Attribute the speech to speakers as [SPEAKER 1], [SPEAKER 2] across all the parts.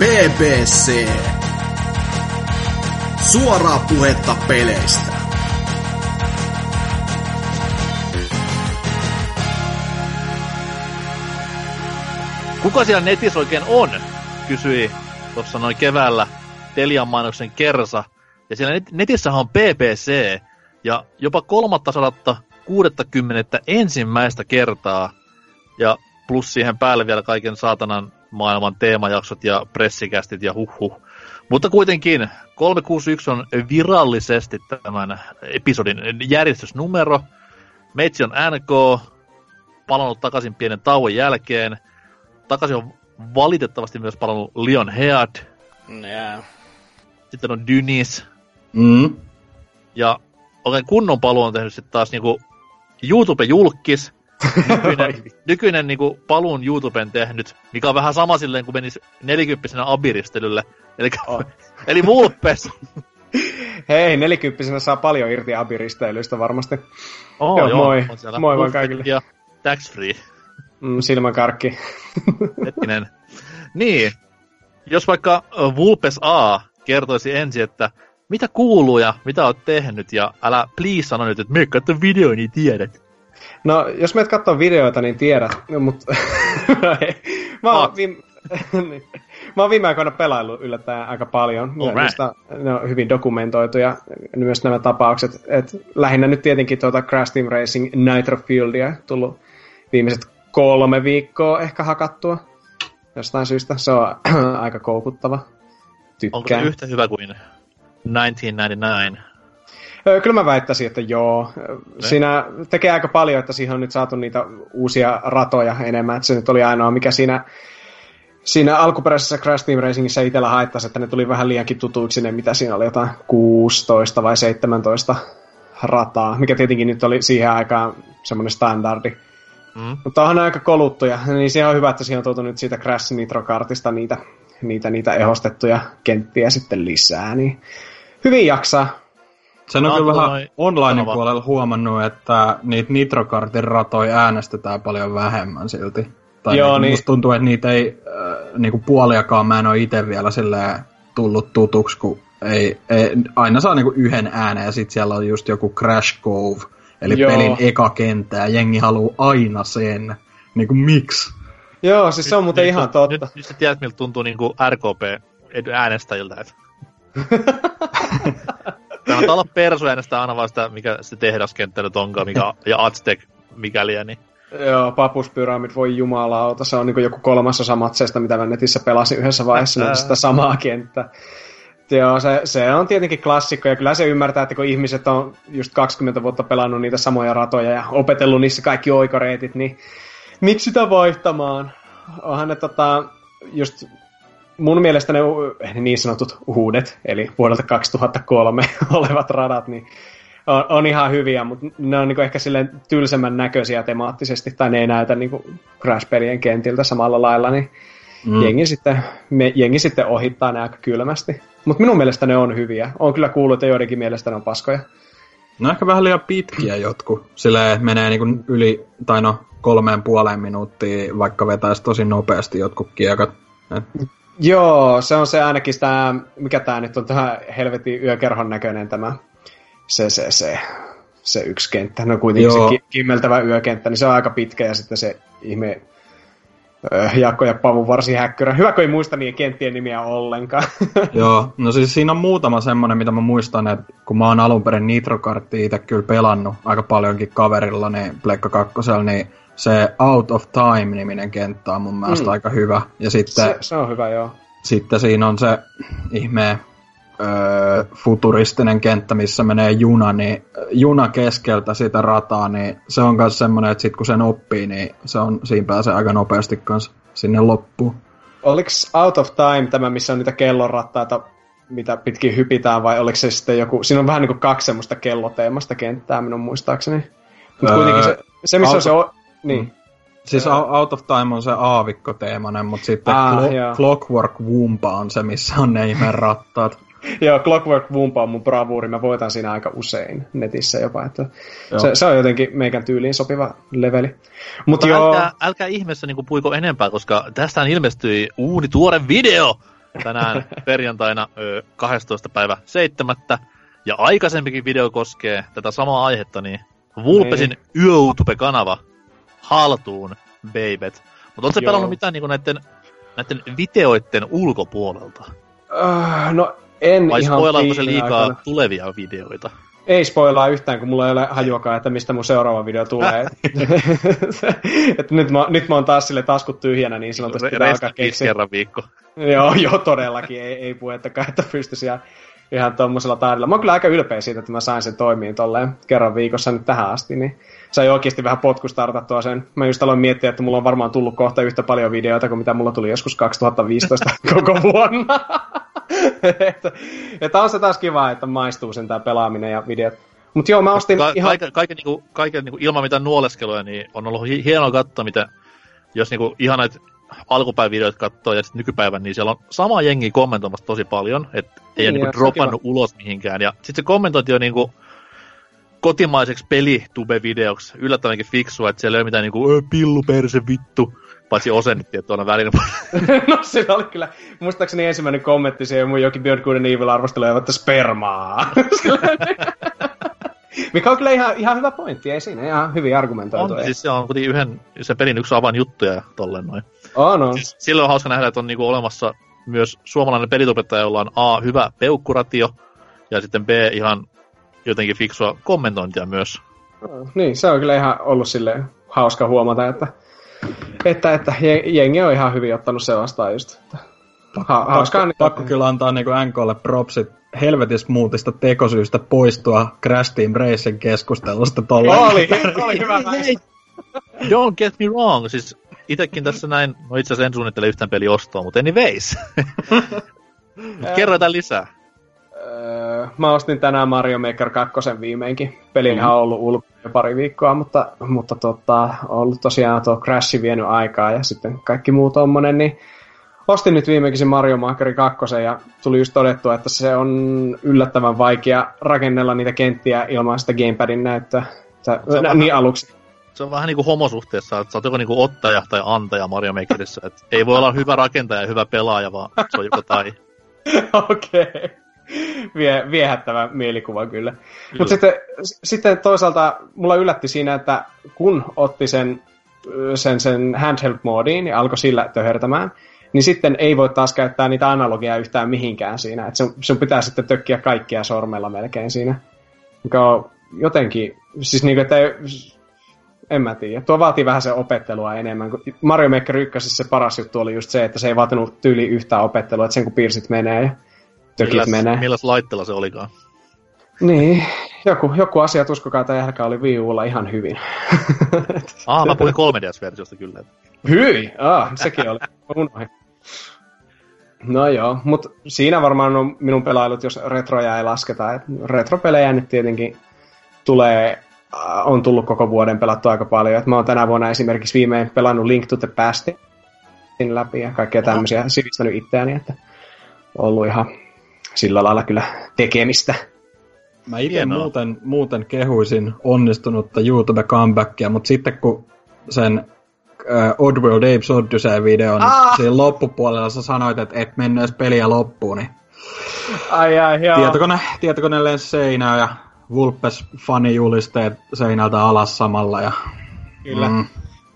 [SPEAKER 1] BBC. Suoraa puhetta peleistä.
[SPEAKER 2] Kuka siellä netissä oikein on? Kysyi tuossa noin keväällä Telian mainoksen Kersa. Ja siellä net- netissähän on BBC ja jopa kolmatta sadatta 60 ensimmäistä kertaa. Ja plus siihen päälle vielä kaiken saatanan maailman teemajaksot ja pressikästit ja huhhuh. Mutta kuitenkin 361 on virallisesti tämän episodin järjestysnumero. Meitsi on NK, palannut takaisin pienen tauon jälkeen. Takaisin on valitettavasti myös palannut Leon Head.
[SPEAKER 3] Yeah.
[SPEAKER 2] Sitten on Dynis.
[SPEAKER 4] Mm.
[SPEAKER 2] Ja oikein kunnon paluu on tehnyt sitten taas niinku YouTube-julkis. Nykyinen, nykyinen niinku paluun YouTuben tehnyt, mikä on vähän sama silleen, kun menisi nelikymppisenä abiristelylle. Eli,
[SPEAKER 5] Oh.
[SPEAKER 2] eli Vulpes.
[SPEAKER 5] Hei, nelikymppisenä saa paljon irti abiristeilyistä varmasti.
[SPEAKER 2] Oh,
[SPEAKER 5] Joo, moi.
[SPEAKER 2] on siellä
[SPEAKER 5] Moi vaan kaikille.
[SPEAKER 2] Ja tax free.
[SPEAKER 5] Mm, silmänkarkki.
[SPEAKER 2] Hetkinen. niin, jos vaikka Vulpes A kertoisi ensin, että mitä kuuluu ja mitä oot tehnyt, ja älä please sano nyt, että me katso video, niin tiedät.
[SPEAKER 5] No, jos meet katsoo videoita, niin tiedät. Mutta... mä, oon viime... niin. mä oon viime aikoina pelaillut yllättäen aika paljon.
[SPEAKER 2] Alright.
[SPEAKER 5] niistä ne on hyvin dokumentoituja myös nämä tapaukset. Et lähinnä nyt tietenkin tuota Crash Team Racing Nitro Fieldia tullut viimeiset kolme viikkoa ehkä hakattua. Jostain syystä. Se on aika koukuttava.
[SPEAKER 2] Onko se
[SPEAKER 5] Tykkään.
[SPEAKER 2] yhtä hyvä kuin 1999?
[SPEAKER 5] Kyllä mä väittäisin, että joo. Siinä tekee aika paljon, että siihen on nyt saatu niitä uusia ratoja enemmän. Että se nyt oli ainoa, mikä siinä, siinä alkuperäisessä Crash Team Racingissä itsellä haittaisi, että ne tuli vähän liiankin tutuiksi ne, mitä siinä oli jotain 16 vai 17 rataa, mikä tietenkin nyt oli siihen aikaan semmoinen standardi.
[SPEAKER 2] Mm.
[SPEAKER 5] Mutta onhan ne aika koluttuja, niin siihen on hyvä, että siihen on tuotu nyt siitä Crash Nitro-kartista niitä, niitä, niitä ehostettuja kenttiä sitten lisää, niin hyvin jaksaa.
[SPEAKER 4] Sen on kyllä vähän online puolella huomannut, että niitä Nitrokartin ratoja äänestetään paljon vähemmän silti. Tai
[SPEAKER 5] Joo,
[SPEAKER 4] niinku,
[SPEAKER 5] niin.
[SPEAKER 4] musta tuntuu, että niitä ei äh, niinku puoliakaan mä en ole itse vielä silleen tullut tutuksi, kun ei, ei, aina saa niinku yhden äänen ja sit siellä on just joku Crash Cove, eli
[SPEAKER 5] Joo.
[SPEAKER 4] pelin eka kenttä ja jengi haluaa aina sen. Niinku miksi?
[SPEAKER 5] Joo, siis se on muuten
[SPEAKER 2] Nyt-
[SPEAKER 5] ihan
[SPEAKER 2] nyt,
[SPEAKER 5] totta.
[SPEAKER 2] Nyt, nyt sä tiedät, miltä tuntuu niinku RKP äänestäjiltä. Kannattaa olla persu äänestää aina vaan sitä, mikä se tehdaskenttä nyt onkaan, mikä, ja Aztec mikäli, niin
[SPEAKER 5] Joo, Papuspyramid, voi jumalauta, se on niin joku kolmasosa matseista, mitä mä netissä pelasin yhdessä vaiheessa, niin sitä samaa kenttää. Joo, se, se on tietenkin klassikko, ja kyllä se ymmärtää, että kun ihmiset on just 20 vuotta pelannut niitä samoja ratoja ja opetellut niissä kaikki oikoreitit, niin miksi sitä vaihtamaan? Onhan ne tota, just mun mielestä ne niin sanotut uudet, eli vuodelta 2003 olevat radat, niin on, on ihan hyviä, mutta ne on niinku ehkä silleen tylsemmän näköisiä temaattisesti, tai ne ei näytä niinku Crash-pelien kentiltä samalla lailla, niin mm. jengi, sitten, me, jengi sitten ohittaa ne aika kylmästi. Mutta minun mielestä ne on hyviä. On kyllä kuullut, että joidenkin mielestä ne on paskoja.
[SPEAKER 4] No ehkä vähän liian pitkiä jotkut. Silleen menee niinku yli, tai no kolmeen puoleen minuuttia, vaikka vetäisi tosi nopeasti jotkut kiekat. Et,
[SPEAKER 5] Joo, se on se ainakin sitä, mikä tämä nyt on tähän helvetin yökerhon näköinen tämä, se, se, se, se yksi kenttä. No kuitenkin
[SPEAKER 4] Joo.
[SPEAKER 5] se ki- kimmeltävä yökenttä, niin se on aika pitkä ja sitten se ihme Jaakko ja Pavu varsin häkkyrä. Hyvä, kun ei muista niiden kenttien nimiä ollenkaan.
[SPEAKER 4] Joo, no siis siinä on muutama semmonen, mitä mä muistan, että kun mä oon alun perin Nitrokarttia itse kyllä pelannut aika paljonkin kaverilla, niin Pleikka kakkosella, niin se Out of Time-niminen kenttä on mun mielestä
[SPEAKER 5] Mm.
[SPEAKER 4] aika hyvä. Ja sitten,
[SPEAKER 5] se, se on hyvä, joo.
[SPEAKER 4] sitten siinä on se ihme öö, futuristinen kenttä, missä menee juna, niin juna keskeltä sitä rataa, niin se on myös semmoinen, että sit kun sen oppii, niin se on, siinä pääsee aika nopeasti kanssa sinne loppuun.
[SPEAKER 5] Oliko Out of Time tämä, missä on niitä kellonrattaita, mitä pitkin hypitään, vai oliko se sitten joku... Siinä on vähän niin kuin kaksi semmoista kelloteemasta kenttää minun muistaakseni. Mutta
[SPEAKER 4] Öö,
[SPEAKER 5] kuitenkin se, se missä on se... Niin.
[SPEAKER 4] Siis
[SPEAKER 5] Joo.
[SPEAKER 4] Out of Time on se aavikkoteemainen, mutta sitten
[SPEAKER 5] Ah,
[SPEAKER 4] Clo-. Clockwork Wumpa on se, missä on ne ihmeen rattaat.
[SPEAKER 5] Joo, Clockwork Wumpa on mun bravuuri. Mä voitan siinä aika usein netissä jopa. Että
[SPEAKER 4] Joo.
[SPEAKER 5] se, se, on jotenkin meikän tyyliin sopiva leveli. Mutta
[SPEAKER 2] Mutta
[SPEAKER 5] joo,
[SPEAKER 2] älkää, älkää ihmeessä niin puiko enempää, koska tästä ilmestyi uuni tuore video tänään perjantaina ö, 12. päivä 7. Ja aikaisempikin video koskee tätä samaa aihetta, niin Vulpesin YouTube-kanava haltuun, babet. Mutta ootko pelannut mitään niinku näiden, näiden videoiden ulkopuolelta?
[SPEAKER 5] Uh, no en
[SPEAKER 2] Vai
[SPEAKER 5] ihan
[SPEAKER 2] spoilaako se liikaa
[SPEAKER 5] aikoina.
[SPEAKER 2] tulevia videoita?
[SPEAKER 5] Ei spoilaa yhtään, kun mulla ei ole hajuakaan, että mistä mun seuraava video tulee. Et nyt, mä, nyt mä oon taas sille taskut tyhjänä, niin silloin tästä pitää alkaa keksiä.
[SPEAKER 2] kerran viikko.
[SPEAKER 5] Joo, joo, todellakin. Ei, ei puhettakaan, että pystyisi ihan, ihan tuommoisella taidella. Mä oon kyllä aika ylpeä siitä, että mä sain sen toimiin tolleen kerran viikossa nyt tähän asti, niin sai oikeasti vähän potkustartattua sen. Mä just aloin miettiä, että mulla on varmaan tullut kohta yhtä paljon videoita kuin mitä mulla tuli joskus 2015 koko vuonna. että, että on se taas kiva, että maistuu sen tää pelaaminen ja videot. Mut joo, mä ostin
[SPEAKER 2] Ka-
[SPEAKER 5] ihan...
[SPEAKER 2] kaiken, kaiken, niinku, kaiken niinku, ilman mitään nuoleskeluja, niin on ollut hi- hienoa katsoa, mitä, jos niinku, ihan näitä alkupäivän videoita katsoo ja sitten nykypäivän, niin siellä on sama jengi kommentoimassa tosi paljon, että ei ole
[SPEAKER 5] Niin,
[SPEAKER 2] niinku
[SPEAKER 5] se on
[SPEAKER 2] dropannut ulos mihinkään. Ja sitten se kommentointi on niinku, kotimaiseksi pelitube-videoksi yllättävänkin fiksua, että siellä ei ole mitään niinku, "Ö, pillu perse vittu, paitsi Osenit tietty aina välillä.
[SPEAKER 5] no siinä oli kyllä, muistaakseni ensimmäinen kommentti siihen mun jokin Beyond Good and Evil arvostelu, että spermaa. Mikä on kyllä ihan, ihan hyvä pointti, ei siinä ihan hyvin argumentoitu.
[SPEAKER 2] on, siis se on kuitenkin yhden, sen pelin yksi avain juttuja ja tolleen noin.
[SPEAKER 5] on, on.
[SPEAKER 2] Siis silloin on hauska nähdä, että on niinku olemassa myös suomalainen pelitubettaja, jolla on A, hyvä peukkuratio, ja sitten B, ihan jotenkin fiksua kommentointia myös.
[SPEAKER 5] Niin, se on kyllä ihan ollut sille hauska huomata, että, että, että je- jengi on ihan hyvin ottanut se vastaan just. Että ha, hauskaa
[SPEAKER 4] pakko, pakko kyllä antaa niinku NKlle propsit helvetis muutista tekosyystä poistua Crash Team Racing keskustelusta tolle.
[SPEAKER 5] Oli, oli hyvä.
[SPEAKER 2] Don't get me wrong, siis itekin tässä näin, no itse asiassa en suunnittele yhtään peli ostoa, mutta anyways. Mut kerro jotain lisää.
[SPEAKER 5] Öö, Mä ostin tänään Mario Maker 2 viimeinkin. Pelihän
[SPEAKER 2] Mhm.
[SPEAKER 5] on ollut ulkona pari viikkoa, mutta, mutta tota, on ollut tosiaan tuo Crash vienyt aikaa ja sitten kaikki muu tommonen, niin ostin nyt viimeinkin sen Mario Maker 2 ja tuli just todettua, että se on yllättävän vaikea rakennella niitä kenttiä ilman sitä gamepadin näyttöä. Tää,
[SPEAKER 2] Se on
[SPEAKER 5] nä,
[SPEAKER 2] vähän-
[SPEAKER 5] niin aluksi.
[SPEAKER 2] Se on vähän niinku homosuhteessa, että sä oot joko niinku ottaja tai antaja Mario Makerissa. Et ei voi olla hyvä rakentaja ja hyvä pelaaja, vaan se on joko tai.
[SPEAKER 5] Okei. Okay. Vie, viehättävä mielikuva kyllä.
[SPEAKER 2] Kyllä.
[SPEAKER 5] Mutta sitten, sitten toisaalta mulla yllätti siinä, että kun otti sen, sen, sen handheld-moodiin ja alkoi sillä töhertämään, niin sitten ei voi taas käyttää niitä analogia yhtään mihinkään siinä. Et sun, sun pitää sitten tökkiä kaikkia sormella melkein siinä. Mikä on jotenkin, siis niinku, että ei, en mä tiedä. Tuo vaatii vähän se opettelua enemmän. Mario Maker 1 se paras juttu oli just se, että se ei vaatinut tyyli yhtään opettelua, että sen kun piirsit menee ja tökit
[SPEAKER 2] milläs,
[SPEAKER 5] menee.
[SPEAKER 2] milläs laitteella se olikaan?
[SPEAKER 5] Niin, joku, joku asia uskokaa tai älkää oli Wii Ulla ihan hyvin.
[SPEAKER 2] Ah, mä puhuin 3DS-versiosta kyllä.
[SPEAKER 5] Hyi! Ah, sekin oli. Unohdin. No joo, mutta siinä varmaan on minun pelailut, jos retroja ei lasketa. Et retropelejä nyt tietenkin tulee, on tullut koko vuoden pelattu aika paljon. Et mä oon tänä vuonna esimerkiksi viimein pelannut Link to the Pastin läpi ja kaikkea tämmöisiä sivistänyt itseäni, että ollut ihan sillä lailla kyllä tekemistä.
[SPEAKER 4] Mä itse muuten, muuten kehuisin onnistunutta YouTube-comebackia, mutta sitten kun sen äh, Oddworld Apes Odyssey-videon
[SPEAKER 5] Ah!
[SPEAKER 4] siinä loppupuolella sä sanoit, että et mennyt edes peliä loppuun, niin
[SPEAKER 5] Ai ai, joo.
[SPEAKER 4] tietokone, tietokone lensi seinään ja Vulpes fanijulisteet seinältä alas samalla. Ja,
[SPEAKER 5] Kyllä.
[SPEAKER 4] Mm,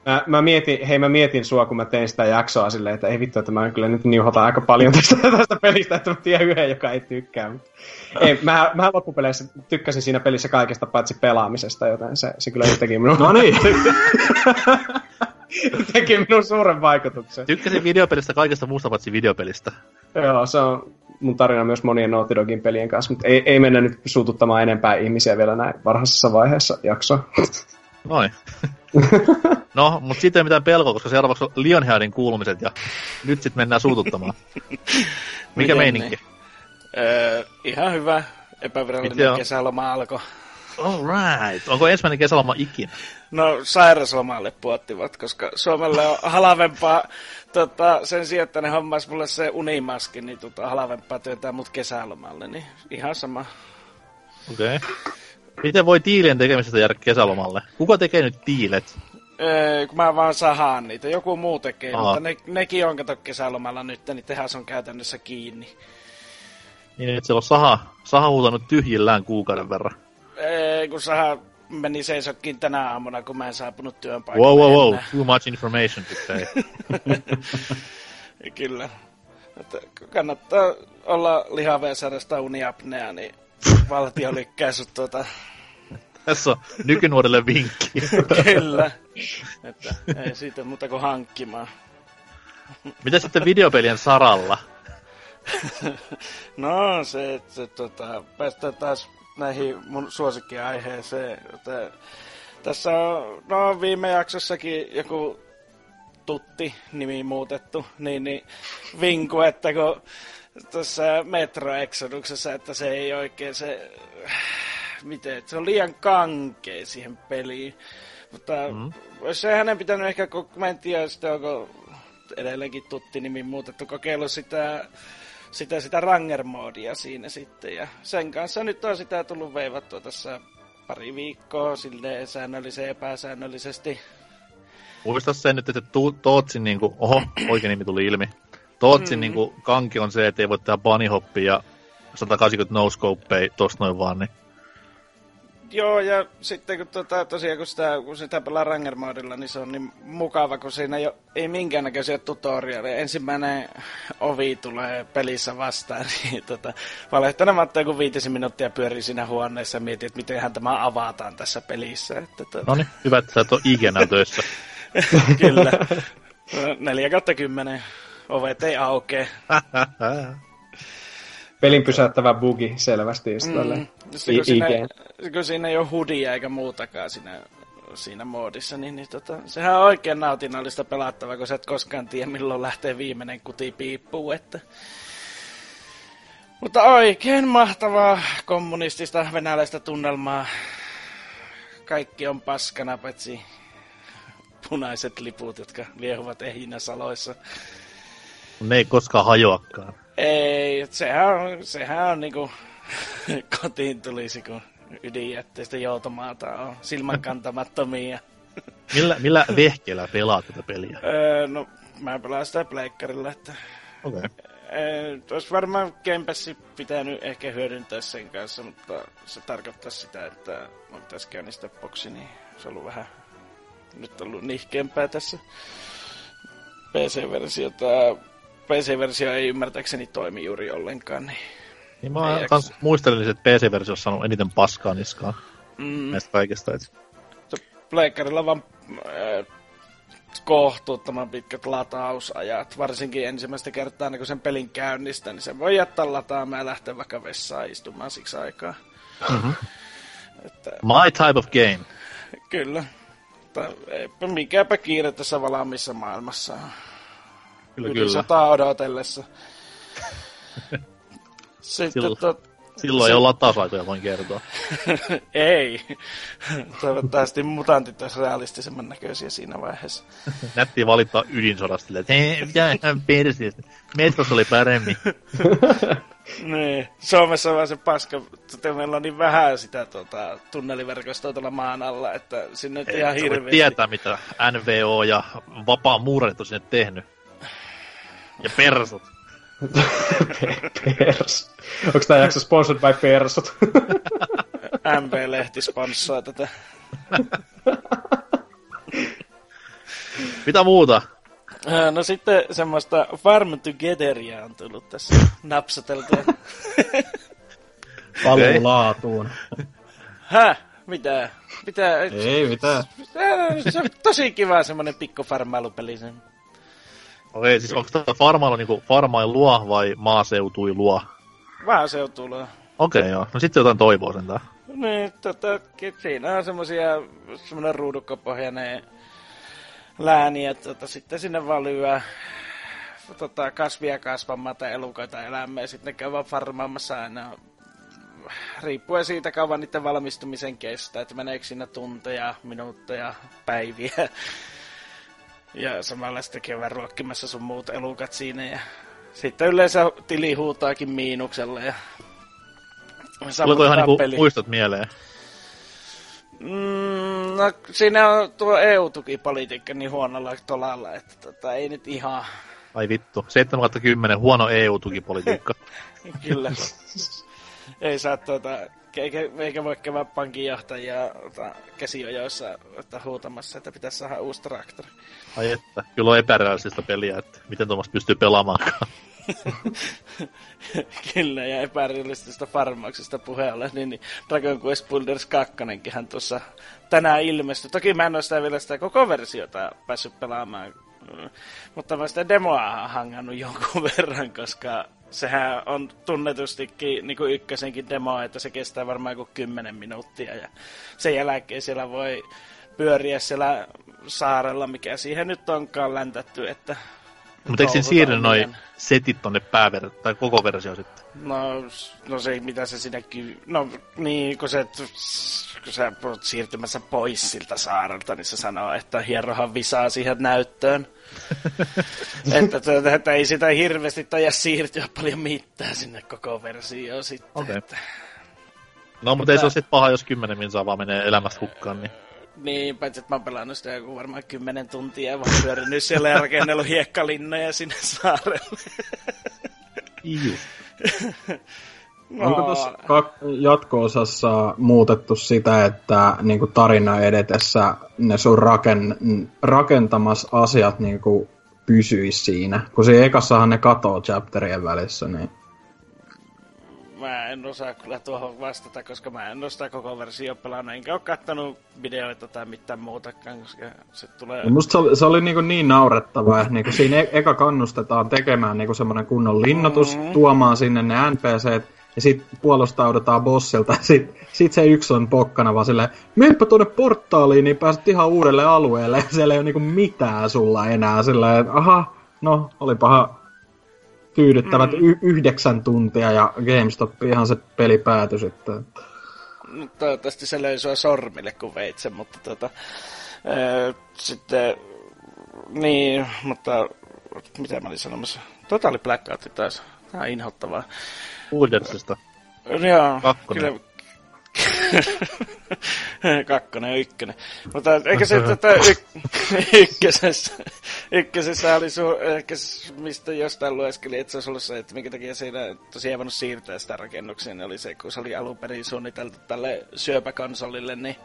[SPEAKER 5] Mä, mä, mietin, hei mä mietin sua, kun mä tein sitä jaksoa silleen, että ei vittu, että mä kyllä nyt niuhotan aika paljon tästä, tästä pelistä, että mä tiedän yhden, joka ei tykkää. Mutta ei, mä, mä loppupeleissä tykkäsin siinä pelissä kaikesta paitsi pelaamisesta, joten se, se kyllä teki minun,
[SPEAKER 4] no niin,
[SPEAKER 5] teki minun suuren vaikutuksen.
[SPEAKER 2] Tykkäsin videopelistä kaikesta muusta paitsi videopelistä.
[SPEAKER 5] Joo, se on mun tarina myös monien Naughty Dogin pelien kanssa, mutta ei, ei mennä nyt suututtamaan enempää ihmisiä vielä näin varhaisessa vaiheessa jaksoa.
[SPEAKER 2] Noin. No, mutta siitä ei mitään pelkoa, koska seuraavaksi on Lionheadin kuulumiset ja nyt sitten mennään suututtamaan. Mikä
[SPEAKER 3] Miten
[SPEAKER 2] meininki?
[SPEAKER 3] niin? Öö, ihan hyvä.
[SPEAKER 2] Miten
[SPEAKER 3] Epävirallinen
[SPEAKER 2] on?
[SPEAKER 3] kesäloma alkoi.
[SPEAKER 2] All right. Onko ensimmäinen kesäloma ikinä?
[SPEAKER 3] No sairaslomalle puottivat, koska Suomelle on halavempaa tota, sen sijaan, että ne hommas mulle se unimaski, niin tota, halavempaa työntää mut kesälomalle, niin ihan sama.
[SPEAKER 2] Okei. Okay. Miten voi tiilien tekemisestä jäädä kesälomalle? Kuka tekee nyt tiilet?
[SPEAKER 3] Öö, kun mä vaan sahaan niitä. Joku muu tekee,
[SPEAKER 2] Aha.
[SPEAKER 3] mutta ne, nekin on kato kesälomalla nyt, niin tehas on käytännössä kiinni.
[SPEAKER 2] Niin, että siellä on saha, saha huutanut tyhjillään kuukauden verran.
[SPEAKER 3] Öö, kun saha meni seisokkiin tänä aamuna, kun mä en saapunut työpaikalle.
[SPEAKER 2] Wow, wow, wow.
[SPEAKER 3] enää.
[SPEAKER 2] Too much information today.
[SPEAKER 3] Kyllä. Että kannattaa olla lihavea ja sairastaa uniapnea, niin valtio lykkää sut tuota...
[SPEAKER 2] Tässä on nykynuorille vinkki.
[SPEAKER 3] Kyllä. Että ei siitä muuta kuin hankkimaan.
[SPEAKER 2] Mitä sitten videopelien saralla?
[SPEAKER 3] No se, että se, tota, päästään taas näihin mun suosikkiaiheeseen. Että tässä on, no viime jaksossakin joku tutti nimi muutettu, niin, niin vinku, että kun tuossa Metro Exoduksessa, että se ei oikein se, miten, se on liian kankea siihen peliin. Mutta mm. olisi hänen pitänyt ehkä, kun mä en tiedä, sitten onko edelleenkin tutti nimi muutettu, kokeillut sitä sitä, sitä Ranger-moodia siinä sitten. Ja sen kanssa nyt on sitä tullut veivattua tässä pari viikkoa silleen säännöllisen epäsäännöllisesti.
[SPEAKER 2] Muista sen nyt, että Tootsin niinku, oho, oikein nimi tuli ilmi. Tootsin mm. niinku kanki on se, että ei voi tehdä bunny hoppia ja 180 no scopeja tosta noin vaan, niin
[SPEAKER 3] Joo, ja sitten kun tota, tosiaan kun sitä, kun sitä pelaa Ranger-moodilla, niin se on niin mukava, kun siinä ei, ole, ei minkäännäköisiä tutorialeja. Ensimmäinen ovi tulee pelissä vastaan, niin tota, valehtelematta joku viitisen minuuttia pyörii siinä huoneessa ja mietin, että mitenhän tämä avataan tässä pelissä. Että, tota,
[SPEAKER 2] no niin, hyvä, että sä et ole ikinä töissä.
[SPEAKER 3] Kyllä. 4 kautta 10. Ovet ei aukee.
[SPEAKER 5] Pelin pysäyttävä bugi selvästi just tälle.
[SPEAKER 3] Mm. Kun, siinä, kun siinä ei ole hudia eikä muutakaan siinä, siinä moodissa, niin, niin tota, sehän on oikein nautinnollista pelattavaa, kun sä et koskaan tiedä, milloin lähtee viimeinen kuti piippuu. Että... Mutta oikein mahtavaa kommunistista venäläistä tunnelmaa. Kaikki on paskana, paitsi punaiset liput, jotka liehuvat ehinäsaloissa.
[SPEAKER 2] Ne ei koskaan hajoakaan.
[SPEAKER 3] Ei, sehän on, sehän on niinku kotiin tulisi, kun ydinjätteistä joutomaata on silmänkantamattomia.
[SPEAKER 2] Millä, millä vehkeellä pelaat tätä peliä?
[SPEAKER 3] öö, no, mä pelaan sitä pleikkarilla, että
[SPEAKER 2] Okei. Okay.
[SPEAKER 3] öö, olisi varmaan Game Passi pitänyt ehkä hyödyntää sen kanssa, mutta se tarkoittaa sitä, että mun pitäisi käynnistää boksi, niin se on ollut vähän nyt ollut nihkeämpää tässä PC-versiota. PC-versio ei ymmärtääkseni toimi juuri ollenkaan, niin
[SPEAKER 2] Niin mä kans muistelin, että PC-versiossa on saanut eniten paskaa niskaan
[SPEAKER 3] mm,
[SPEAKER 2] näistä kaikista. Et...
[SPEAKER 3] pleikkarilla vaan äh, kohtuuttoman pitkät latausajat, varsinkin ensimmäistä kertaa, niin kun sen pelin käynnistä, niin se voi jättää lataamaan ja lähteä vaikka vessaan istumaan siksi aikaa.
[SPEAKER 2] Mm-hmm.
[SPEAKER 3] Että,
[SPEAKER 2] My type of game.
[SPEAKER 3] kyllä. Mutta eipä mikäpä kiire tässä valmiissa maailmassa.
[SPEAKER 2] Kyllä,
[SPEAKER 3] Yli
[SPEAKER 2] kyllä.
[SPEAKER 3] sotaa odotellessa. Sitten
[SPEAKER 2] Silloin-
[SPEAKER 3] tot,
[SPEAKER 2] Silloin ei ole latausaikoja, voin kertoa.
[SPEAKER 3] ei. Toivottavasti mutantit olisi realistisemman näköisiä siinä vaiheessa.
[SPEAKER 2] Nätti valittaa ydinsodasta, silleen, että hei, mitä ihan perseestä. Metros oli paremmin.
[SPEAKER 3] Niin. Suomessa on vaan se paska, että meillä on niin vähän sitä tota, tunneliverkostoa tuolla maan alla, että sinne
[SPEAKER 2] Ei,
[SPEAKER 3] ihan hirveästi.
[SPEAKER 2] tietää, mitä NVO ja vapaa muurit on sinne tehnyt. Ja persut.
[SPEAKER 5] Pers. Onko tämä jakso sponsored by Persut?
[SPEAKER 3] MP-lehti sponssoi tätä.
[SPEAKER 2] Mitä muuta?
[SPEAKER 3] Äh, No sitten semmoista Farm Togetheria on tullut tässä napsateltua.
[SPEAKER 4] Paluu
[SPEAKER 2] Okei.
[SPEAKER 4] laatuun.
[SPEAKER 3] Häh? Mitä? Mitä?
[SPEAKER 4] Ei mitään.
[SPEAKER 3] Äh, Se on tosi kiva semmonen pikku farmailupeli. sen.
[SPEAKER 2] Okei, siis onko tämä farmailu niinku farmailua vai maaseutuilua?
[SPEAKER 3] Vähän se on tullut.
[SPEAKER 2] Okei, joo. No sitten jotain toivoa sentään.
[SPEAKER 3] Niin, tota, siinä on semmosia, semmonen ruudukkopohjainen lääni, että tota, sitten sinne vaan lyö tota, kasvia kasvamaan tai elukoita elämään ja sitten ne käy vaan farmaamassa aina riippuen siitä kauan niiden valmistumisen kestää, että meneekö siinä tunteja, minuutteja, päiviä. Ja samalla sitten käydään ruokkimassa sun muut elukat siinä ja sitten yleensä tili huutaakin miinukselle ja
[SPEAKER 2] Tuleeko ihan niinku muistot mieleen?
[SPEAKER 3] Mm, no, siinä on tuo EU-tukipolitiikka niin huonolla tolalla, että tota, ei nyt ihan...
[SPEAKER 2] Ai vittu, 7 10 huono EU-tukipolitiikka.
[SPEAKER 3] Kyllä. ei saa tuota, eikä, eikä voi käydä pankinjohtajia ota, käsiojoissa että huutamassa, että pitäisi saada uusi traktori.
[SPEAKER 2] Ai että, kyllä on epärealistista peliä, että miten Tuomas pystyy pelaamaankaan.
[SPEAKER 3] Kyllä, ja epärealistista farmauksesta puheella, niin, niin Dragon Quest Builders 2 tuossa tänään ilmestyi. Toki mä en ole sitä vielä sitä koko versiota päässyt pelaamaan, mutta mä sitä demoa hangannut jonkun verran, koska sehän on tunnetustikin niin kuin ykkösenkin demo, että se kestää varmaan joku 10 minuuttia ja sen jälkeen siellä voi pyöriä siellä saarella, mikä siihen nyt onkaan läntätty, että
[SPEAKER 2] mutta eikö siinä siirry noin setit tonne pääver- tai koko versio sitten?
[SPEAKER 3] No, no se, mitä se sinnekin... No niin, kun, se, kun sä olet siirtymässä pois siltä saarelta, niin se sanoo, että hierohan visaa siihen näyttöön. että, että, että, ei sitä hirveästi taja siirtyä paljon mitään sinne koko versioon sitten. Okay. Että...
[SPEAKER 2] No, mutta ei se ole sitten paha, jos kymmenen minsaa vaan menee elämästä hukkaan, niin...
[SPEAKER 3] Niin, paitsi että mä oon pelannut sitä joku varmaan kymmenen tuntia ja vaan pyörinyt siellä ja rakennellut hiekkalinnoja sinne saarelle.
[SPEAKER 4] no. Onko tässä jatko-osassa muutettu sitä, että niin kuin tarina edetessä ne sun raken, rakentamas asiat niin kuin pysyisi siinä? Kun se ekassahan ne katoo chapterien välissä, niin
[SPEAKER 3] mä en osaa kyllä tuohon vastata, koska mä en ole sitä koko versio pelannut, enkä ole kattonut videoita tai mitään muutakaan, koska se tulee...
[SPEAKER 4] No musta se oli, se oli niin, niin naurettavaa, niin kuin siinä e- eka kannustetaan tekemään niin semmoinen kunnon linnoitus, mm-hmm. tuomaan sinne ne NPCt, ja sitten puolustaudutaan bossilta, ja sitten sit se yksi on pokkana vaan silleen, menepä tuonne portaaliin, niin pääset ihan uudelle alueelle, ja siellä ei ole niinku mitään sulla enää, silleen, aha, no, olipahan tyydyttävät mm. y- yhdeksän tuntia ja GameStop ihan se peli päätyi sitten.
[SPEAKER 3] No, toivottavasti se löi sua sormille, kun veit sen, mutta tota, ää, sitten, niin, mutta mitä mä olin sanomassa? Totaali Blackout taas. Tää on inhottavaa.
[SPEAKER 2] Uudersista.
[SPEAKER 3] Joo, Kakkonen. kyllä, Kakkonen ja ykkönen. Mutta eikä se tätä y- ykkösessä, ykkösessä oli su, ehkä mistä jostain lueskeli, että se olisi ollut se, että minkä takia siinä tosiaan voinut siirtää sitä rakennukseen, niin oli se, kun se oli alun perin suunniteltu tälle syöpäkonsolille, niin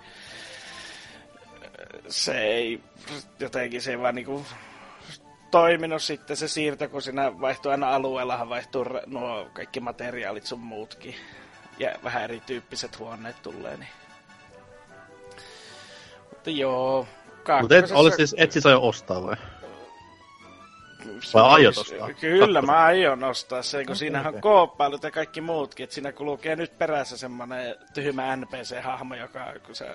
[SPEAKER 3] se ei jotenkin se ei vaan niinku toiminut sitten se siirto, kun siinä vaihtuu aina alueellahan vaihtuu nuo kaikki materiaalit sun muutkin ja vähän erityyppiset huoneet tulee, niin... Mutta joo,
[SPEAKER 2] Mutta et, siis, et siis aio ostaa vai? Vai aiot ostaa?
[SPEAKER 3] Kyllä, mä aion ostaa sen, kun siinähän on kooppailut ja kaikki muutkin. Että siinä kulkee nyt perässä semmonen tyhmä NPC-hahmo, joka kun sä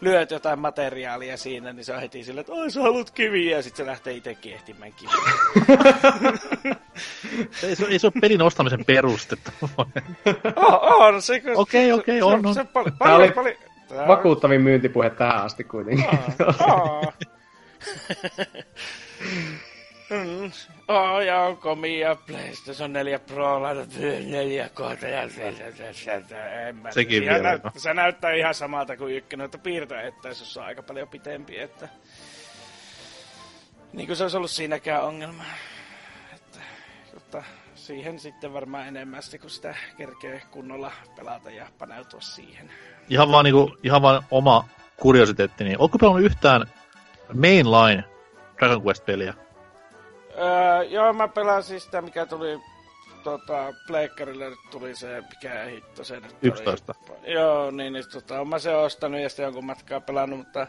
[SPEAKER 3] lyöt jotain materiaalia siinä, niin se on heti silleen, että oi sä haluat kiviä, ja sitten se lähtee itse kiehtimään kiviä.
[SPEAKER 2] ei, se, ei se ole pelin ostamisen perustetta.
[SPEAKER 3] oh, on, se,
[SPEAKER 2] Okei, okei, okay, on, on. Se,
[SPEAKER 5] pal- Tämä oli pali- vakuuttavin myyntipuhe tähän asti kuitenkin. Oh, oh.
[SPEAKER 3] Mm. Oh, ja on komia PlayStation 4 Pro laitat 4 kohta ja en mä
[SPEAKER 2] Sekin vielä. Näyt,
[SPEAKER 3] se näyttää ihan samalta kuin ykkönen, että piirtoettäisyys on aika paljon pitempi, että niin kuin se olisi ollut siinäkään ongelma. Että, mutta siihen sitten varmaan enemmän kun sitä kerkee kunnolla pelata ja paneutua siihen.
[SPEAKER 2] Ihan vaan, niinku, ihan vaan oma kuriositeetti, niin onko pelannut yhtään mainline Dragon Quest-peliä?
[SPEAKER 3] Öö, joo, mä pelasin sitä, mikä tuli tota, Pleikkarille tuli se, mikä hitto se nyt
[SPEAKER 2] 11.
[SPEAKER 3] Oli. Joo, niin, niin tota, mä se ostanut ja sitten jonkun matkaa pelannut, mutta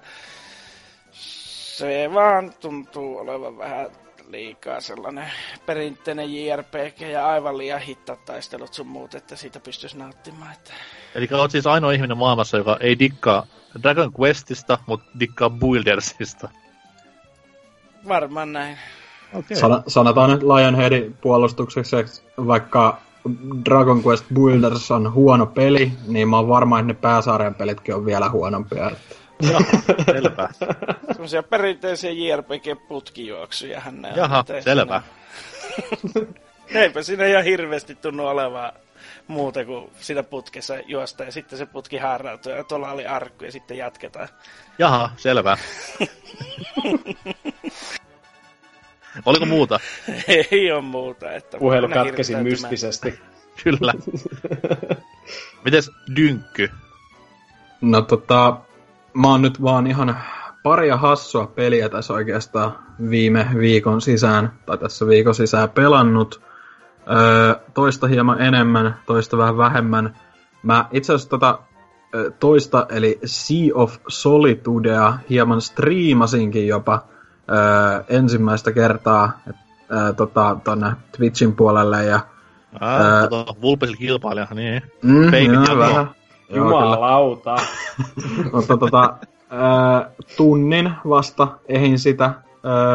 [SPEAKER 3] se vaan tuntuu olevan vähän liikaa sellainen perinteinen JRPG ja aivan liian taistelut sun muut, että siitä pystyisi nauttimaan. Että...
[SPEAKER 2] Eli olet siis ainoa ihminen maailmassa, joka ei dikkaa Dragon Questista, mutta dikkaa Buildersista.
[SPEAKER 3] Varmaan näin.
[SPEAKER 4] Okay. San- sanotaan nyt Lionheadin puolustukseksi, vaikka Dragon Quest Builders on huono peli, niin mä oon varma, että ne pääsarjan pelitkin on vielä huonompia. Että...
[SPEAKER 2] Joo, selvä.
[SPEAKER 3] perinteisiä JRPG-putkijuoksuja hän
[SPEAKER 2] Jaha, selvä.
[SPEAKER 3] Eipä siinä ihan hirveästi tunnu olevaa muuta kuin siinä putkessa juosta ja sitten se putki harrautuu ja tuolla oli arkku ja sitten jatketaan.
[SPEAKER 2] Jaha, selvä. Oliko muuta?
[SPEAKER 3] Ei ole muuta. Että
[SPEAKER 5] Puhelu katkesi mystisesti.
[SPEAKER 2] Kyllä. Mites dynkky?
[SPEAKER 4] No tota, mä oon nyt vaan ihan paria hassua peliä tässä oikeastaan viime viikon sisään, tai tässä viikon sisään pelannut. Öö, toista hieman enemmän, toista vähän vähemmän. Mä itse asiassa tota toista, eli Sea of Solitudea, hieman striimasinkin jopa öö, ensimmäistä kertaa et, öö, tota, tonne Twitchin puolelle. Ja,
[SPEAKER 2] Ah,
[SPEAKER 4] Ää.
[SPEAKER 2] tota, Vulpesil kilpailija, niin.
[SPEAKER 4] mm, joo, vähän.
[SPEAKER 5] Jumalauta.
[SPEAKER 4] Mutta tota, ää, tunnin vasta ehin sitä ää,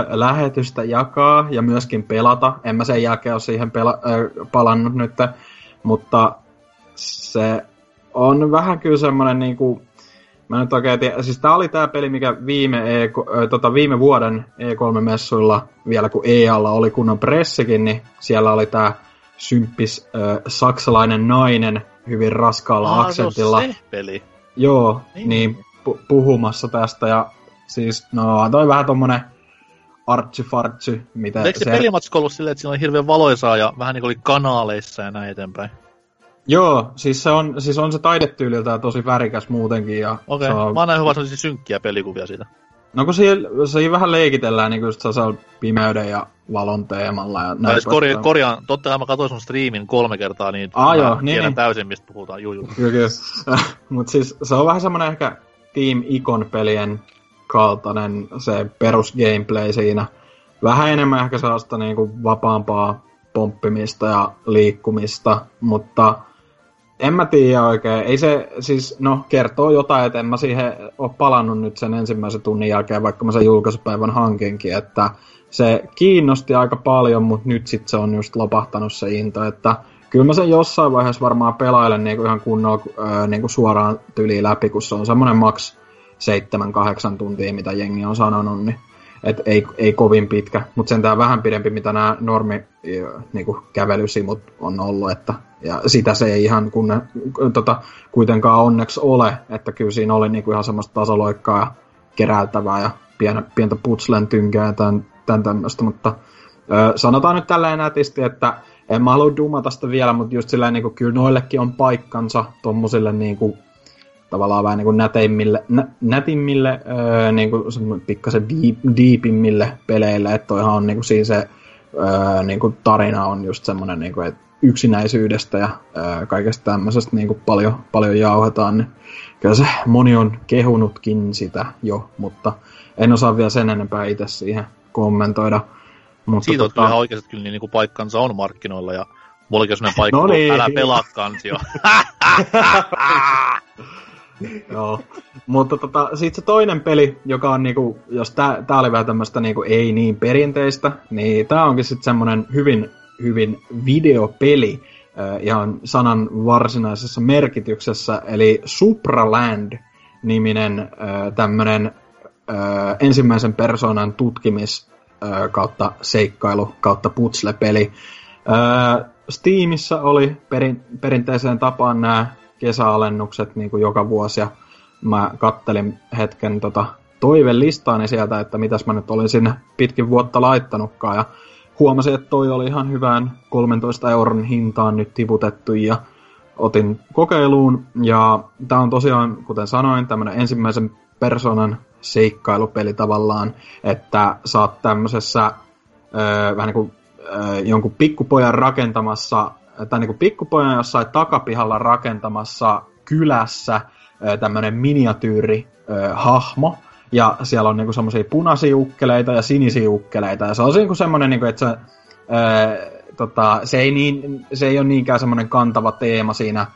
[SPEAKER 4] lähetystä jakaa ja myöskin pelata. En mä sen jälkeen ole siihen pela, ää, palannut nyt, mutta se on vähän kyllä semmoinen niinku, mä nyt oikein tiedä, siis tää oli tää peli, mikä viime, e, tota, viime vuoden E3-messuilla, vielä kun EAlla oli kunnon pressikin, niin siellä oli tää symppis ää, saksalainen nainen hyvin raskaalla
[SPEAKER 2] Ah,
[SPEAKER 4] aksentilla.
[SPEAKER 2] Se peli.
[SPEAKER 4] Joo,
[SPEAKER 2] Niin.
[SPEAKER 4] niin, pu- puhumassa tästä ja siis no toi vähän tommonen artsy-fartsy, mitä
[SPEAKER 2] Eikö se, se pelimatsko ollut silleen, että siinä oli hirveän valoisaa ja vähän niin kuin oli kanaaleissa ja näin eteenpäin?
[SPEAKER 4] Joo, siis se on, siis on se taidetyyliltään tosi värikäs muutenkin ja
[SPEAKER 2] Okei,
[SPEAKER 4] se
[SPEAKER 2] okay.
[SPEAKER 4] on,
[SPEAKER 2] mä oon nähnyt vaan sellaisia synkkiä pelikuvia siitä.
[SPEAKER 4] no kun siinä, siinä vähän leikitellään niin just pimeyden ja valon teemalla ja näin.
[SPEAKER 2] siis korja, korjaan, totta kai mä katsoin sun striimin kolme kertaa, niin
[SPEAKER 4] Ah,
[SPEAKER 2] mä
[SPEAKER 4] joo, niin,
[SPEAKER 2] tiedän
[SPEAKER 4] niin.
[SPEAKER 2] täysin, mistä puhutaan. Juu, juu.
[SPEAKER 4] Kyllä, kyllä. Mut siis se on vähän semmonen ehkä Team Icon-pelien kaltainen se perus gameplay siinä. Vähän enemmän ehkä sellaista niinku vapaampaa pomppimista ja liikkumista, mutta en mä tiedä oikein. Ei se, siis no kertoo jotain, että en mä siihen ole palannut nyt sen ensimmäisen tunnin jälkeen, vaikka mä sen julkaisupäivän hankinkin, että se kiinnosti aika paljon, mutta nyt sit se on just lopahtanut se into, että kyllä mä sen jossain vaiheessa varmaan pelailen niinku ihan kunnolla öö, niinku suoraan tyliin läpi, kun se on semmonen maks 7-8 tuntia, mitä jengi on sanonut, niin et ei, ei kovin pitkä, mutta sentään vähän pidempi, mitä nämä normi ö, niinku kävelysimut on ollut, että, ja sitä se ei ihan kun, tota, kuitenkaan onneksi ole, että kyllä siinä oli niinku ihan semmoista tasoloikkaa ja keräiltävää ja pienä, pientä putslen tynkää ja tämän, tämän tämmöistä, mutta ö, sanotaan nyt tälleen nätisti, että en mä halua dumata sitä vielä, mutta just silleen niinku, kyllä noillekin on paikkansa tommosille niinku, tavallaan vähän niinku näteimmille, nä, nätimmille, öö, niinku semmo- pikkasen deep, deepimmille peleille, että toihan on niinku siinä se öö, niinku tarina on just semmoinen, niinku, että yksinäisyydestä ja öö, kaikesta tämmöisestä niinku paljon, paljon jauhetaan, niin kyllä se moni on kehunutkin sitä jo, mutta en osaa vielä sen enempää itse siihen kommentoida. Mutta
[SPEAKER 2] Siitä on kyllä ihan oikeasti kyllä niin, niin kuin paikkansa on markkinoilla ja on sellainen paikka,
[SPEAKER 4] No niin.
[SPEAKER 2] niin. älä pelaa kansio.
[SPEAKER 4] Joo. Mutta tota, sit se toinen peli, joka on niinku, jos tää, tää oli vähän tämmöstä niinku ei niin perinteistä, niin tää onkin sitten semmonen hyvin, hyvin videopeli, äh, ihan sanan varsinaisessa merkityksessä, eli Supraland-niminen äh, tämmönen äh, ensimmäisen persoonan tutkimis äh, kautta seikkailu kautta putsle-peli. Äh, Steamissa oli perin, perinteiseen tapaan nämä kesäalennukset niin kuin joka vuosi. Ja mä kattelin hetken tota toivelistaani sieltä, että mitäs mä nyt olin sinne pitkin vuotta laittanutkaan. Ja huomasin, että toi oli ihan hyvään 13 euron hintaan nyt tiputettu. Ja otin kokeiluun. Ja tää on tosiaan, kuten sanoin, tämmönen ensimmäisen persoonan seikkailupeli tavallaan, että oot tämmöisessä öö, vähän niin kuin jonkun pikkupojan rakentamassa, tai niin pikkupojan jossain takapihalla rakentamassa kylässä tämmönen miniatyyri hahmo, ja siellä on niinku semmoisia punaisia ukkeleita ja sinisiä ukkeleita, ja se on niinku semmoinen, niinku, että se, öö, tota, se, ei niin, se ei ole niinkään semmoinen kantava teema siinä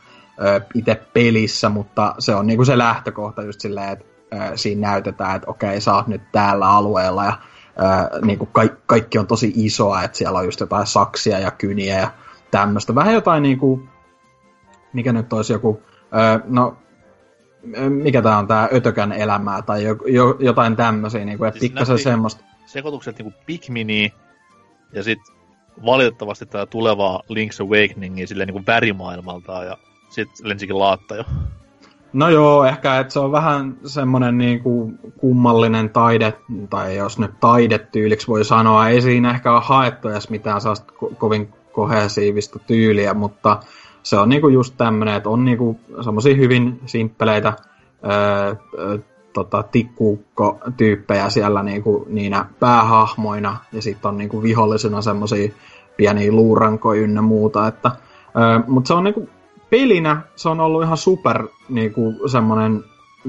[SPEAKER 4] öö, itse pelissä, mutta se on niinku se lähtökohta just silleen, että öö, siinä näytetään, että okei, sä oot nyt täällä alueella, ja öö, niinku ka- kaikki on tosi isoa, että siellä on just jotain saksia ja kyniä ja tämmöistä. Vähän jotain niinku, mikä nyt olisi joku, öö, no mikä tää on tää ötökän elämää tai jo, jo, jotain tämmöisiä, niinku, että
[SPEAKER 2] Siis
[SPEAKER 4] pikkasen semmoista.
[SPEAKER 2] Sekoitukset niinku Pikmini ja sit valitettavasti tätä tulevaa Link's Awakeningia silleen niin kuin värimaailmaltaan ja sitten lensikin laatta jo.
[SPEAKER 4] No joo, ehkä että se on vähän semmoinen niinku kummallinen taide, tai jos nyt taidetyyliksi voi sanoa, ei siinä ehkä ole haettu edes mitään ko- kovin kohesiivista tyyliä, mutta se on niinku just tämmöinen, että on niinku semmoisia hyvin simppeleitä öö, tota, tikkuukko-tyyppejä siellä niinku, niinä päähahmoina, ja sitten on niinku vihollisena semmoisia pieniä luurankoja ynnä muuta, että, öö, mutta se on niinku pelinä se on ollut ihan super niinku, semmoinen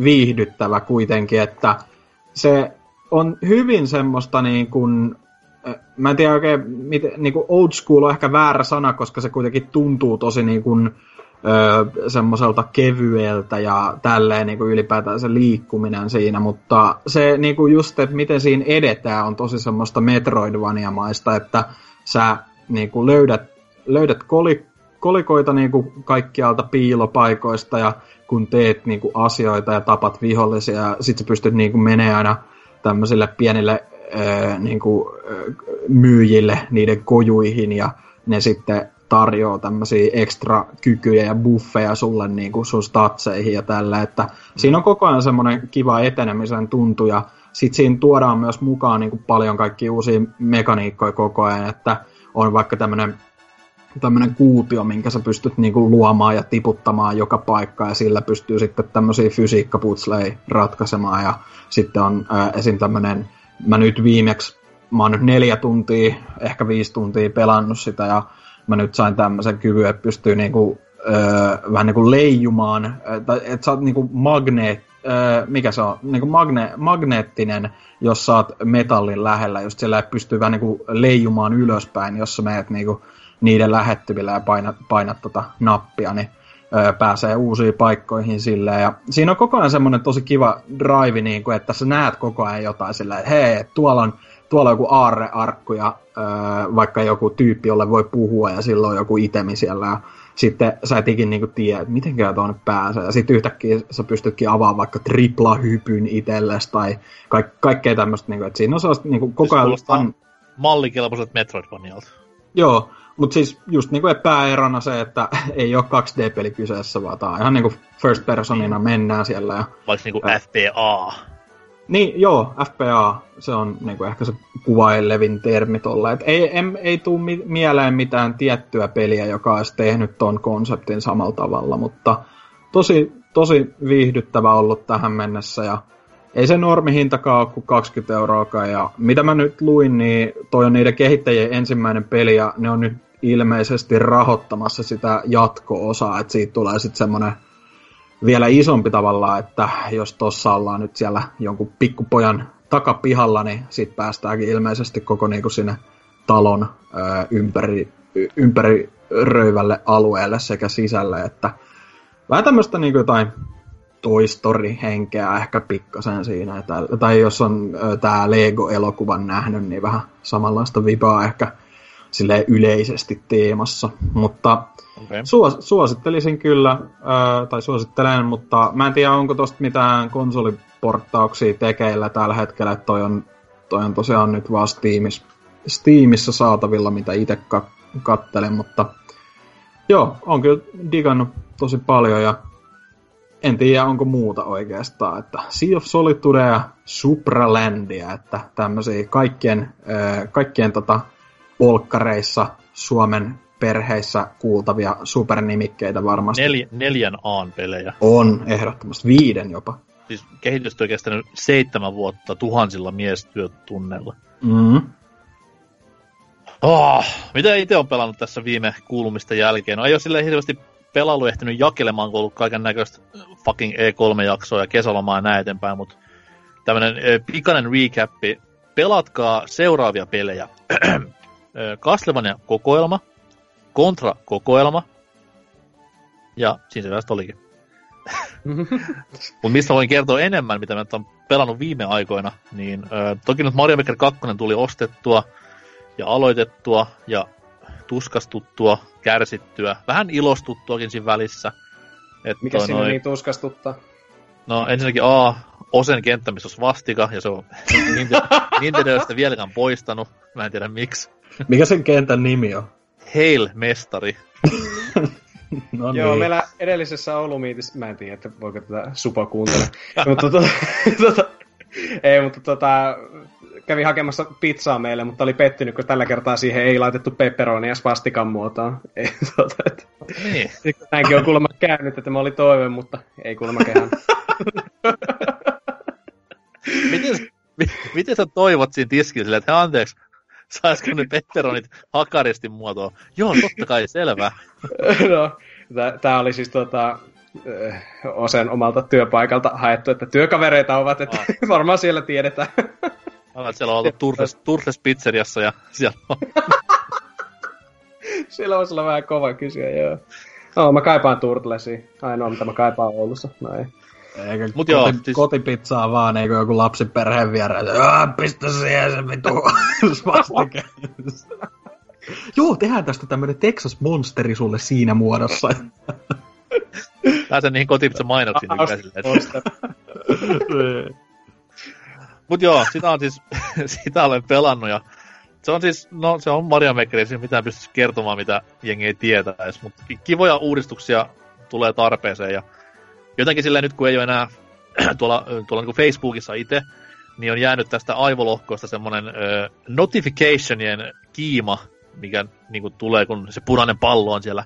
[SPEAKER 4] viihdyttävä kuitenkin, että se on hyvin semmoista niin kuin, mä en tiedä oikein, miten, niin kuin old school on ehkä väärä sana, koska se kuitenkin tuntuu tosi niin kuin, öö, semmoiselta kevyeltä ja tälleen niin kuin ylipäätään se liikkuminen siinä, mutta se niin kuin just, että miten siinä edetään on tosi semmoista Metroidvania-maista, että sä niin kuin löydät, löydät kolik, kolikoita niin kuin kaikkialta piilopaikoista ja kun teet niin kuin asioita ja tapat vihollisia ja sit sä pystyt niin kuin menee aina tämmöisille pienille niin kuin, myyjille niiden kojuihin ja ne sitten tarjoaa tämmöisiä ekstra kykyjä ja buffeja sulle niin kuin sun statseihin ja tällä, että siinä on koko ajan semmoinen kiva etenemisen tuntu ja sitten siinä tuodaan myös mukaan niin kuin paljon kaikkia uusia mekaniikkoja koko ajan, että on vaikka tämmöinen tämmöinen kuutio, minkä sä pystyt niinku luomaan ja tiputtamaan joka paikka ja sillä pystyy sitten tämmöisiä fysiikkaputsleja ratkaisemaan ja sitten on ää, esim. tämmöinen, mä nyt viimeksi, mä oon nyt neljä tuntia, ehkä viisi tuntia pelannut sitä ja mä nyt sain tämmöisen kyvyn, että pystyy niinku, ää, vähän niinku leijumaan, että sä oot niinku magneet, mikä se on, niinku magne, magneettinen, jos sä oot metallin lähellä, just sillä pystyy vähän niinku leijumaan ylöspäin, jos sä meet niinku niiden lähettyvillä ja painat, painat tota nappia, niin öö, pääsee uusiin paikkoihin silleen. Ja siinä on koko ajan semmoinen tosi kiva drive, niin kuin, että sä näet koko ajan jotain silleen, että hei, tuolla on, tuolla on joku aarrearkku ja öö, vaikka joku tyyppi, jolle voi puhua ja silloin on joku itemi siellä. Ja sitten sä et ikin niinku tiedä, että miten tuonne pääsee. Ja sitten yhtäkkiä sä pystytkin avaamaan vaikka tripla-hypyn itsellesi tai kaik- kaikkea tämmöistä. Niinku, että siinä on sellaista niinku, koko ajan... Siis
[SPEAKER 2] mallikelpoiset Metroidvanialta.
[SPEAKER 4] Joo, mutta siis just niinku pääerona se, että ei ole 2D-peli kyseessä, vaan tää on ihan niinku first personina mennään siellä. Ja,
[SPEAKER 2] Vaikka niinku äh, FPA.
[SPEAKER 4] Niin, joo, FPA, se on niinku ehkä se kuvailevin termi tolle. Et ei, em, ei tuu mi- mieleen mitään tiettyä peliä, joka olisi tehnyt ton konseptin samalla tavalla, mutta tosi, tosi viihdyttävä ollut tähän mennessä ja ei se normihintakaan ole kuin 20 euroa. Ja mitä mä nyt luin, niin toi on niiden kehittäjien ensimmäinen peli ja ne on nyt ilmeisesti rahoittamassa sitä jatko-osaa, että siitä tulee sitten semmoinen vielä isompi tavalla, että jos tossa ollaan nyt siellä jonkun pikkupojan takapihalla, niin sit päästäänkin ilmeisesti koko niinku sinne talon ö, ympäri, ympäri röyvälle alueelle sekä sisälle, että vähän tämmöistä niinku jotain Toy Story-henkeä ehkä pikkasen siinä. Tai, jos on tämä Lego-elokuvan nähnyt, niin vähän samanlaista vipaa ehkä sille yleisesti teemassa. Mutta okay. suos, suosittelisin kyllä, ää, tai suosittelen, mutta mä en tiedä, onko tosta mitään konsoliporttauksia tekeillä tällä hetkellä. Toi on, toi on tosiaan nyt vaan Steamissa, Steamissa saatavilla, mitä itse kattelen, mutta joo, on kyllä digannut tosi paljon ja en tiedä onko muuta oikeastaan, että Sea of Solitude ja Supralandia, että tämmöisiä kaikkien, kaikkien tota, polkkareissa Suomen perheissä kuultavia supernimikkeitä varmasti.
[SPEAKER 2] Nel, neljän A-pelejä.
[SPEAKER 4] On, ehdottomasti. Viiden jopa.
[SPEAKER 2] Siis kehitystyö kestänyt seitsemän vuotta tuhansilla miestyötunneilla.
[SPEAKER 4] Mm.
[SPEAKER 2] Oh, mitä itse on pelannut tässä viime kuulumista jälkeen? No ei ole silleen hirveästi pelailu ehtinyt jakelemaan, kun ollut kaiken näköistä fucking E3-jaksoa ja kesälomaa ja näin eteenpäin, mutta tämmönen pikainen recappi. Pelatkaa seuraavia pelejä. Castlevania kokoelma, Contra kokoelma, ja siinä se olikin. Mutta mistä voin kertoa enemmän, mitä mä olen pelannut viime aikoina, niin ö, toki nyt Mario Maker 2 tuli ostettua ja aloitettua, ja tuskastuttua, kärsittyä, vähän ilostuttuakin siinä välissä.
[SPEAKER 5] Et Mikä siinä noi... niin tuskastuttaa?
[SPEAKER 2] No ensinnäkin A, Osen kenttä, missä on vastika, ja se on Nintendoista vieläkään poistanut. Mä en tiedä miksi.
[SPEAKER 4] Mikä sen kentän nimi on?
[SPEAKER 2] Hail, mestari.
[SPEAKER 4] No
[SPEAKER 5] Joo,
[SPEAKER 4] niin.
[SPEAKER 5] meillä edellisessä Oulumiitissä, mä en tiedä, että voiko tätä supa kuuntella, mutta tota, tota, ei, mutta tota, kävi hakemassa pizzaa meille, mutta oli pettynyt, kun tällä kertaa siihen ei laitettu pepperonia spastikan muotoon. Ei, tota, että,
[SPEAKER 2] Niin.
[SPEAKER 5] näinkin on kuulemma käynyt, että mä oli toive, mutta ei kuulemma kehään.
[SPEAKER 2] Miten, miten sä toivot siinä tiskillä että "Hei, anteeksi, saisiko ne pepperonit hakaristin muotoon? Joo, totta kai, selvä.
[SPEAKER 5] no, tää oli siis tota, eh, osen omalta työpaikalta haettu, että työkavereita ovat, että
[SPEAKER 2] Ah.
[SPEAKER 5] varmaan siellä tiedetään.
[SPEAKER 2] Että siellä on oltu Turles, Turles pizzeriassa ja siellä on
[SPEAKER 5] Siellä voisi olla vähän kova kysyä, joo. No, mä kaipaan Turtlesia. Ainoa, mitä mä kaipaan Oulussa. No ei.
[SPEAKER 4] Eikä
[SPEAKER 2] Mut
[SPEAKER 4] koti,
[SPEAKER 2] joo,
[SPEAKER 4] siis... kotipizzaa vaan, eikö joku lapsi perheen vieressä. "Aa, Pistä siihen se vitu svastike. Joo, tehdään tästä tämmönen Texas Monsteri sulle siinä muodossa.
[SPEAKER 2] pääsen niihin kotipizza mainoksiin nykäisille.
[SPEAKER 5] Monster.
[SPEAKER 2] Mut joo, sitä on siis, sitä olen pelannut ja se on siis, no se on Mario Maker, ei siinä mitään pystyisi kertomaan, mitä jengi ei tietäisi, mutta kivoja uudistuksia tulee tarpeeseen ja jotenkin silleen nyt kun ei ole enää tuolla, tuolla niin Facebookissa itse, niin on jäänyt tästä aivolohkoista semmoinen ö, notificationien kiima, mikä niin kuin tulee, kun se punainen pallo on siellä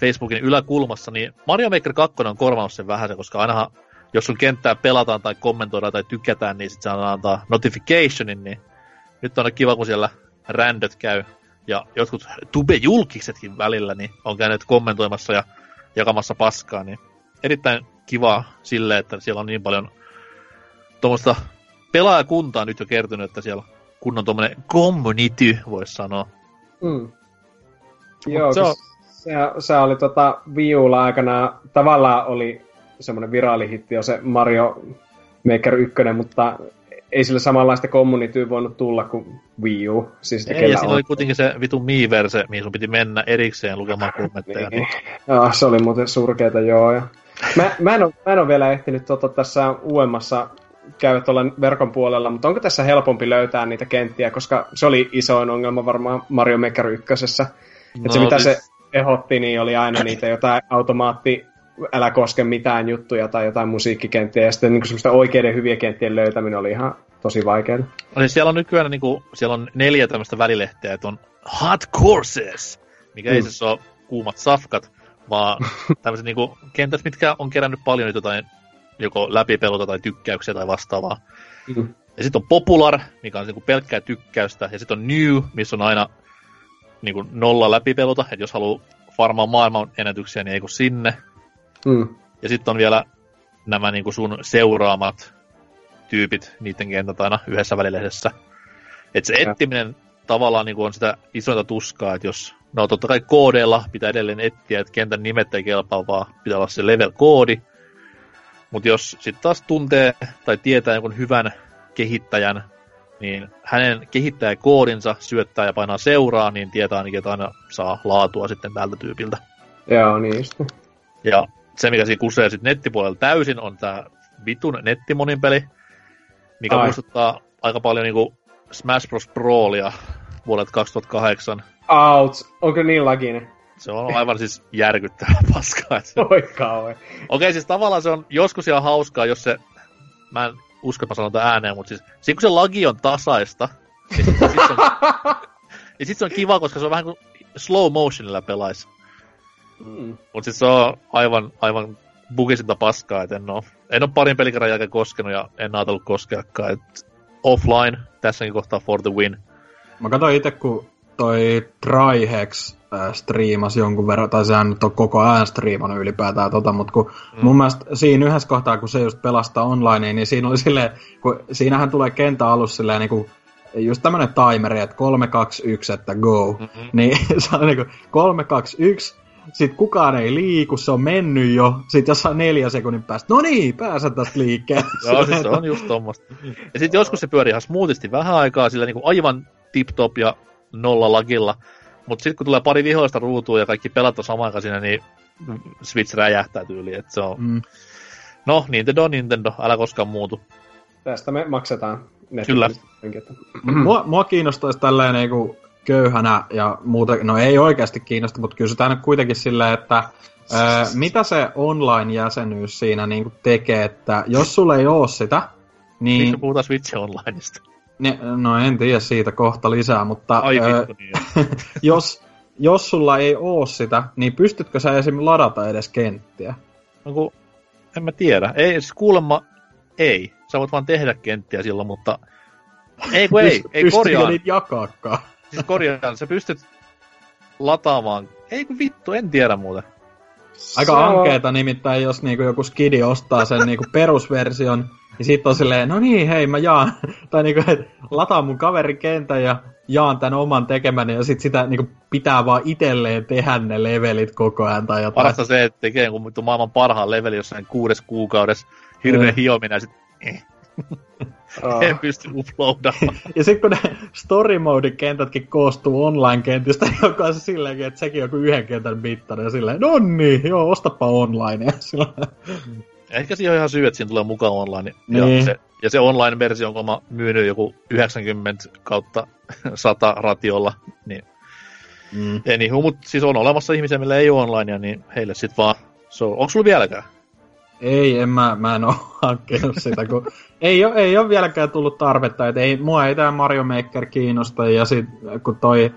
[SPEAKER 2] Facebookin yläkulmassa, niin Mario Maker 2 on korvannut sen vähän, koska ainahan jos sun kenttää pelataan tai kommentoidaan tai tykätään, niin sitten se antaa notificationin, niin nyt on kiva, kun siellä rändöt käy. Ja jotkut tube-julkisetkin välillä niin on käyneet kommentoimassa ja jakamassa paskaa, niin erittäin kiva sille, että siellä on niin paljon tuommoista pelaajakuntaa nyt jo kertynyt, että siellä on kunnon tuommoinen community, voisi sanoa.
[SPEAKER 5] Mm. Joo,
[SPEAKER 2] se
[SPEAKER 5] se,
[SPEAKER 2] on-
[SPEAKER 5] se, se, oli tota Wii Ulla aikana, tavallaan oli semmoinen viraalihitti jo se Mario Maker 1, mutta ei sillä samanlaista communityä voinut tulla kuin Wii U. Siis
[SPEAKER 2] Ei, ja siinä oli kuitenkin se vitun Miiverse, mihin sun piti mennä erikseen lukemaan kommentteja.
[SPEAKER 5] Niin. Joo, se oli muuten surkeita, joo. Ja... Mä, mä, en ole, mä en ole vielä ehtinyt tota, tässä uudemmassa käydä tuolla verkon puolella, mutta onko tässä helpompi löytää niitä kenttiä, koska se oli isoin ongelma varmaan Mario Maker 1. No, se mitä se ehotti, niin oli aina niitä jotain automaatti, älä koske mitään juttuja tai jotain musiikkikenttiä, ja sitten niin semmoista oikeiden hyviä kenttien löytäminen oli ihan tosi vaikeaa.
[SPEAKER 2] No siis siellä on nykyään niinku, siellä on neljä tämmöistä välilehteä, että on hot courses, mikä mm. ei siis ole kuumat safkat, vaan tämmöiset niinku kentät, mitkä on kerännyt paljon nyt jotain joko läpipelota tai tykkäyksiä tai vastaavaa.
[SPEAKER 5] Mm.
[SPEAKER 2] Ja sitten on Popular, mikä on niinku pelkkää tykkäystä, ja sitten on New, missä on aina niinku nolla läpipelota, että jos haluaa farmaa maailman ennätyksiä, niin ei kun sinne.
[SPEAKER 5] Mm.
[SPEAKER 2] Ja sitten on vielä nämä niinku sun seuraamat tyypit, niiden kentät aina yhdessä välilehdessä. Et se
[SPEAKER 5] Ja.
[SPEAKER 2] etsiminen tavallaan niinku on sitä isointa tuskaa, että jos, no totta kai koodeilla pitää edelleen etsiä, että kentän nimet ei kelpaa, vaan pitää olla se level-koodi. Mutta jos sitten taas tuntee tai tietää jonkun hyvän kehittäjän, niin hänen kehittäjäkoodinsa syöttää ja painaa seuraa, niin tietää ainakin, että aina saa laatua sitten tältä tyypiltä.
[SPEAKER 5] Joo, niin.
[SPEAKER 2] Ja se, mikä siinä kusee sitten nettipuolella täysin, on tämä vitun nettimonin peli, mikä.
[SPEAKER 5] Ai.
[SPEAKER 2] muistuttaa aika paljon niinku Smash Bros. Brawlia vuodelta 2008.
[SPEAKER 5] Outs, onko niin laginen?
[SPEAKER 2] Se on aivan siis järkyttävää paskaa.
[SPEAKER 5] Oi kauhean.
[SPEAKER 2] Okei, siis tavallaan se on joskus ihan hauskaa, jos se... Mä en usko, että mä sanon ääneen, mutta siis siinä kun se lagi on tasaista, niin sit, sit se on, niin sit se on kiva, koska se on vähän kuin slow motionilla pelaisi.
[SPEAKER 5] Mm.
[SPEAKER 2] Mutta sitten se on aivan, aivan bugisinta paskaa, että en oo, en oo parin pelikerran jälkeen koskenut ja en ajatellut koskeakaan. Et offline, tässäkin kohtaa for the win.
[SPEAKER 4] Mä katsoin itse, kun toi Trihex äh, striimasi jonkun verran, tai sehän nyt on koko ajan striimannut ylipäätään tota, mutta kun mm. mun mielestä siinä yhdessä kohtaa, kun se just pelastaa online, niin siinä oli silleen, kun siinähän tulee kentän alussa silleen niinku, just tämmönen timeri, että 3, 2, 1, että go.
[SPEAKER 2] Mm-hmm.
[SPEAKER 4] Niin se on niinku 3, 2, 1, sit kukaan ei liiku, se on mennyt jo, sit jossain neljä sekunnin päästä, no niin, pääsen tästä liikkeelle.
[SPEAKER 2] Joo, siis se on just tommoista. Ja sitten joskus se pyörii ihan smoothisti vähän aikaa, sillä niinku aivan tip-top ja nolla lagilla. Mutta sitten kun tulee pari vihoista ruutua ja kaikki pelata samaan aikaan siinä, niin Switch räjähtää tyyliin. Et se on...
[SPEAKER 4] Mm.
[SPEAKER 2] No, Nintendo, Nintendo, älä koskaan muutu.
[SPEAKER 5] Tästä me maksetaan.
[SPEAKER 2] Kyllä.
[SPEAKER 5] Että-
[SPEAKER 4] mua, mua kiinnostaisi tälleen niinku, köyhänä ja muuten, no ei oikeasti kiinnosta, mutta se tänne kuitenkin silleen, että ää, mitä se online-jäsenyys siinä niin tekee, että jos sulla ei ole sitä, niin...
[SPEAKER 2] Miksi puhutaan Switch Onlineista?
[SPEAKER 4] Ne, no en tiedä siitä kohta lisää, mutta
[SPEAKER 2] Ai
[SPEAKER 4] ää,
[SPEAKER 2] vittu niin.
[SPEAKER 4] jos, jos sulla ei oo sitä, niin pystytkö sä esim. ladata edes kenttiä?
[SPEAKER 2] No kun, en mä tiedä. Ei, siis kuulemma ei. Sä voit vaan tehdä kenttiä silloin, mutta... Ei kun ei,
[SPEAKER 4] Pyst-
[SPEAKER 2] ei korjaan.
[SPEAKER 4] niitä jakaakaan?
[SPEAKER 2] Siis korjaan, sä pystyt lataamaan. Ei kun vittu, en tiedä muuten.
[SPEAKER 4] Aika
[SPEAKER 5] Se on-
[SPEAKER 4] ankeeta nimittäin, jos niinku joku skidi ostaa sen niinku perusversion, niin sit on silleen, no niin, hei mä jaan, tai niinku, että lataan mun kaverin kentän ja jaan tän oman tekemäni, ja sit sitä niinku pitää vaan itelleen tehdä ne levelit koko ajan tai jotain.
[SPEAKER 2] Parasta se, että tekee kun maailman parhaan leveli jossain kuudes kuukaudessa. Hirveä
[SPEAKER 4] Mm.
[SPEAKER 2] hiominen ja sit eh,
[SPEAKER 5] Oh.
[SPEAKER 2] en pysty uploadamaan.
[SPEAKER 4] Ja sit kun ne story mode kentätkin koostuu online-kentistä, joka on silleen, että sekin on kuin yhden kentän mittainen, ja silleen, no niin, joo, ostapa online. Ja silleen,
[SPEAKER 2] Ehkä siihen on ihan syy, että siinä tulee mukaan online.
[SPEAKER 4] Niin.
[SPEAKER 2] Ja, se, ja se online-versio, onko mä myynyt joku 90 kautta 100 ratiolla, niin
[SPEAKER 4] mm.
[SPEAKER 2] anywho, mutta siis on olemassa ihmisiä, millä ei ole onlinea, niin heille sit vaan, so, onko sulla vieläkään?
[SPEAKER 4] Ei, en mä, mä en oo hankkinut sitä, kun ei ole, ei ole vieläkään tullut tarvetta, että ei, mua ei tää Mario Maker kiinnosta, ja sit kun toi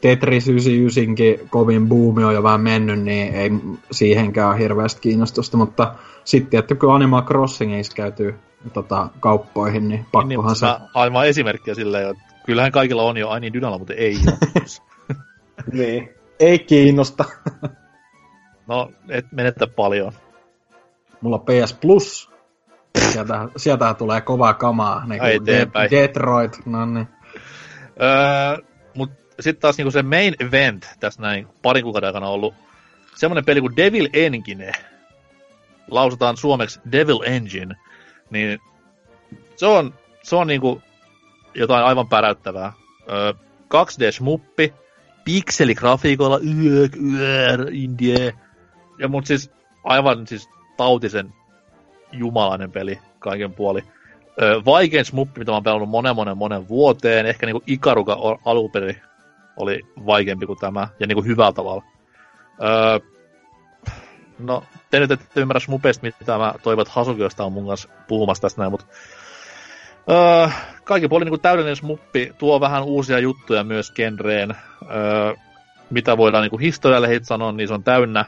[SPEAKER 4] Tetris 99kin kovin buumi on jo vähän mennyt, niin ei siihenkään ole hirveästi kiinnostusta, mutta sitten, että kun Animal Crossingissa käytyy tota, kauppoihin, niin pakkohan
[SPEAKER 2] niin,
[SPEAKER 4] se...
[SPEAKER 2] aivan esimerkkiä silleen, että kyllähän kaikilla on jo Aini Dynalla, mutta ei.
[SPEAKER 5] Niin.
[SPEAKER 4] Ei kiinnosta.
[SPEAKER 2] No, et menettä paljon.
[SPEAKER 4] Mulla on PS Plus. Sieltä, sieltä tulee kovaa kamaa. Niin
[SPEAKER 2] Ai.
[SPEAKER 4] Detroit, no niin.
[SPEAKER 2] Öö, mut sitten taas niinku se main event tässä näin parin kuukauden aikana on ollut semmonen peli kuin Devil Engine. Lausutaan suomeksi Devil Engine. Niin se on, se on niinku jotain aivan päräyttävää. Öö, 2D-smuppi, pikseligrafiikoilla, yök, yör, indie. Ja mut siis aivan siis tautisen jumalainen peli kaiken puoli. Vaikein smuppi, mitä mä oon pelannut monen monen monen vuoteen. Ehkä niinku Ikaruga o- alupeli oli vaikeampi kuin tämä, ja niinku hyvällä tavalla. Öö, no, te nyt ette ymmärrä smupeista, mitä mä toivon, että on mun kanssa puhumassa tästä näin, mutta öö, kaikki puoli niinku täydellinen smuppi tuo vähän uusia juttuja myös genreen. Öö, mitä voidaan niinku historialle heitä sanoa, niin se on täynnä,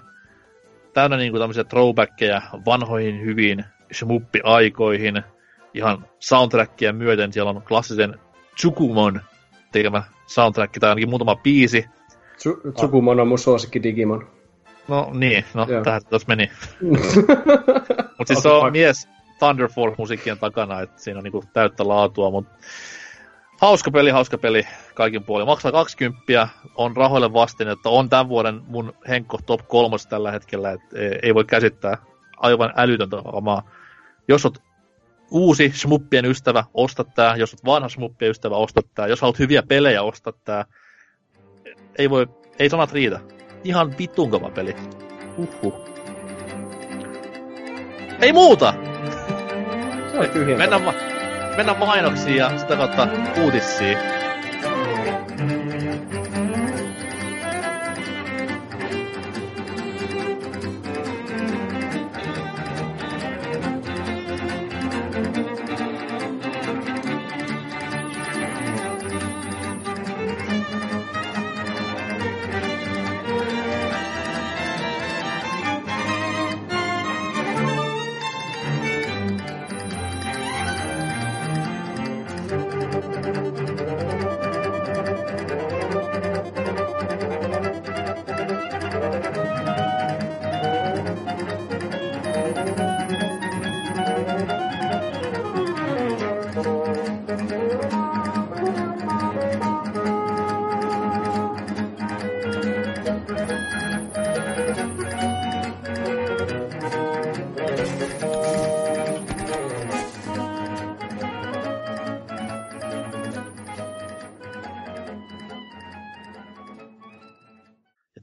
[SPEAKER 2] täynnä niinku tämmöisiä throwbackkejä vanhoihin hyviin smuppi-aikoihin. Ihan soundtrackia myöten siellä on klassisen Tsukumon tekemä soundtrack tai ainakin muutama biisi.
[SPEAKER 5] Tsu- Tsukumon on mun suosikki Digimon.
[SPEAKER 2] No niin, no
[SPEAKER 5] Joo.
[SPEAKER 2] tähän tuossa meni. Mutta siis se on mies Thunder Force-musiikkien takana, että siinä on niinku täyttä laatua, mutta hauska peli, hauska peli kaikin puolin. Maksaa 20, on rahoille vastin, että on tämän vuoden mun Henkko top 3 tällä hetkellä, että ei- ei voi käsittää aivan älytöntä omaa. Jos oot uusi smuppien ystävä, osta tää. Jos oot vanha smuppien ystävä, osta tää. Jos haluat hyviä pelejä, osta tää. Ei voi, ei sanat riitä. Ihan vitun kova peli. Uhuh. Ei muuta!
[SPEAKER 5] Se on tyhjentävä.
[SPEAKER 2] Mennään, ma- mennään mainoksiin ja sitä kautta uutissiin.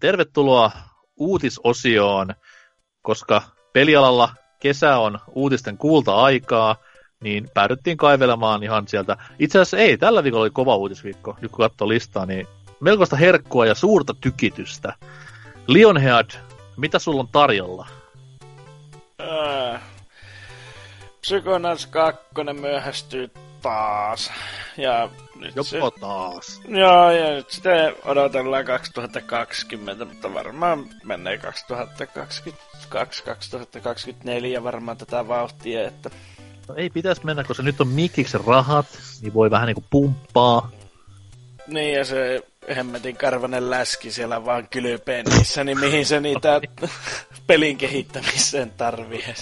[SPEAKER 2] Tervetuloa uutisosioon, koska pelialalla kesä on uutisten kulta-aikaa, niin päädyttiin kaivelemaan ihan sieltä. Itse asiassa ei, tällä viikolla oli kova uutisviikko. Nyt kun katsoo listaa, niin melkoista herkkua ja suurta tykitystä. Lionhead, mitä sulla on tarjolla?
[SPEAKER 3] Äh, Psychonauts 2 myöhästyy taas. Ja nyt se,
[SPEAKER 2] Joko taas?
[SPEAKER 3] joo, ja nyt sitä odotellaan 2020, mutta varmaan menee 2022-2024 varmaan tätä vauhtia, että
[SPEAKER 2] No ei pitäisi mennä, koska nyt on Mikiksen rahat, niin voi vähän niinku pumppaa.
[SPEAKER 3] Niin, ja se hemmetin karvanen läski siellä vaan kylpeen niissä, niin mihin se niitä pelin kehittämiseen tarvii.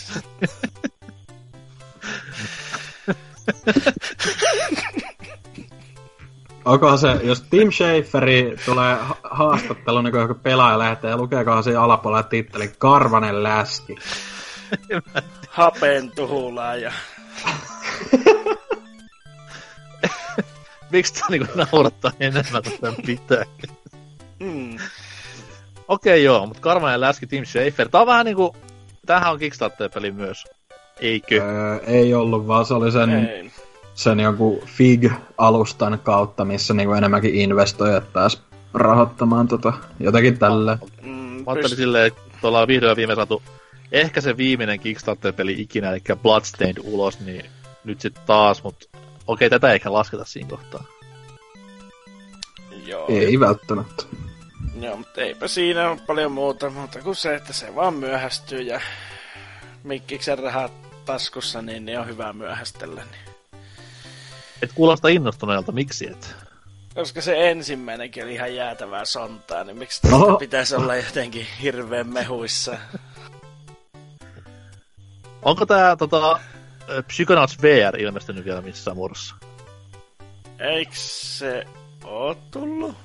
[SPEAKER 4] Onkohan se, jos Tim Schaferi tulee ha- haastatteluun, niin kun joku pelaaja lähtee, ja lukeekohan siinä alapuolella titteli Karvanen läski.
[SPEAKER 3] Hapen tuhulaa ja...
[SPEAKER 2] Miksi tää niinku naurattaa enemmän tämän pitää?
[SPEAKER 3] Mm.
[SPEAKER 2] Okei joo, mutta Karma ja Läski Tim Schafer. Tää on vähän niinku... Tämähän on Kickstarter-peli myös. Eikö?
[SPEAKER 4] Öö, ei ollut, vaan se oli sen,
[SPEAKER 3] Ei.
[SPEAKER 4] sen joku FIG-alustan kautta, missä niinku enemmänkin investoijat pääs rahoittamaan tota, jotenkin tällä.
[SPEAKER 3] Mm,
[SPEAKER 2] Mä ajattelin silleen, että tuolla on vihdoin ja viime saatu ehkä se viimeinen Kickstarter-peli ikinä, eli Bloodstained ulos, niin nyt sitten taas, mutta okei, tätä ei ehkä lasketa siinä kohtaa.
[SPEAKER 3] Joo,
[SPEAKER 4] Ei välttämättä.
[SPEAKER 3] joo, mutta eipä siinä ole paljon muuta, muuta kuin se, että se vaan myöhästyy ja Mikkiksen rahat taskussa, niin, niin on hyvä myöhästellä. Niin.
[SPEAKER 2] Et kuulosta innostuneelta, miksi et?
[SPEAKER 3] Koska se ensimmäinenkin oli ihan jäätävää sontaa, niin miksi tästä
[SPEAKER 4] Oho.
[SPEAKER 3] pitäisi olla jotenkin hirveän mehuissa?
[SPEAKER 2] Onko tää tota, Psychonauts VR ilmestynyt vielä missään muodossa?
[SPEAKER 3] Eikö se oo tullut?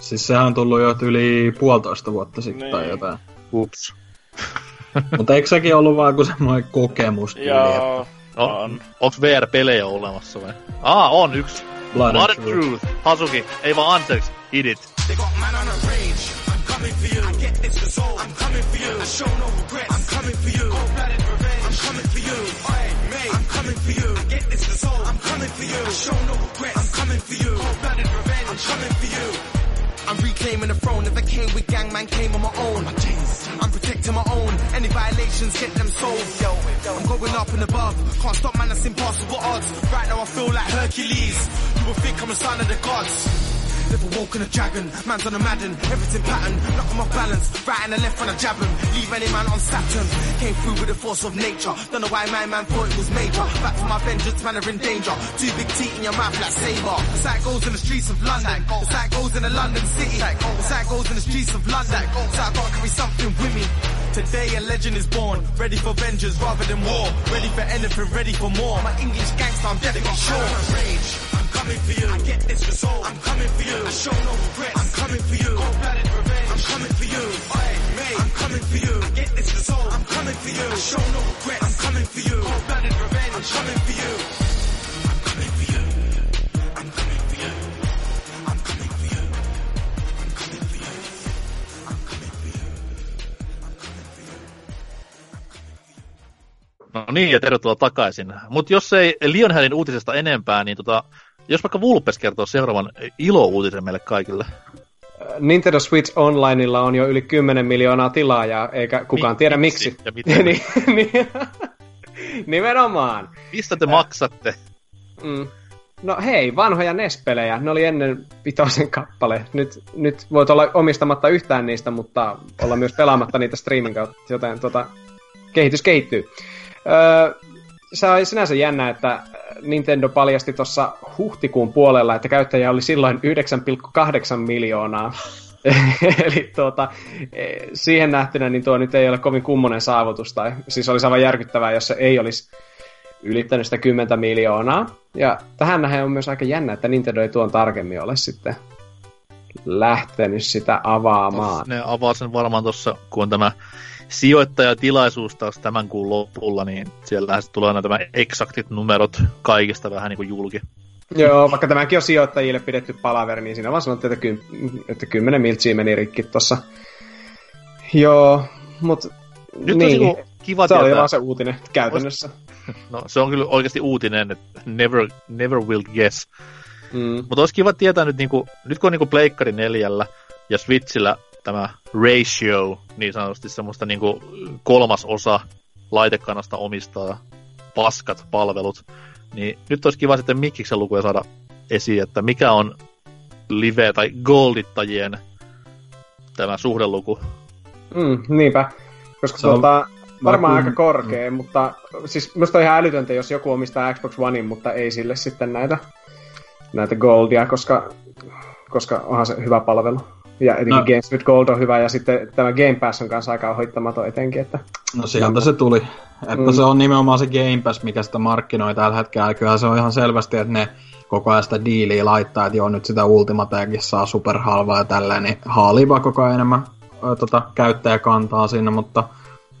[SPEAKER 4] Siis sehän on tullut jo yli puolitoista vuotta sitten
[SPEAKER 3] Niin.
[SPEAKER 4] tai jotain.
[SPEAKER 2] Ups.
[SPEAKER 4] Mutta eikö sekin ollut vaan kuin semmoinen kokemus?
[SPEAKER 3] Joo,
[SPEAKER 2] No,
[SPEAKER 3] on.
[SPEAKER 2] onks VR-pelejä olemassa vai? Aa, on yksi.
[SPEAKER 4] Blood
[SPEAKER 2] Blood and
[SPEAKER 4] Truth.
[SPEAKER 2] Truth. Hasuki. Ei vaan anteeksi. Hit it.
[SPEAKER 6] They got man on a rage. I'm coming for you. I get this result. I'm coming for you. I show no regrets. I'm coming for you. Cold-blooded revenge. I'm coming for you. I'm coming for you. I get this result. I'm coming for you. I show no regrets. I'm coming for you. Cold-blooded revenge. I'm coming for you. I'm reclaiming the throne. Never came with gang, man came on my own. I'm protecting my own. Any violations, get them solved. Yo, I'm going up and above. Can't stop, man. That's impossible odds. Right now, I feel like Hercules. You would think I'm a son of the gods. Never walking a dragon, man's on a madden, everything pattern, knock on my balance, right and the left when a jab him, leave any man on Saturn, came through with the force of nature, don't know why my man thought it was major, back for my vengeance, man are in danger, two big teeth in your mouth like that's how it goes in the streets of London, that's how goes in the London city, how it goes in the streets of London, so I gotta carry something with me. Today a legend is born, ready for vengeance rather than war, ready for anything, ready for more, my English gangster, I'm definitely sure. Rage. Coming for you. I get this result. I'm coming for you. I show no regrets. I'm coming for you. Cold-blooded revenge. I'm coming for you. Oi, mate. I'm coming for you. I get this result. I'm coming for you. I show no regrets. I'm coming for you. Revenge. Coming for you. I'm coming for you. I'm coming for you.
[SPEAKER 2] No niin, ja tervetuloa takaisin. Mutta jos ei Lionheadin uutisesta enempää, niin tota, jos vaikka Vulpes kertoo seuraavan ilo-uutisen meille kaikille.
[SPEAKER 5] Nintendo Switch Onlineilla on jo yli 10 miljoonaa tilaajaa, eikä kukaan
[SPEAKER 2] Mi-
[SPEAKER 5] tiedä
[SPEAKER 2] miksi
[SPEAKER 5] miksi.
[SPEAKER 2] ja miten?
[SPEAKER 5] niin, niin, nimenomaan.
[SPEAKER 2] Mistä te maksatte?
[SPEAKER 5] Mm. No hei, vanhoja NES-pelejä, ne oli ennen vitosen kappale. Nyt, nyt voit olla omistamatta yhtään niistä, mutta olla myös pelaamatta niitä streamin kautta, joten tota, kehitys kehittyy. Öö, se oli sinänsä jännä, että Nintendo paljasti tuossa huhtikuun puolella, että käyttäjiä oli silloin 9,8 miljoonaa. Eli tuota, eh, siihen nähtynä niin tuo nyt ei ole kovin kummonen saavutus, tai siis olisi aivan järkyttävää, jos se ei olisi ylittänyt sitä 10 miljoonaa. Ja tähän nähdään on myös aika jännä, että Nintendo ei tuon tarkemmin ole sitten lähtenyt sitä avaamaan.
[SPEAKER 2] Ne avaa sen varmaan tuossa, kun tämä sijoittajatilaisuus taas tämän kuun lopulla, niin siellä tulee nämä eksaktit numerot kaikista vähän niin kuin julki.
[SPEAKER 5] Joo, vaikka tämäkin on sijoittajille pidetty palaveri, niin siinä vaan sanottiin, että, ky- että 10 miltsiä meni rikki tossa. Joo, mut
[SPEAKER 2] Nyt
[SPEAKER 5] niin,
[SPEAKER 2] on kiva
[SPEAKER 5] se oli
[SPEAKER 2] tietää.
[SPEAKER 5] vaan se uutinen käytännössä.
[SPEAKER 2] No, se on kyllä oikeasti uutinen, että never, never will guess.
[SPEAKER 5] Mm.
[SPEAKER 2] Mutta olisi kiva tietää nyt, niinku, nyt kun on niinku Pleikkari neljällä ja Switchillä tämä ratio, niin sanotusti semmoista niinku kolmas osa laitekannasta omistaa paskat palvelut, niin nyt olisi kiva sitten Mikkiksen lukuja saada esiin, että mikä on live- tai goldittajien tämä suhdeluku.
[SPEAKER 5] Mm, niinpä. Koska
[SPEAKER 4] Se on
[SPEAKER 5] tuota, varmaan
[SPEAKER 4] kun-
[SPEAKER 5] aika korkea, mutta siis musta on ihan älytöntä, jos joku omistaa Xbox Onein, mutta ei sille sitten näitä, näitä Goldia, koska, koska onhan se hyvä palvelu. Ja etenkin
[SPEAKER 4] No.
[SPEAKER 5] Games with Gold on hyvä, ja sitten tämä Game Pass on kanssa aika ohittamaton etenkin, että
[SPEAKER 4] No sieltä se tuli. Että
[SPEAKER 5] Mm.
[SPEAKER 4] se on nimenomaan se Game Pass, mikä sitä markkinoi tällä hetkellä. Kyllä se on ihan selvästi, että ne koko ajan sitä diiliä laittaa, että joo, nyt sitä Ultimateakin saa superhalvaa ja tälleen, niin haalii vaan koko ajan enemmän ö, tota, käyttäjäkantaa sinne, mutta,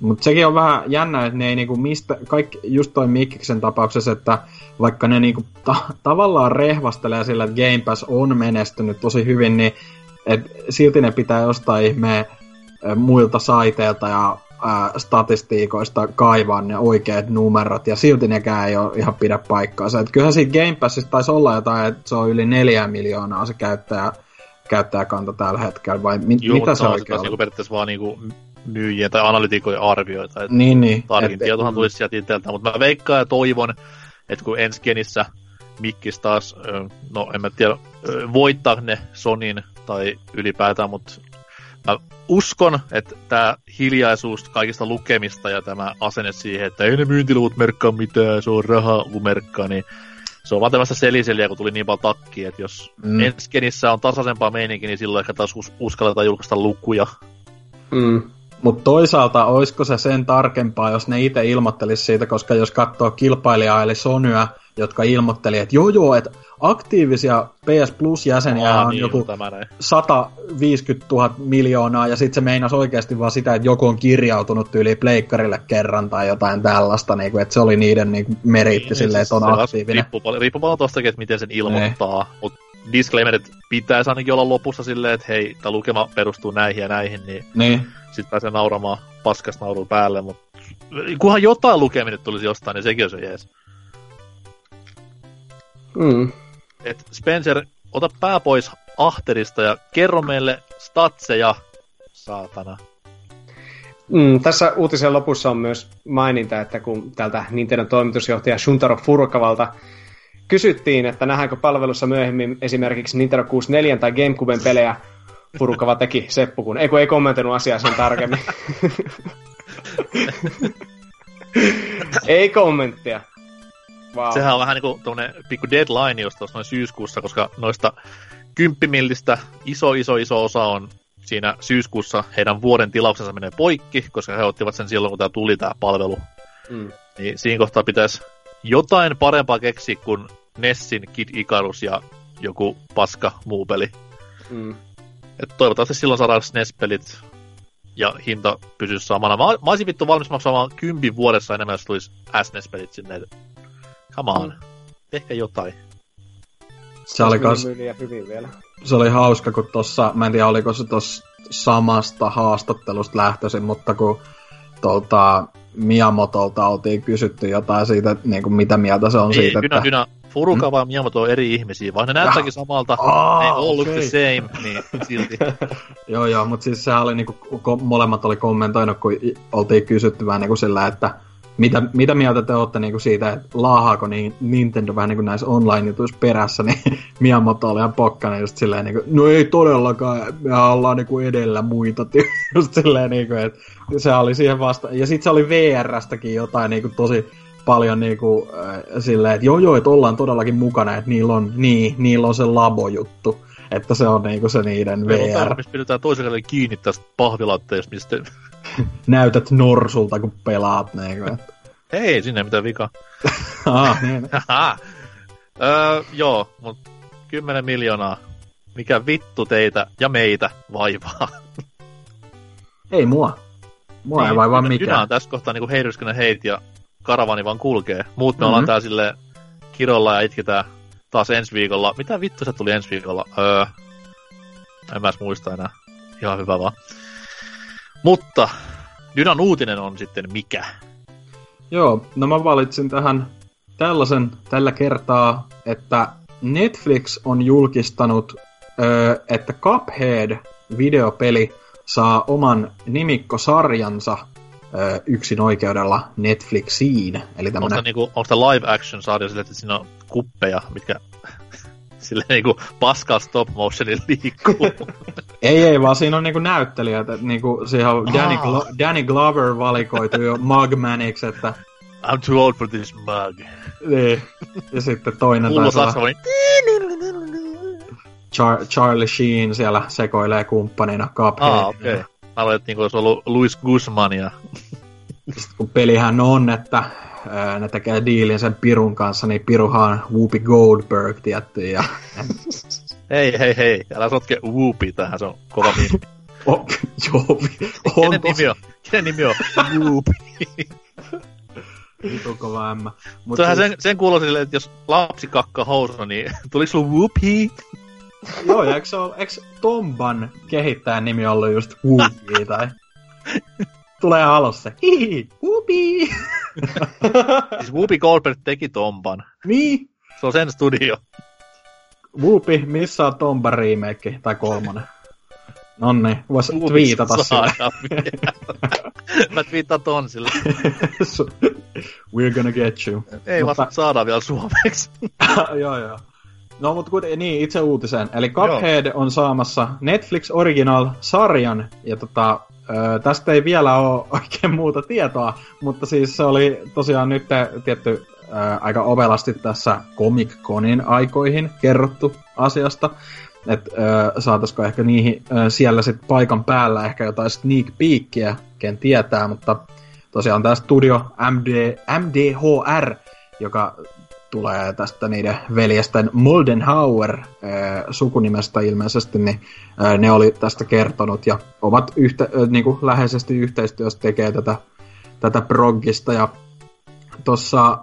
[SPEAKER 4] mutta sekin on vähän jännä, että ne ei niinku mistä, kaikki, just toi Mikkiksen tapauksessa, että vaikka ne niinku ta- tavallaan rehvastelee sillä, että Game Pass on menestynyt tosi hyvin, niin et silti ne pitää jostain ihmeen muilta saiteilta ja ää, statistiikoista kaivaa ne oikeat numerot, ja silti nekään ei ole ihan pidä paikkaansa. Et kyllähän siinä Game Passissa taisi olla jotain, että se on yli neljä miljoonaa se käyttäjä, käyttäjäkanta tällä hetkellä, vai mi-
[SPEAKER 2] Juu,
[SPEAKER 4] mitä se
[SPEAKER 2] on
[SPEAKER 4] oikein
[SPEAKER 2] taas
[SPEAKER 4] oli?
[SPEAKER 2] niinku periaatteessa vaan niinku myyjien tai analytikojen arvioita. Et
[SPEAKER 4] Niin, niin.
[SPEAKER 2] Tarkin
[SPEAKER 4] Et-
[SPEAKER 2] tietohan tulisi sieltä itseltä, mutta mä veikkaan ja toivon, että kun ensi genissä Mikkis taas, no en mä tiedä, voittaa ne Sonin tai ylipäätään, mutta mä uskon, että tämä hiljaisuus kaikista lukemista ja tämä asenne siihen, että ei ne myyntiluvut merkkaa mitään, se on rahalumerkkaa, niin se on vaan tämmöistä seliseliä, kun tuli niin paljon takkia, että jos
[SPEAKER 4] Mm.
[SPEAKER 2] ensi genissä on tasaisempaa meininki, niin silloin ehkä taas us- uskalletaan julkaista lukuja.
[SPEAKER 5] mm,
[SPEAKER 4] Mutta toisaalta olisiko se sen tarkempaa, jos ne itse ilmoittelisi siitä, koska jos katsoo kilpailijaa eli Sonyä, jotka ilmoitteli, että joo joo, että aktiivisia PS Plus-jäseniä
[SPEAKER 2] Aa,
[SPEAKER 4] on
[SPEAKER 2] niin,
[SPEAKER 4] joku
[SPEAKER 2] tämä näin.
[SPEAKER 4] 150 000 miljoonaa, ja sitten se meinas oikeasti vaan sitä, että joku on kirjautunut yli pleikkarille kerran tai jotain tällaista, niin kuin, että se oli niiden niin kuin, meriitti
[SPEAKER 2] Niin,
[SPEAKER 4] silleen,
[SPEAKER 2] siis
[SPEAKER 4] että on aktiivinen.
[SPEAKER 2] Riippuu paljon, riippuu paljon tostakin, että miten sen ilmoittaa. Mutta disclaimerit pitäisi ainakin olla lopussa silleen, että hei, tämä lukema perustuu näihin ja näihin, niin
[SPEAKER 4] Niin,
[SPEAKER 2] sitten pääsee nauramaan paskas nauru päälle. Mutta kunhan jotain lukeminen tulisi jostain, niin sekin se jees.
[SPEAKER 5] mm.
[SPEAKER 2] Et Spencer, ota pää pois ahterista ja kerro meille statseja, saatana.
[SPEAKER 5] Mm, tässä uutisen lopussa on myös maininta, että kun tältä Nintendo toimitusjohtaja Shuntaro Furukavalta kysyttiin, että nähdäänkö palvelussa myöhemmin esimerkiksi Nintendo 64 tai Gamecuben pelejä, Furukava teki Seppu, kun ei, kun ei kommentoinut asiaa sen tarkemmin. ei kommenttia. Wow.
[SPEAKER 2] Sehän on vähän niinku tuommoinen pikku deadline just tuossa noin syyskuussa, koska noista kymppimillistä iso iso iso osa on siinä syyskuussa heidän vuoden tilauksensa menee poikki, koska he ottivat sen silloin, kun tämä tuli tämä palvelu.
[SPEAKER 5] Mm.
[SPEAKER 2] Niin siinä kohtaa pitäisi jotain parempaa keksiä kuin Nessin Kid Icarus ja joku paska muu peli.
[SPEAKER 5] Mm.
[SPEAKER 2] Et toivottavasti silloin saadaan SNES-pelit ja hinta pysyy samana. Mä, mä olisin vittu valmis maksamaan kympin vuodessa enemmän, jos tulisi SNES-pelit sinne. Come on. Ehkä jotain.
[SPEAKER 4] se oli, kas, se oli hauska, kun tossa, mä en tiedä oliko se tossa samasta haastattelusta lähtöisin, mutta kun tuolta Miamotolta oltiin kysytty jotain siitä, että niin kuin mitä mieltä se on
[SPEAKER 2] Ei,
[SPEAKER 4] siitä,
[SPEAKER 2] Dyna,
[SPEAKER 4] että...
[SPEAKER 2] Dyna, Furukawa ja Miyamoto on eri ihmisiä, vaan ne näyttääkin samalta.
[SPEAKER 4] Aa,
[SPEAKER 2] ne all look
[SPEAKER 4] okei.
[SPEAKER 2] the same, niin silti.
[SPEAKER 4] Joo, joo, mutta siis sehän oli niinku, molemmat oli kommentoinut, kun oltiin kysytty vähän niinku sillä, että mitä, mitä mieltä te olette niinku siitä, että laahaako niin Nintendo vähän niinku näissä online-jutuissa perässä, niin Miyamoto oli ihan pokkana just silleen niinku, no ei todellakaan, me ollaan niinku edellä muita, just silleen niinku, että se oli siihen vasta, ja sitten se oli VRstäkin jotain niinku tosi paljon niinku äh, silleen, että joo joo, että ollaan todellakin mukana, että niillä on, niin, niillä on se labo-juttu, että se on niinku se niiden
[SPEAKER 2] Meillä on
[SPEAKER 4] VR.
[SPEAKER 2] täällä, missä pidetään toisen kiinni tästä pahvilatteesta, mistä...
[SPEAKER 4] näytät norsulta, kun pelaat. Niin kuin.
[SPEAKER 2] Hei, sinne ei mitään vikaa.
[SPEAKER 4] ah, niin.
[SPEAKER 2] Öö, joo, mut 10 miljoonaa. Mikä vittu teitä ja meitä vaivaa?
[SPEAKER 4] Ei mua. Mua ei vaivaa mikään.
[SPEAKER 2] on tässä kohtaa niinku heidyskynen heit ja karavani vaan kulkee. Muut me
[SPEAKER 4] Mhm.
[SPEAKER 2] ollaan tää sille kirolla ja itketään taas ensi viikolla. Mitä vittu se tuli ensi viikolla? Öö, en mä edes muista enää. Ihan hyvä vaan. Mutta Dynan uutinen on sitten mikä?
[SPEAKER 4] Joo, no mä valitsin tähän tällaisen tällä kertaa, että Netflix on julkistanut, ö, että Cuphead videopeli saa oman nimikkosarjansa ö, yksin oikeudella Netflixiin. Eli
[SPEAKER 2] Onko
[SPEAKER 4] tämmönen,
[SPEAKER 2] tämä niinku, onko tää live action sarja sille, että siinä on kuppeja, mitkä sille niinku paskaa stop motionin liikkuu?
[SPEAKER 4] ei ei, vaan siinä on niinku näyttelijät, että niinku siihen on Danny. Glo- Danny Glover valikoitu jo Mugmaniksi, että
[SPEAKER 2] I'm too old for this mug.
[SPEAKER 4] niin. Ja sitten toinen taisi olla. Char- Charlie Sheen siellä sekoilee kumppanina Cuphead.
[SPEAKER 2] Ah. Okay. Mä luulen, että niinku olisi ollut Luis Guzman ja...
[SPEAKER 4] Sitten kun pelihän on, että ää, ne tekee diilin sen Pirun kanssa, niin Piruhan Whoopi Goldberg tietty. Ja,
[SPEAKER 2] Hei, hei, hei. Älä sotke Whoopi tähän, se on kova nimi.
[SPEAKER 4] oh, joo, on
[SPEAKER 2] Kenen nimi on? Kenen nimi on? Whoopi.
[SPEAKER 4] tosi kova ämmä. Mut
[SPEAKER 2] Sehän
[SPEAKER 4] siis-
[SPEAKER 2] sen, sen silleen, että jos lapsi kakkaa housuun, niin tuliko sulla Whoopi?
[SPEAKER 4] Joo, ja eikö, ole, eikö Tomban kehittäjän nimi ollut just Whoopi tai... Tulee alussa hihi, Whoopi!
[SPEAKER 2] Siis Whoopi Goldberg teki Tomban.
[SPEAKER 4] niin,
[SPEAKER 2] Se on sen studio.
[SPEAKER 4] Whoopi, missä on Tomban remake tai kolmonen? Nonni, vois
[SPEAKER 2] Whoopi
[SPEAKER 4] twiitata sille.
[SPEAKER 2] Mä twiittaan ton sille.
[SPEAKER 4] We're gonna get you.
[SPEAKER 2] Ei
[SPEAKER 4] Mutta-
[SPEAKER 2] vasta saadaan vielä suomeksi.
[SPEAKER 4] joo, joo. No, mutta kuitenkin, niin, itse uutiseen. Eli Cuphead on saamassa Netflix Original-sarjan, ja tota, ö, tästä ei vielä ole oikein muuta tietoa, mutta siis se oli tosiaan nyt tietty ö, aika ovelasti tässä Comic Conin aikoihin kerrottu asiasta, että saataisiko ehkä niihin ö, siellä sitten paikan päällä ehkä jotain sneak peekia, ken tietää, mutta tosiaan tämä studio MD, MDHR, joka tulee tästä niiden veljesten Moldenhauer äh, sukunimestä ilmeisesti, niin ne oli tästä kertonut ja ovat yhtä, äh, niinku läheisesti yhteistyössä tekee tätä, tätä proggista ja tuossa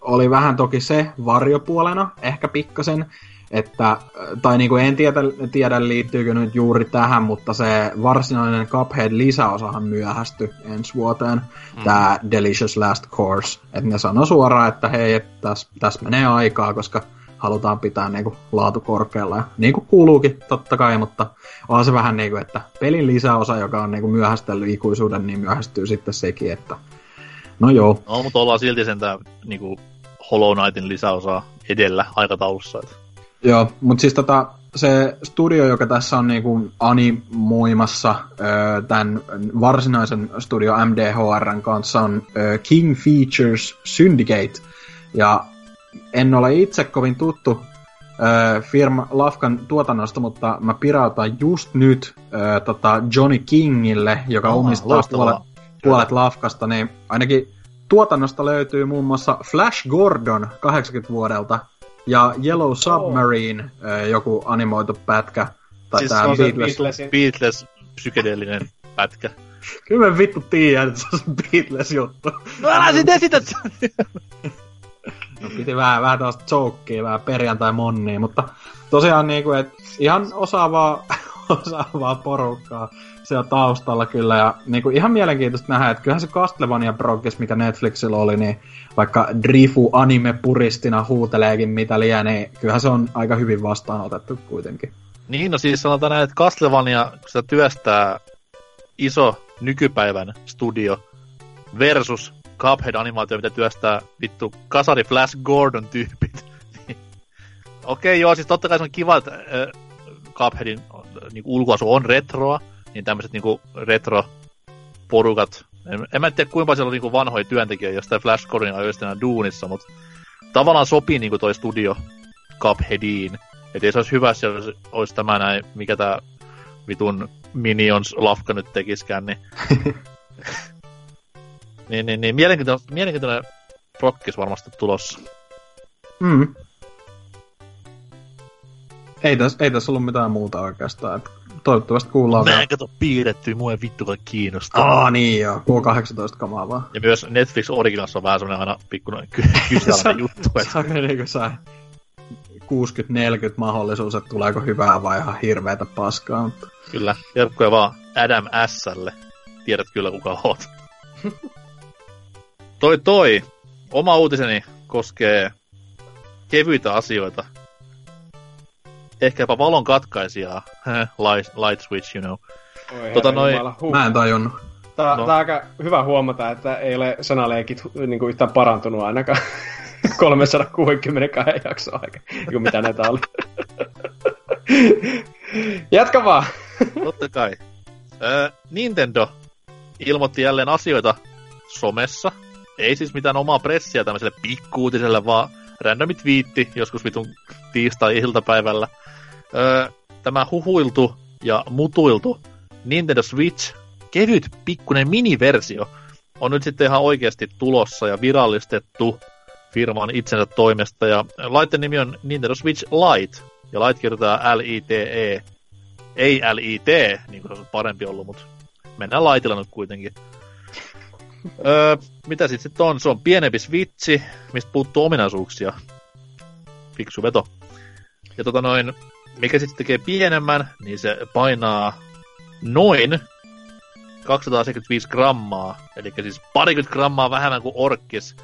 [SPEAKER 4] oli vähän toki se varjopuolena, ehkä pikkasen, että, tai niinku en tiedä, tiedä liittyykö nyt juuri tähän, mutta se varsinainen Cuphead lisäosahan myöhästyi ensi vuoteen, mm. tämä Delicious Last Course. Että ne sanoi suoraan, että hei, että tässä täs menee aikaa, koska halutaan pitää niinku laatu korkealla. Ja niin kuin kuuluukin totta kai, mutta on se vähän niin kuin, että pelin lisäosa, joka on niinku myöhästellyt ikuisuuden, niin myöhästyy sitten sekin, että no joo,
[SPEAKER 2] No, mutta ollaan silti sentään niinku Hollow Knightin lisäosaa edellä aikataulussa. Et.
[SPEAKER 4] Joo, mutta siis tota, se studio, joka tässä on niinku animoimassa tämän varsinaisen studio MDHRn kanssa, on King Features Syndicate. Ja en ole itse kovin tuttu firma Lafkan tuotannosta, mutta mä pirautan just nyt tota Johnny Kingille, joka
[SPEAKER 2] Aa,
[SPEAKER 4] omistaa
[SPEAKER 2] loistavaa.
[SPEAKER 4] puolet, puolet Lafkasta, niin ainakin tuotannosta löytyy muun muassa Flash Gordon 80-vuodelta ja Yellow Submarine, ö, joku animoitu pätkä. Tai
[SPEAKER 2] Siis
[SPEAKER 4] tää
[SPEAKER 5] on
[SPEAKER 4] Beatles.
[SPEAKER 5] Beatlesin.
[SPEAKER 2] Beatles psykedeellinen pätkä.
[SPEAKER 4] Kyllä mä vittu tiedän, että se on se Beatles-juttu.
[SPEAKER 2] No älä sit esitä!
[SPEAKER 4] No piti vähän, vähän taas jokea, vähän perjantai monnia, mutta tosiaan niinku, et ihan osaavaa, osaavaa porukkaa siellä taustalla kyllä, ja niinku ihan mielenkiintoista nähdä, että kyllähän se Castlevania Progress, mikä Netflixillä oli, niin vaikka Drifu anime-puristina huuteleekin mitä liian, niin kyllähän se on aika hyvin vastaanotettu kuitenkin.
[SPEAKER 2] Niin, no siis sanotaan näin, että Castlevania, kun sitä työstää iso nykypäivän studio versus Cuphead-animaatio, mitä työstää vittu Kasari Flash Gordon-tyypit. Okei, joo, siis totta kai se on kiva, että äh, Cupheadin niinku, ulkoasu on retroa, niin tämmöiset niinku, retro-porukat, en, en mä tiedä kuinka paljon siellä on niinku, vanhoja työntekijöitä jostain Flash Gordon ajoista duunissa, mutta tavallaan sopii niinku, toi studio Cupheadiin. Et ei se olisi hyvä, jos olisi tämä näin, mikä tämä vitun Minions-lafka nyt tekiskään, niin... niin, niin, niin mielenkiintoinen, mielenkiintoinen prokkis varmasti tulossa.
[SPEAKER 4] Mm. Ei tässä ei täs ollut mitään muuta oikeastaan. Et toivottavasti kuullaan
[SPEAKER 2] Mä
[SPEAKER 4] vielä.
[SPEAKER 2] en kato piirrettyä, mua ei vittu kai kiinnostaa.
[SPEAKER 4] Aa niin joo, K18 kamaa vaan.
[SPEAKER 2] Ja myös Netflix Originals on vähän semmoinen aina pikkuinen ky- kyseenalainen juttu. Että...
[SPEAKER 4] Se on niinku se 60-40 mahdollisuus, että tuleeko hyvää vai ihan hirveätä paskaa. Mutta...
[SPEAKER 2] Kyllä, terkkuja vaan Adam Slle. Tiedät kyllä kuka oot. toi toi, oma uutiseni koskee kevyitä asioita. Ehkä jopa valon katkaisijaa. light, light switch, you know.
[SPEAKER 5] Oi,
[SPEAKER 2] Tota noi-
[SPEAKER 5] huh.
[SPEAKER 4] Mä en tajunnut.
[SPEAKER 5] Tää,
[SPEAKER 2] No.
[SPEAKER 5] tää on aika hyvä huomata, että ei ole sanaleikit niinku yhtään parantunut ainakaan 362 jaksoa aika, niin mitä näitä oli. Jatka vaan.
[SPEAKER 2] Totta kai. Öö, Nintendo ilmoitti jälleen asioita somessa. Ei siis mitään omaa pressiä tämmöiselle pikkuutiselle, vaan randomit viitti joskus vitun tiistai-iltapäivällä. Öö, tämä huhuiltu ja mutuiltu Nintendo Switch, kevyt pikkunen miniversio, on nyt sitten ihan oikeasti tulossa ja virallistettu firman itsensä toimesta. Ja laitteen nimi on Nintendo Switch Lite, ja Lite kirjoitetaan L-I-T-E, ei LIT, niin kuin se olisi parempi ollut, mutta mennään laitilla nyt kuitenkin. Öö, mitä sit sitten on? Se on pienempi switchi, mistä puuttuu ominaisuuksia. Fiksu veto. Ja tota noin, mikä sitten tekee pienemmän, niin se painaa noin 275 grammaa, eli siis parikymmentä grammaa vähemmän kuin orkkis.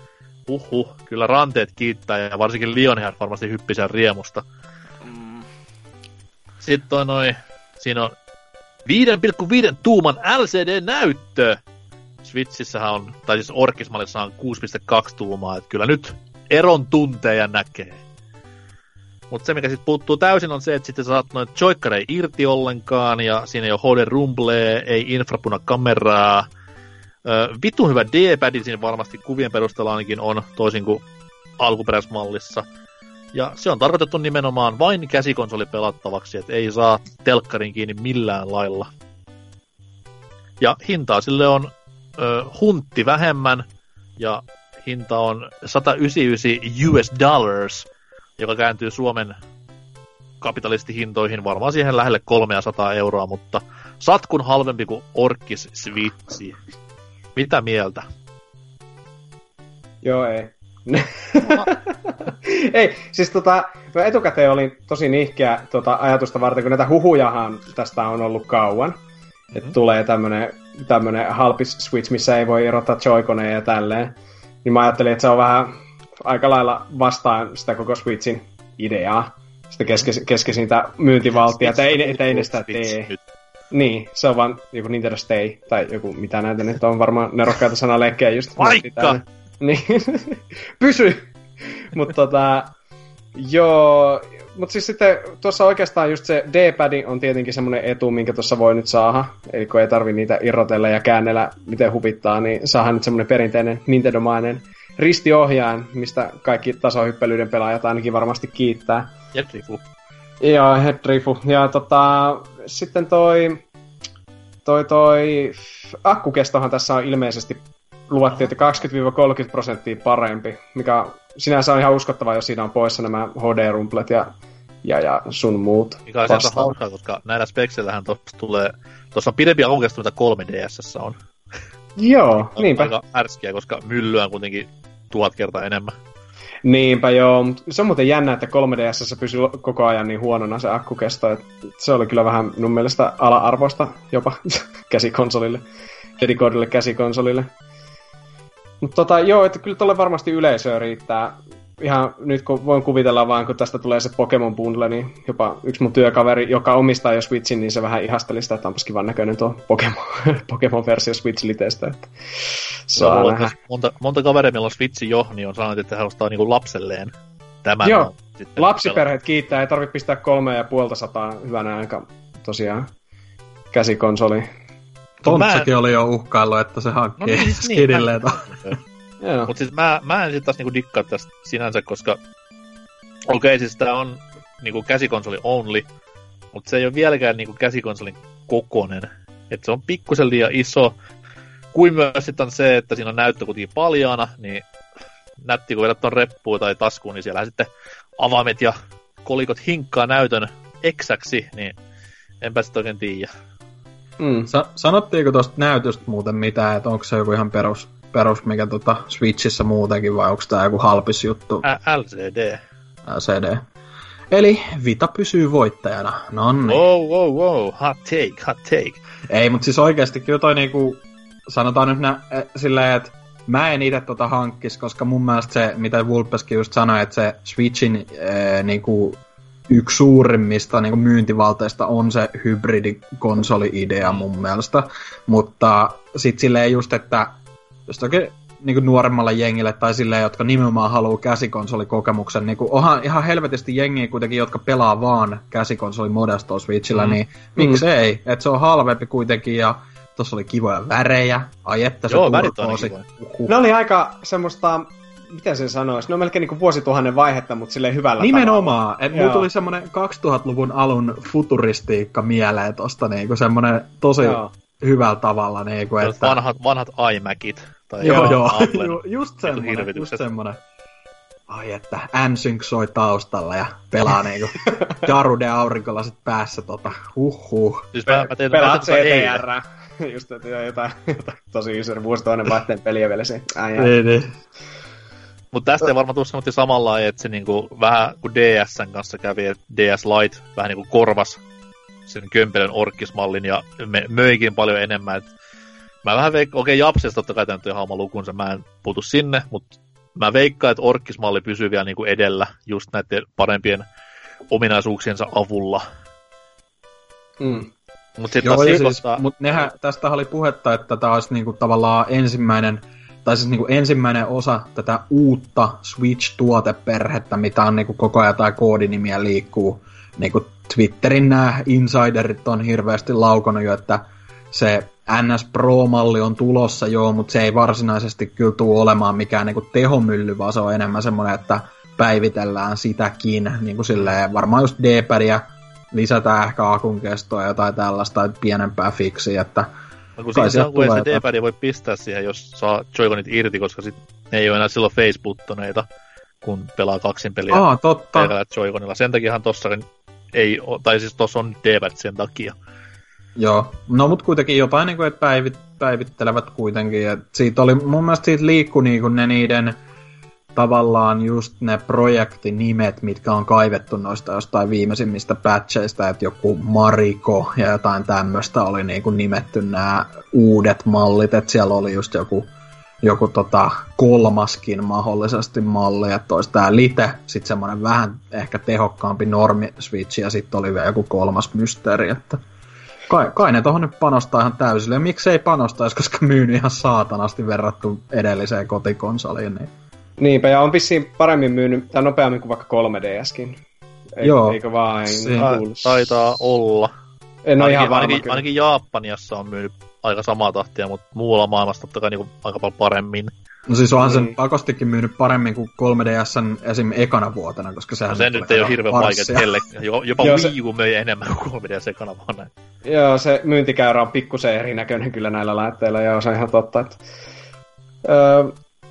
[SPEAKER 2] Huhhuh, kyllä ranteet kiittää ja varsinkin Lionheart varmasti hyppisää riemusta.
[SPEAKER 3] Mm.
[SPEAKER 2] Sitten on noin, siinä on 5,5 tuuman LCD-näyttö. Switchissähän on, tai siis Orkismallissa on 6,2 tuumaa, että kyllä nyt eron tunteja näkee. Mutta se, mikä sitten puuttuu täysin, on se, että sitten saat noin joikkareja irti ollenkaan, ja siinä ei ole HD rumblee, ei infrapuna kameraa. Ö, vitun hyvä D-pad siinä varmasti kuvien perusteella ainakin on, toisin kuin alkuperäismallissa. Ja se on tarkoitettu nimenomaan vain käsikonsoli pelattavaksi, että ei saa telkkarin kiinni millään lailla. Ja hintaa sille on ö, huntti vähemmän, ja hinta on 199 US dollars, joka kääntyy Suomen kapitalistihintoihin varmaan siihen lähelle 300 euroa, mutta satkun halvempi kuin Orkis Switchi. Mitä mieltä?
[SPEAKER 5] Joo, ei. ei, siis tota, mä etukäteen olin tosi nihkeä tota, ajatusta varten, kun näitä huhujahan tästä on ollut kauan. Mm-hmm. Että tulee tämmönen, tämmönen halpis Switch, missä ei voi erottaa joikoneja ja tälleen. Niin mä ajattelin, että se on vähän aika lailla vastaan sitä koko Switchin ideaa. Sitä keske, keskeisintä myyntivaltia, että ei, ei ne sitä tee. Niin, se on vaan joku Nintendo Stay, tai joku mitä näitä nyt on varmaan nerokkaita sanaleikkejä just.
[SPEAKER 2] Vaikka!
[SPEAKER 5] Niin, pysy! Mutta tota, joo, mutta siis sitten tuossa oikeastaan just se D-pad on tietenkin semmoinen etu, minkä tuossa voi nyt saada. Eli kun ei tarvi niitä irrotella ja käännellä miten hupittaa, niin saadaan nyt semmoinen perinteinen Nintendo-mainen ristiohjaan, mistä kaikki tasohyppelyiden pelaajat ainakin varmasti kiittää.
[SPEAKER 2] Ja Trifu.
[SPEAKER 5] Joo, Headrifu. Ja tota, sitten toi, toi, toi akkukestohan tässä on ilmeisesti luvattiin, että 20-30 prosenttia parempi, mikä sinänsä on ihan uskottavaa, jos siinä on poissa nämä HD-rumplet ja, ja, ja sun muut.
[SPEAKER 2] Mikä on sieltä hauskaa, koska näillä spekseillähän tuossa tulee... Tuossa on pidempi mitä 3DSS on.
[SPEAKER 5] Joo,
[SPEAKER 2] On
[SPEAKER 5] niinpä.
[SPEAKER 2] aika ärskiä, koska myllyä on kuitenkin tuhat kertaa enemmän.
[SPEAKER 5] Niinpä joo, se on muuten jännä, että 3DS pysyy koko ajan niin huonona se akkukesto, että se oli kyllä vähän mun mielestä ala-arvoista jopa käsikonsolille, dedikoidulle käsikonsolille. Mutta tota, joo, että kyllä tuolle varmasti yleisöä riittää. Ihan nyt kun voin kuvitella vaan, kun tästä tulee se Pokemon Bundle, niin jopa yksi mun työkaveri, joka omistaa jo Switchin, niin se vähän ihasteli sitä, että onpas kivan näköinen tuo Pokemon, Pokemon-versio Switch-liteestä. Että saa
[SPEAKER 2] on
[SPEAKER 5] nähdä.
[SPEAKER 2] monta, monta kaveria, meillä on Switchi jo, niin on sanonut, että hän ostaa niinku lapselleen tämän.
[SPEAKER 5] Joo, Lapsiperheet kiittää, ei tarvitse pistää kolme ja puolta sataa hyvänä aika tosiaan käsikonsoli.
[SPEAKER 4] Tontsakin oli jo uhkaillut, että se hankkii
[SPEAKER 2] No
[SPEAKER 4] no,
[SPEAKER 2] niin,
[SPEAKER 4] niin,
[SPEAKER 2] niin,
[SPEAKER 4] skidilleen.
[SPEAKER 2] mä-
[SPEAKER 5] Joo.
[SPEAKER 2] Mutta siis mä, mä en sitten taas niinku dikkaa tästä sinänsä, koska okei, okay, siis tää on niinku käsikonsoli only, mutta se ei ole vieläkään niinku käsikonsolin kokonen. Et se on pikkusen liian iso. Kuin myös sitten on se, että siinä on näyttö kuitenkin paljaana, niin nätti kun vedät ton reppuun tai taskuun, niin siellä sitten avaimet ja kolikot hinkkaa näytön eksäksi, niin enpä sitten oikein tiedä.
[SPEAKER 5] Mm.
[SPEAKER 4] Sa- sanottiinko tuosta näytöstä muuten mitään, että onko se joku ihan perus, perus mikä tota Switchissä muutenkin, vai onko tämä joku halpis juttu
[SPEAKER 2] Ä- LCD.
[SPEAKER 4] CD? Eli Vita pysyy voittajana. No niin.
[SPEAKER 2] Wow, wow, wow, hot take, hot take.
[SPEAKER 4] Ei, mutta siis oikeasti kyllä toi niinku, sanotaan nyt nä, eh, silleen, että mä en itse tota hankkis, koska mun mielestä se, mitä Vulpeskin just sanoi, että se Switchin ee, niinku, yksi suurimmista niinku, myyntivalteista on se hybridikonsoli-idea mun mielestä. Mutta sit silleen just, että jos toki niinku nuoremmalle jengille tai silleen, jotka nimenomaan haluaa käsikonsolikokemuksen, niinku onhan ihan helvetisti jengiä kuitenkin, jotka pelaa vaan käsikonsoli Modesto Switchillä, mm. niin miksei, että se on halvempi kuitenkin ja tossa oli kivoja värejä, ai että se
[SPEAKER 2] Joo, värit on
[SPEAKER 4] turkoosi.
[SPEAKER 2] kivoja.
[SPEAKER 4] Uhuh.
[SPEAKER 5] Ne oli aika semmoista, miten sen sanoisi, ne on melkein niinku vuosituhannen vaihetta, mutta silleen hyvällä
[SPEAKER 4] Nimenomaan, että mulla
[SPEAKER 5] Joo.
[SPEAKER 4] tuli semmonen 2000-luvun alun futuristiikka mieleen tosta, niinku semmonen tosi
[SPEAKER 5] Joo.
[SPEAKER 4] Hyvällä tavalla, niinku,
[SPEAKER 2] Sellaiset
[SPEAKER 4] että...
[SPEAKER 2] Vanhat, vanhat iMacit. Tai
[SPEAKER 4] Joo, joo,
[SPEAKER 2] Applen
[SPEAKER 4] ju, just semmonen, just
[SPEAKER 2] hirvitykset.
[SPEAKER 4] semmonen. Ai että, N-Sync soi taustalla ja pelaa niinku Jarude aurinkolasit päässä tota, huhhuh.
[SPEAKER 2] Siis mä, mä tein,
[SPEAKER 5] Pelaat
[SPEAKER 2] tota.
[SPEAKER 5] CTR. Just, että jotain, jotain tosi iso vuosituhannen vaihteen peliä vielä se. Ai, ai.
[SPEAKER 4] Niin, niin.
[SPEAKER 2] Mutta tästä ei varmaan tule semmoinen samalla että se niinku, vähän kuin DSn kanssa kävi, että DS Lite vähän niinku korvas sen kömpelön orkkismallin ja me, möikin paljon enemmän. Et mä vähän veikkaan, okei okay, Japsesta totta kai tämä nyt on ihan oma lukunsa, mä en puutu sinne, mutta mä veikkaan, että orkkismalli pysyy vielä niinku edellä just näiden parempien ominaisuuksiensa avulla.
[SPEAKER 5] Mm.
[SPEAKER 2] Mutta sitten
[SPEAKER 4] Joo, siis,
[SPEAKER 2] kohtaa,
[SPEAKER 4] mut nehän, tästä oli puhetta, että tämä olisi niinku tavallaan ensimmäinen, tai siis niinku ensimmäinen osa tätä uutta Switch-tuoteperhettä, mitä on niinku koko ajan tai koodinimiä liikkuu. Niinku Twitterin nämä insiderit on hirveästi laukonut jo, että se NS Pro-malli on tulossa joo, mutta se ei varsinaisesti kyllä tule olemaan mikään niinku tehomylly, vaan se on enemmän semmoinen, että päivitellään sitäkin, niin kuin silleen, varmaan just D-padia, lisätään ehkä akun kestoa ja jotain tällaista, tai pienempää fiksiä, että
[SPEAKER 2] No kun
[SPEAKER 4] Kai
[SPEAKER 2] siinä
[SPEAKER 4] tulee
[SPEAKER 2] se. D-padia voi pistää siihen, jos saa Joy-Conit irti, koska sit ne ei ole enää silloin face-buttoneita, kun pelaa kaksin peliä
[SPEAKER 4] Aa, totta.
[SPEAKER 2] Joy-Conilla. Sen takiahan tossa ei tai siis tossa on D-pad sen takia.
[SPEAKER 4] Joo, no mut kuitenkin jotain niin kuin, että päivit, päivittelevät kuitenkin. Et siitä oli, mun mielestä siitä liikkui niin kuin ne niiden tavallaan just ne projektinimet, mitkä on kaivettu noista jostain viimeisimmistä patcheista, että joku Mariko ja jotain tämmöistä oli niin kuin nimetty nämä uudet mallit, että siellä oli just joku joku tota kolmaskin mahdollisesti malli, että olisi tää Lite, sitten semmoinen vähän ehkä tehokkaampi normi Switch ja sitten oli vielä joku kolmas mysteeri, että kai, kai ne tohon nyt panostaa ihan täysille. Ja miksei panostaisi, koska myynyt ihan saatanasti verrattu edelliseen kotikonsoliin. Niin.
[SPEAKER 5] Niinpä, ja on vissiin paremmin myynyt, tai nopeammin kuin vaikka 3DSkin. Eikö,
[SPEAKER 4] Joo.
[SPEAKER 5] Eikö vain?
[SPEAKER 2] Ta- taitaa olla.
[SPEAKER 5] En ole
[SPEAKER 2] ainakin,
[SPEAKER 5] ihan varma
[SPEAKER 2] ainakin,
[SPEAKER 5] kyllä.
[SPEAKER 2] ainakin Japaniassa on myynyt aika samaa tahtia, mutta muualla maailmassa totta kai niinku aika paljon paremmin.
[SPEAKER 4] No siis onhan
[SPEAKER 5] Niin.
[SPEAKER 4] sen pakostikin myynyt paremmin kuin 3DSn esim. ekana vuotena, koska sehän
[SPEAKER 2] No se nyt ei ole hirveän vaikea kelle. Jo, jopa
[SPEAKER 5] Joo,
[SPEAKER 2] Wii U möi enemmän kuin 3D sekana vaan näin.
[SPEAKER 5] Joo, se myyntikäyrä on pikkusen erinäköinen kyllä näillä laitteilla, joo, se on ihan totta. Että... Öö,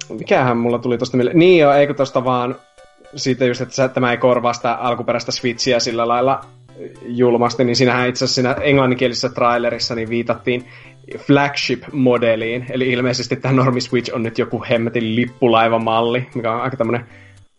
[SPEAKER 5] mikähän mulla tuli tosta mieleen? Niin joo, eikö tosta vaan siitä just, että tämä ei korvaa sitä alkuperäistä Switchiä sillä lailla julmasti, niin siinähän itse asiassa siinä englanninkielisessä trailerissa niin viitattiin flagship-modeliin, eli ilmeisesti tämä normi Switch on nyt joku hemmetin lippulaivamalli, mikä on aika tämmönen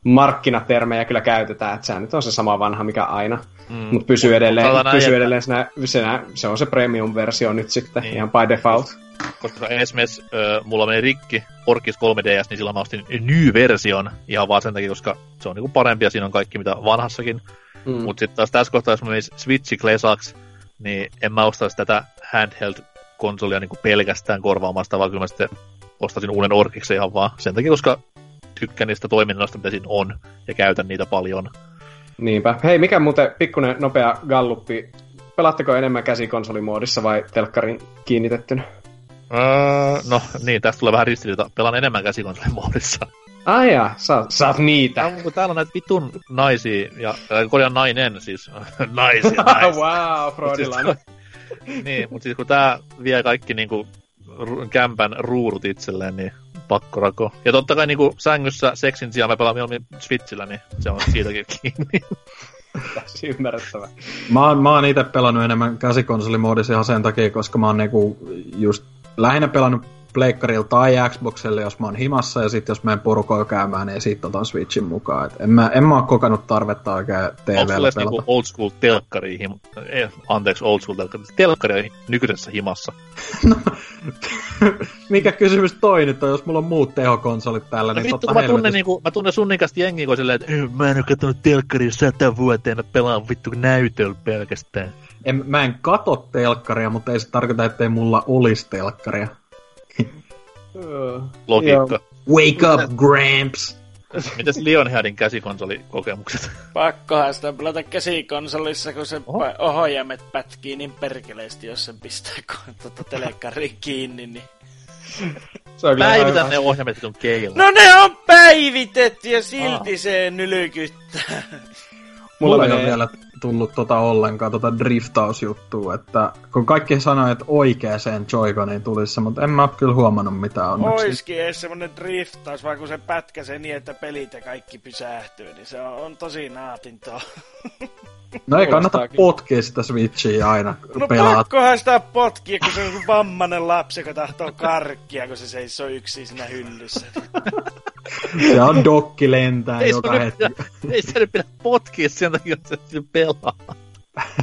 [SPEAKER 5] markkinatermejä kyllä käytetään, että se nyt on se sama vanha mikä aina,
[SPEAKER 2] Mm.
[SPEAKER 5] mutta pysyy edelleen,
[SPEAKER 2] näin,
[SPEAKER 5] pysyy edelleen siinä, siinä, se on se premium-versio nyt sitten,
[SPEAKER 2] Niin.
[SPEAKER 5] ihan by default.
[SPEAKER 2] Koska esimerkiksi ö, mulla meni rikki Orkis 3DS, niin silloin mä ostin New-version ihan vaan sen takia, koska se on niinku parempi ja siinä on kaikki mitä vanhassakin.
[SPEAKER 5] Mm.
[SPEAKER 2] Mutta sitten taas tässä kohtaa, jos mä menisin Switchi Klesaksi, niin en mä ostaisi tätä handheld-konsolia niinku pelkästään korvaamaan sitä, vaan kyllä mä sitten ostaisin uuden Orkiksen ihan vaan sen takia, koska tykkään niistä toiminnoista, mitä siinä on, ja käytän niitä paljon.
[SPEAKER 5] Niinpä. Hei, mikä muuten pikkuinen nopea galluppi. Pelaatteko enemmän käsikonsolimoodissa vai telkkarin kiinnitettynä?
[SPEAKER 2] Öö, no niin, tästä tulee vähän ristiriita. Pelaan enemmän käsikonsolimoodissa.
[SPEAKER 5] Ai jaa, sä, sä oot niitä.
[SPEAKER 2] Tää, kun täällä on näitä vitun naisia, ja äh, korjaan nainen siis, naisia, naisia.
[SPEAKER 5] wow, freudilainen.
[SPEAKER 2] niin, mutta siis kun tää vie kaikki niinku kämpän ruurut itselleen, niin pakko rako. Ja totta kai niinku sängyssä seksin sijaan mä pelaan mieluummin Switchillä, niin se on siitäkin kiinni.
[SPEAKER 5] Täysin ymmärrettävä.
[SPEAKER 4] Mä oon, mä oon itse pelannut enemmän käsikonsolimoodissa ihan sen takia, koska mä oon niinku just lähinnä pelannut pleikkarilla tai Xboxille, jos mä oon himassa, ja sitten jos menen porukoilla käymään, niin sitten otan Switchin mukaan. Et en, mä, en mä oo kokenut tarvetta oikein TVllä pelata.
[SPEAKER 2] niinku old school telkkari, him... eh, anteeksi old school telkkari, telkkari nykyisessä himassa?
[SPEAKER 4] Mikä kysymys toi nyt on, jos mulla on muut tehokonsolit täällä,
[SPEAKER 2] No
[SPEAKER 4] niin
[SPEAKER 2] vittu,
[SPEAKER 4] totta
[SPEAKER 2] mä tunnen, niinku, mä tunnen sun ikästä jengiä, kun silleen, että "Eh, mä en oo kattonut telkkaria sata vuoteen, mä pelaan vittu näytöllä pelkästään.
[SPEAKER 4] En, mä en kato telkkaria, mutta ei se tarkoita, ettei mulla olisi telkkaria.
[SPEAKER 2] Logiikka.
[SPEAKER 4] Wake up, Gramps!
[SPEAKER 2] Mitäs Lionheadin käsikonsolikokemukset?
[SPEAKER 3] Pakkohan sitä pelata käsikonsolissa, kun se
[SPEAKER 2] Oho.
[SPEAKER 3] Oho. ohjaimet pätkii niin perkeleesti, jos sen pistää kun tuota telekkariin kiinni. Niin...
[SPEAKER 5] Se on
[SPEAKER 2] Päivitä ne ohjaimet on keillä.
[SPEAKER 3] No ne on päivitetty ja silti
[SPEAKER 2] Aa.
[SPEAKER 3] se nylkyttää.
[SPEAKER 4] Mulla ei
[SPEAKER 5] menee-
[SPEAKER 4] vielä tullut tota ollenkaan, tota driftausjuttua, että kun kaikki sanoo, että oikeeseen Joy-Coniin tulisi se, mutta en mä oo kyllä huomannut mitään onneksi.
[SPEAKER 3] Oiskin edes semmonen driftaus, vaan kun se pätkäsee niin, että pelit ja kaikki pysähtyy, niin se on, on tosi naatintoa.
[SPEAKER 4] No ei kannata potkia sitä Switchiä aina, kun
[SPEAKER 3] No
[SPEAKER 4] pelaat.
[SPEAKER 3] pakkohan sitä potkia, kun se on vammanen lapsi, joka tahtoo karkkia, kun se seisoo yksin siinä hyllyssä.
[SPEAKER 4] Se on dokki lentää
[SPEAKER 2] Ei
[SPEAKER 4] joka hetki.
[SPEAKER 2] pidä, ei se nyt pidä potkia sen takia, että se pelaa.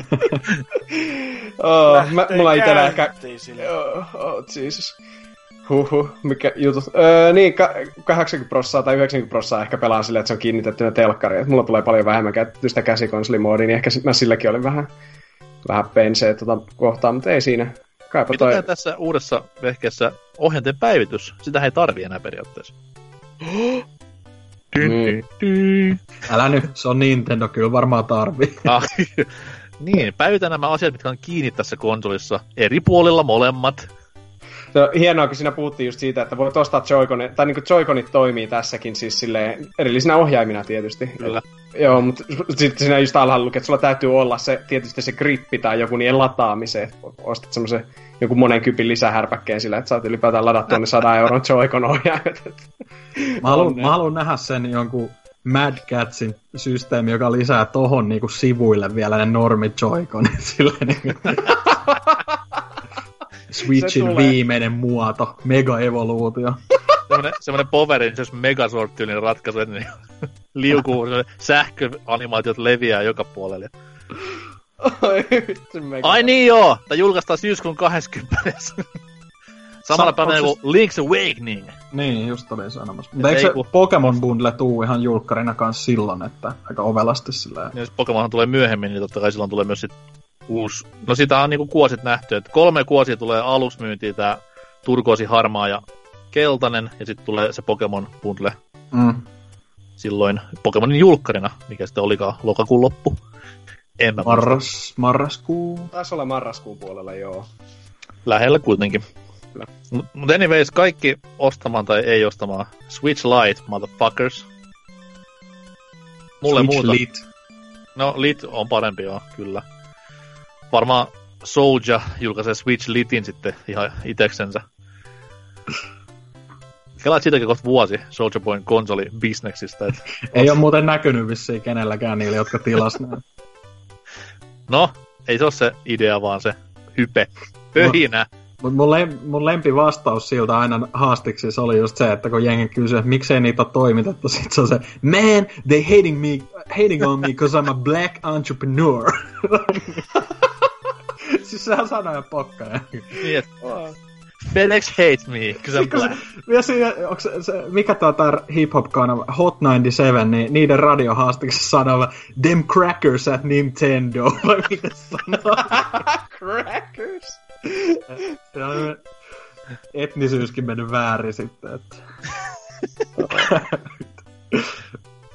[SPEAKER 5] Oh, mä, mulla itellä ehkä...
[SPEAKER 3] sille.
[SPEAKER 5] Oh, oh, Jesus. Huhhuh, mikä jutut. Öö, niin, ka- 80 prossaa tai 90 prossaa ehkä pelaan silleen, että se on kiinnitettynä telkkariin. Et Mulla tulee paljon vähemmän käytetty sitä käsikonsolimoodia, niin ehkä sit mä silläkin olin vähän, vähän pensee tota kohtaa, mutta ei siinä. Kaipa
[SPEAKER 2] Mitä
[SPEAKER 5] toi...
[SPEAKER 2] tässä uudessa vehkeessä ohjainten päivitys? Sitä ei tarvi enää periaatteessa.
[SPEAKER 5] Mm.
[SPEAKER 2] dyn, dyn.
[SPEAKER 4] Älä nyt, se on Nintendo, kyllä varmaan tarvii.
[SPEAKER 2] Ah, niin, päivitä nämä asiat, mitkä on kiinni tässä konsolissa. Eri puolilla molemmat.
[SPEAKER 5] Se on hienoa, kun siinä puhuttiin just siitä, että voit ostaa Joy-Conit, tai niinku Joy-Conit toimii tässäkin siis silleen, erillisinä ohjaimina tietysti.
[SPEAKER 2] Kyllä.
[SPEAKER 5] Joo, mutta sitten siinä just alhaalla lukee, että sulla täytyy olla se, tietysti se grippi tai joku niiden lataamiseen, ostat semmoisen joku monen kypin lisähärpäkkeen sillä, että saat ylipäätään ladattua ne 100 euron Joy-Con ohjaimet.
[SPEAKER 4] Mä haluan, mä haluan nähdä sen jonkun Mad Catsin systeemi, joka lisää tohon niinku sivuille vielä ne normit Joy-Conit. Silleen niinku. Switchin viimeinen muoto, mega evoluutio.
[SPEAKER 2] Semmoinen, semmoinen powerin, jos Megazord-tyylinen ratkaisu, niin liukuu, sähköanimaatiot leviää joka puolelle.
[SPEAKER 5] Oi.
[SPEAKER 2] Ai niin joo, tämä julkaistaan syyskuun 20. Samalla
[SPEAKER 4] Sa-
[SPEAKER 2] päivänä kuin Link's Awakening.
[SPEAKER 4] Niin, just olin sanomassa. Mutta eikö
[SPEAKER 2] ei
[SPEAKER 4] se
[SPEAKER 2] ku-
[SPEAKER 4] Pokemon Bundle tuu ihan julkkarina kanssa silloin, että aika ovelasti silleen.
[SPEAKER 2] Ja jos Pokemonhan tulee myöhemmin, niin totta kai silloin tulee myös sit uusi... No sitä on niinku kuosit nähty, että kolme kuosia tulee alusmyyntiin, tää turkoosi, harmaa ja keltainen, ja sitten tulee se Pokemon Bundle
[SPEAKER 4] Mm.
[SPEAKER 2] Silloin Pokemonin julkkarina, mikä sitten olikaan lokakuun loppu. En mä.
[SPEAKER 4] Marras, marraskuu.
[SPEAKER 5] Taisi olla marraskuun puolella, joo.
[SPEAKER 2] Lähellä kuitenkin.
[SPEAKER 5] Kyllä.
[SPEAKER 2] Mutta anyways, kaikki ostamaan tai ei ostamaan Switch Lite, motherfuckers. Mulle
[SPEAKER 4] Switch
[SPEAKER 2] muuta.
[SPEAKER 4] Lit.
[SPEAKER 2] No, Lit on parempi, joo, kyllä. Varmaan Soulja julkaisee Switch Litin sitten ihan iteksensä. Kelaat siitäkin kohta vuosi Soldier Boyn konsoli bisneksistä. Et,
[SPEAKER 4] Ei ole muuten näkynyt vissiin kenelläkään niille, jotka tilas
[SPEAKER 2] no, ei se ole se idea, vaan se hype. Pöhinä.
[SPEAKER 4] Mut mun, lem, mun lempivastaus siltä aina haastiksissa oli just se, että kun jengi kysyy, että miksei niitä ole toimitettu, sit se on se, man, they hating me, hating on me because I'm a black entrepreneur. siis sehän sanoo jo pokkaa.
[SPEAKER 2] Niin, et, FedEx hates me, because I'm black.
[SPEAKER 4] Ja siinä, onko se, se, mikä tää tää hip-hop-kanava, Hot 97, niin niiden radiohaastiksessa sanoo, them crackers at Nintendo, vai mitä se sanoo?
[SPEAKER 5] Crackers!
[SPEAKER 4] Se on etnisyyskin mennyt väärin sitten, että...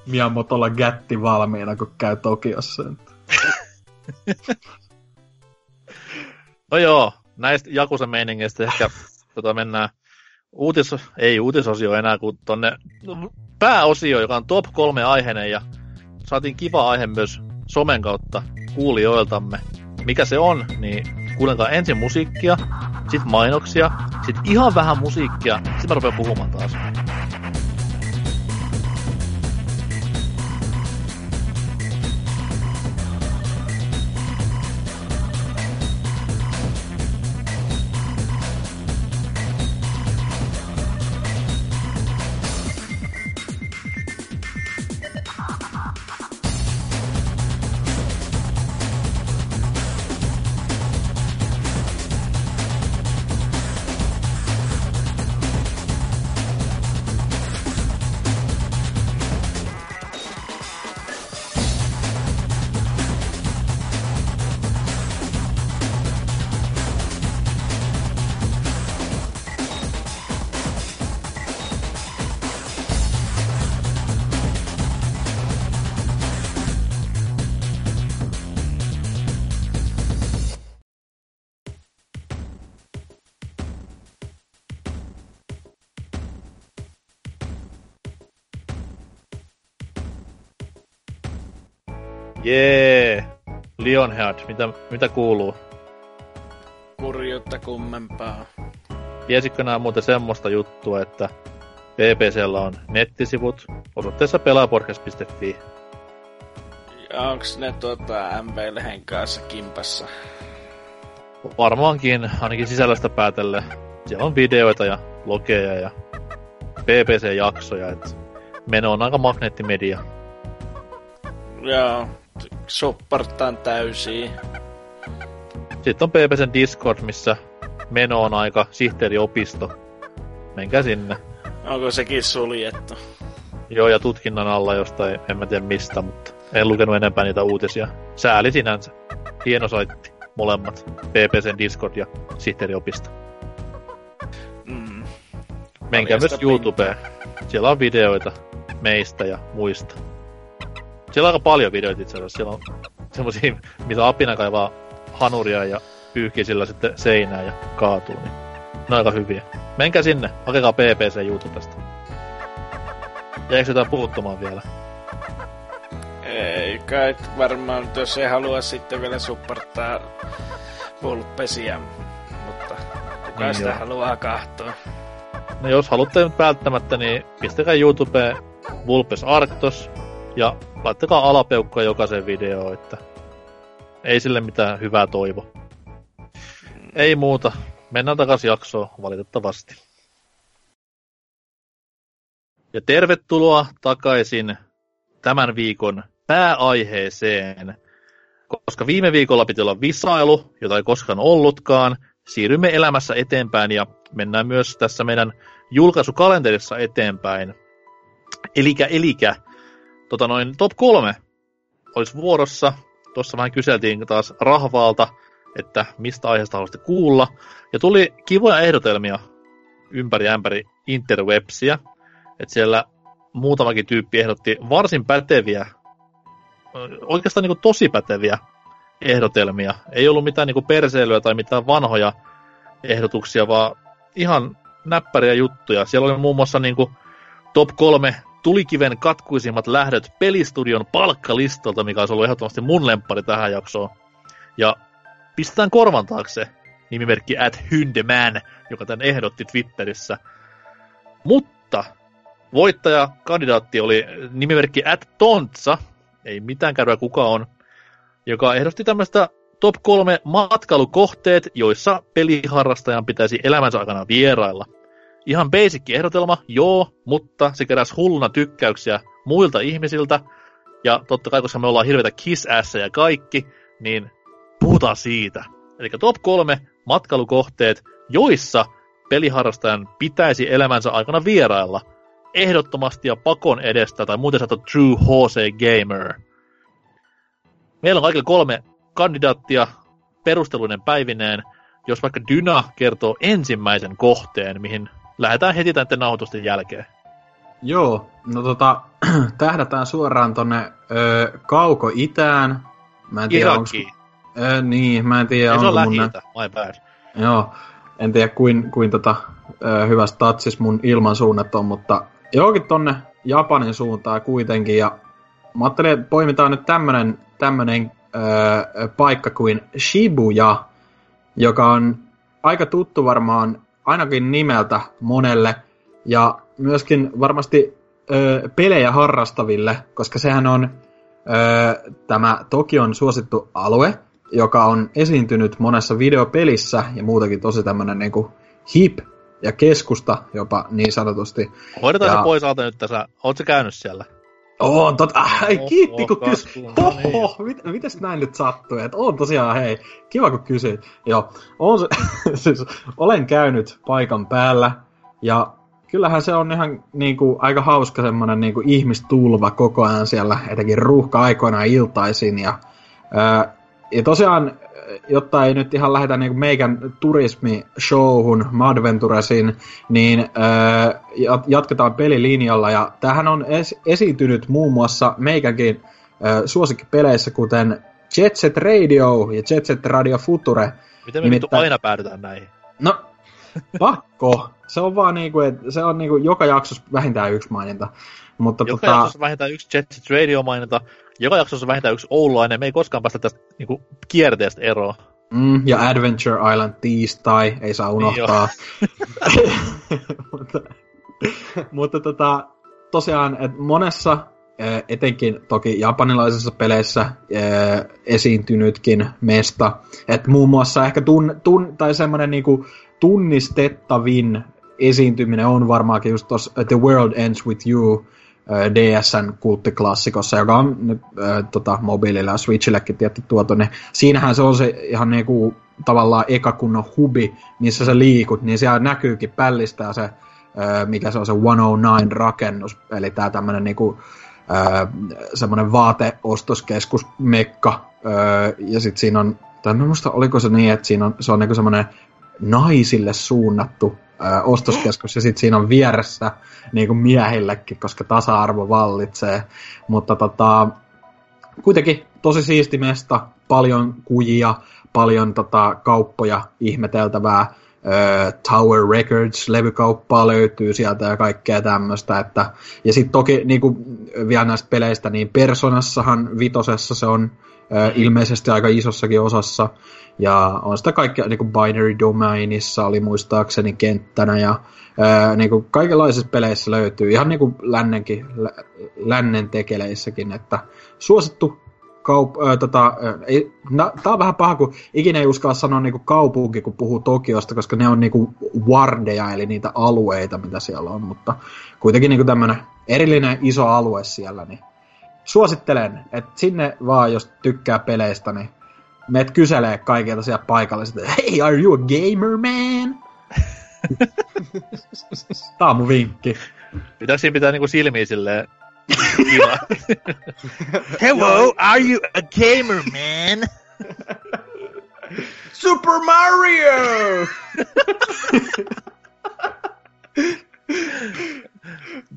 [SPEAKER 4] Miamotolla gätti valmiina, kun käy Tokiossa.
[SPEAKER 2] No joo, näistä Jakusen meiningeistä ehkä tota mennään uutis, ei uutisosio enää, kuin tonne pääosio, joka on top kolme aiheinen ja saatiin kiva aihe myös somen kautta kuulijoiltamme. Mikä se on, niin kuunnelkaa ensin musiikkia, sitten mainoksia, sitten ihan vähän musiikkia, sitten mä rupean puhumaan taas. Jee! Lionhead, mitä, mitä kuuluu?
[SPEAKER 3] Kurjuutta kummempaa.
[SPEAKER 2] Tiesitkö nää muuten semmoista juttua, että BBCllä on nettisivut osoitteessa pelaaporkes.fi.
[SPEAKER 3] Ja onks ne tuota MV-lehen kanssa kimpassa?
[SPEAKER 2] Varmaankin, ainakin sisällöstä päätellen. Siellä on videoita ja logeja ja BBC-jaksoja, että meno on aika magneettimedia.
[SPEAKER 3] Joo, supportaan täysiä.
[SPEAKER 2] Sitten on BBCn Discord, missä meno on aika sihteeriopisto. Menkää sinne.
[SPEAKER 3] Onko sekin suljettu?
[SPEAKER 2] Joo, ja tutkinnan alla jostain, en mä tiedä mistä, mutta en lukenut enempää niitä uutisia. Sääli sinänsä. Hieno saitti, molemmat. BBCn Discord ja sihteeriopisto.
[SPEAKER 3] Mm.
[SPEAKER 2] Menkää myös YouTubeen. Siellä on videoita meistä ja muista. Siellä on aika paljon videoita itse asiassa. Siellä on semmosia, mitä apina kaivaa hanuria ja pyyhkii sillä sitten seinää ja kaatuu. Niin ne on aika hyviä. Menkää sinne, hakekaa PPC YouTubesta. Jäikö jotain puuttumaan vielä?
[SPEAKER 3] Ei kai varmaan, jos ei halua sitten vielä supporttaa pulppesiä, mutta kuka
[SPEAKER 2] Niin
[SPEAKER 3] sitä
[SPEAKER 2] joo.
[SPEAKER 3] haluaa kahtoa?
[SPEAKER 2] No jos haluatte nyt välttämättä, niin pistäkää YouTubeen Vulpes Arctos ja laittakaa alapeukkoa jokaisen videoon, että ei sille mitään hyvää toivo. Ei muuta. Mennään takaisin jaksoon, valitettavasti. Ja tervetuloa takaisin tämän viikon pääaiheeseen. Koska viime viikolla piti olla visailu, jota ei koskaan ollutkaan, siirrymme elämässä eteenpäin ja mennään myös tässä meidän julkaisukalenterissa eteenpäin. Elikä, elikä, tota noin top kolme olisi vuorossa. Tuossa vähän kyseltiin taas rahvaalta, että mistä aiheesta haluaisitte kuulla. Ja tuli kivoja ehdotelmia ympäri ämpäri interwebsiä. Että siellä muutamakin tyyppi ehdotti varsin päteviä, oikeastaan niin tosi päteviä ehdotelmia. Ei ollut mitään niin perseilyä tai mitään vanhoja ehdotuksia, vaan ihan näppäriä juttuja. Siellä oli muun muassa niin kuin top kolme tulikiven katkuisimmat lähdöt pelistudion palkkalistalta, mikä olisi ollut ehdottomasti mun lemppari tähän jaksoon. Ja pistetään korvan taakse nimimerkki at Hyndeman, joka tämän ehdotti Twitterissä. Mutta voittaja kandidaatti oli nimimerkki at Tontsa, ei mitään käydä kuka on, joka ehdotti tämmöistä top kolme matkailukohteet, joissa peliharrastajan pitäisi elämänsä aikana vierailla. Ihan basic ehdotelma, joo, mutta se keräsi hulluna tykkäyksiä muilta ihmisiltä. Ja totta kai, koska me ollaan hirveitä kiss ja kaikki, niin puhutaan siitä. Eli top kolme matkailukohteet, joissa peliharrastajan pitäisi elämänsä aikana vierailla. Ehdottomasti ja pakon edestä, tai muuten sanottu True HC Gamer. Meillä on kaikilla kolme kandidaattia perusteluinen päivineen, jos vaikka Dyna kertoo ensimmäisen kohteen, mihin lähdetään heti näiden nauhoitusten jälkeen.
[SPEAKER 4] Joo, no tota, tähdätään suoraan tonne ö, kauko-itään. Mä en tiedä, onks, ö, niin, mä en tiedä,
[SPEAKER 2] Ei se on
[SPEAKER 4] mun... nä-
[SPEAKER 2] lähi my bad.
[SPEAKER 4] Joo, en tiedä kuin, kuin tota, ö, hyvässä tatsis mun ilmansuunnat on, mutta johonkin tonne Japanin suuntaan kuitenkin. Ja mä ajattelin, että poimitaan nyt tämmönen, tämmönen ö, paikka kuin Shibuya, joka on aika tuttu varmaan ainakin nimeltä monelle. Ja myöskin varmasti ö, pelejä harrastaville, koska sehän on ö, tämä Tokion suosittu alue, joka on esiintynyt monessa videopelissä ja muutenkin tosi tämmönen niinku hip ja keskusta jopa niin sanotusti.
[SPEAKER 2] Hoidetaan
[SPEAKER 4] Ja-
[SPEAKER 2] se pois alta nyt tässä. Ootko käynyt siellä?
[SPEAKER 4] Oo, tot, ai,
[SPEAKER 2] Oho,
[SPEAKER 4] kiitti kun kys...
[SPEAKER 2] kaskuun, no niin.
[SPEAKER 4] Mit, mites näin nyt sattui? Et on tosiaan, hei, kiva kun kysyit. Joo, on se, siis, olen käynyt paikan päällä ja kyllähän se on ihan niinku, aika hauska semmonen niinku, ihmistulva koko ajan siellä, etenkin ruuhka-aikoina iltaisin. Ja, ää, ja tosiaan, jotta ei nyt ihan lähdetä niinku meikän turismishowhun, Madventuresin, niin jat- jatketaan pelilinjalla. Ja tähän on es- esiintynyt muun muassa meikänkin ää, suosikkipeleissä, kuten Jet Set Radio ja Jet Set Radio Future.
[SPEAKER 2] Miten me
[SPEAKER 4] Nimittäin-
[SPEAKER 2] aina päädytään näihin?
[SPEAKER 4] No, Pakko. Se on vaan niinku, että se on niinku joka jaksossa vähintään yksi maininta. Mutta
[SPEAKER 2] Joka
[SPEAKER 4] tota,
[SPEAKER 2] jaksossa vähintään yksi Jet Set Radio maininta, joka jaksossa vähintään yksi Oululainen, me ei koskaan päästä tästä niinku, kierteestä eroon.
[SPEAKER 4] mm, ja Adventure Island tiistai, ei saa unohtaa. mutta, mutta tota, tosiaan, että monessa eh, etenkin toki japanilaisissa peleissä eh, esiintynytkin mesta. että muun muassa ehkä tun, tun, tai semmoinen niinku tunnistettavin esiintyminen on varmaankin just tuossa The World Ends With You DSN kulttiklassikossa, joka on nyt äh, tota, mobiililla ja Switchillekin tietty tuotu, niin siinähän se on se ihan niinku tavallaan eka kunnon hubi, missä sä liikut, niin siellä näkyykin pällistää se, äh, mikä se on se 109 rakennus, eli tää tämmönen niinku äh, vaateostoskeskus Mekka, äh, ja sit siinä on, tai mä muista oliko se niin, että siinä on, se on niinku semmonen naisille suunnattu ö, ostoskeskus ja sitten siinä on vieressä niin kuin miehillekin, koska tasa-arvo vallitsee. Mutta tota, kuitenkin tosi siisti mesta, paljon kujia, paljon tota, kauppoja, ihmeteltävää. Tower Records levykauppaa löytyy sieltä ja kaikkea tämmöistä. Että, ja sitten toki niin kuin vielä näistä peleistä, niin Personassahan vitosessa se on ilmeisesti aika isossakin osassa. Ja on sitä kaikkea, niin kuin Binary Domainissa oli muistaakseni kenttänä. Ja niin kuin kaikenlaisissa peleissä löytyy, ihan niin kuin lännenkin, lä, lännen tekeleissäkin, että suosittu kaup- ää, tota, ei, na, tää on vähän paha, kun ikinä ei uskalla sanoa niin kuin kaupunki, kun puhuu Tokiosta, koska ne on niin kuin wardeja, eli niitä alueita, mitä siellä on, mutta kuitenkin niin kuin tämmönen erillinen iso alue siellä, niin suosittelen, että sinne vaan, jos tykkää peleistä, niin meet kyselee kaikilta siellä paikallisilta, hey, are you a gamer man? Tää on mun vinkki.
[SPEAKER 2] Pitäis siinä pitää niinku silmiä silleen kiva. Hello, are you a gamer man?
[SPEAKER 5] Super Mario!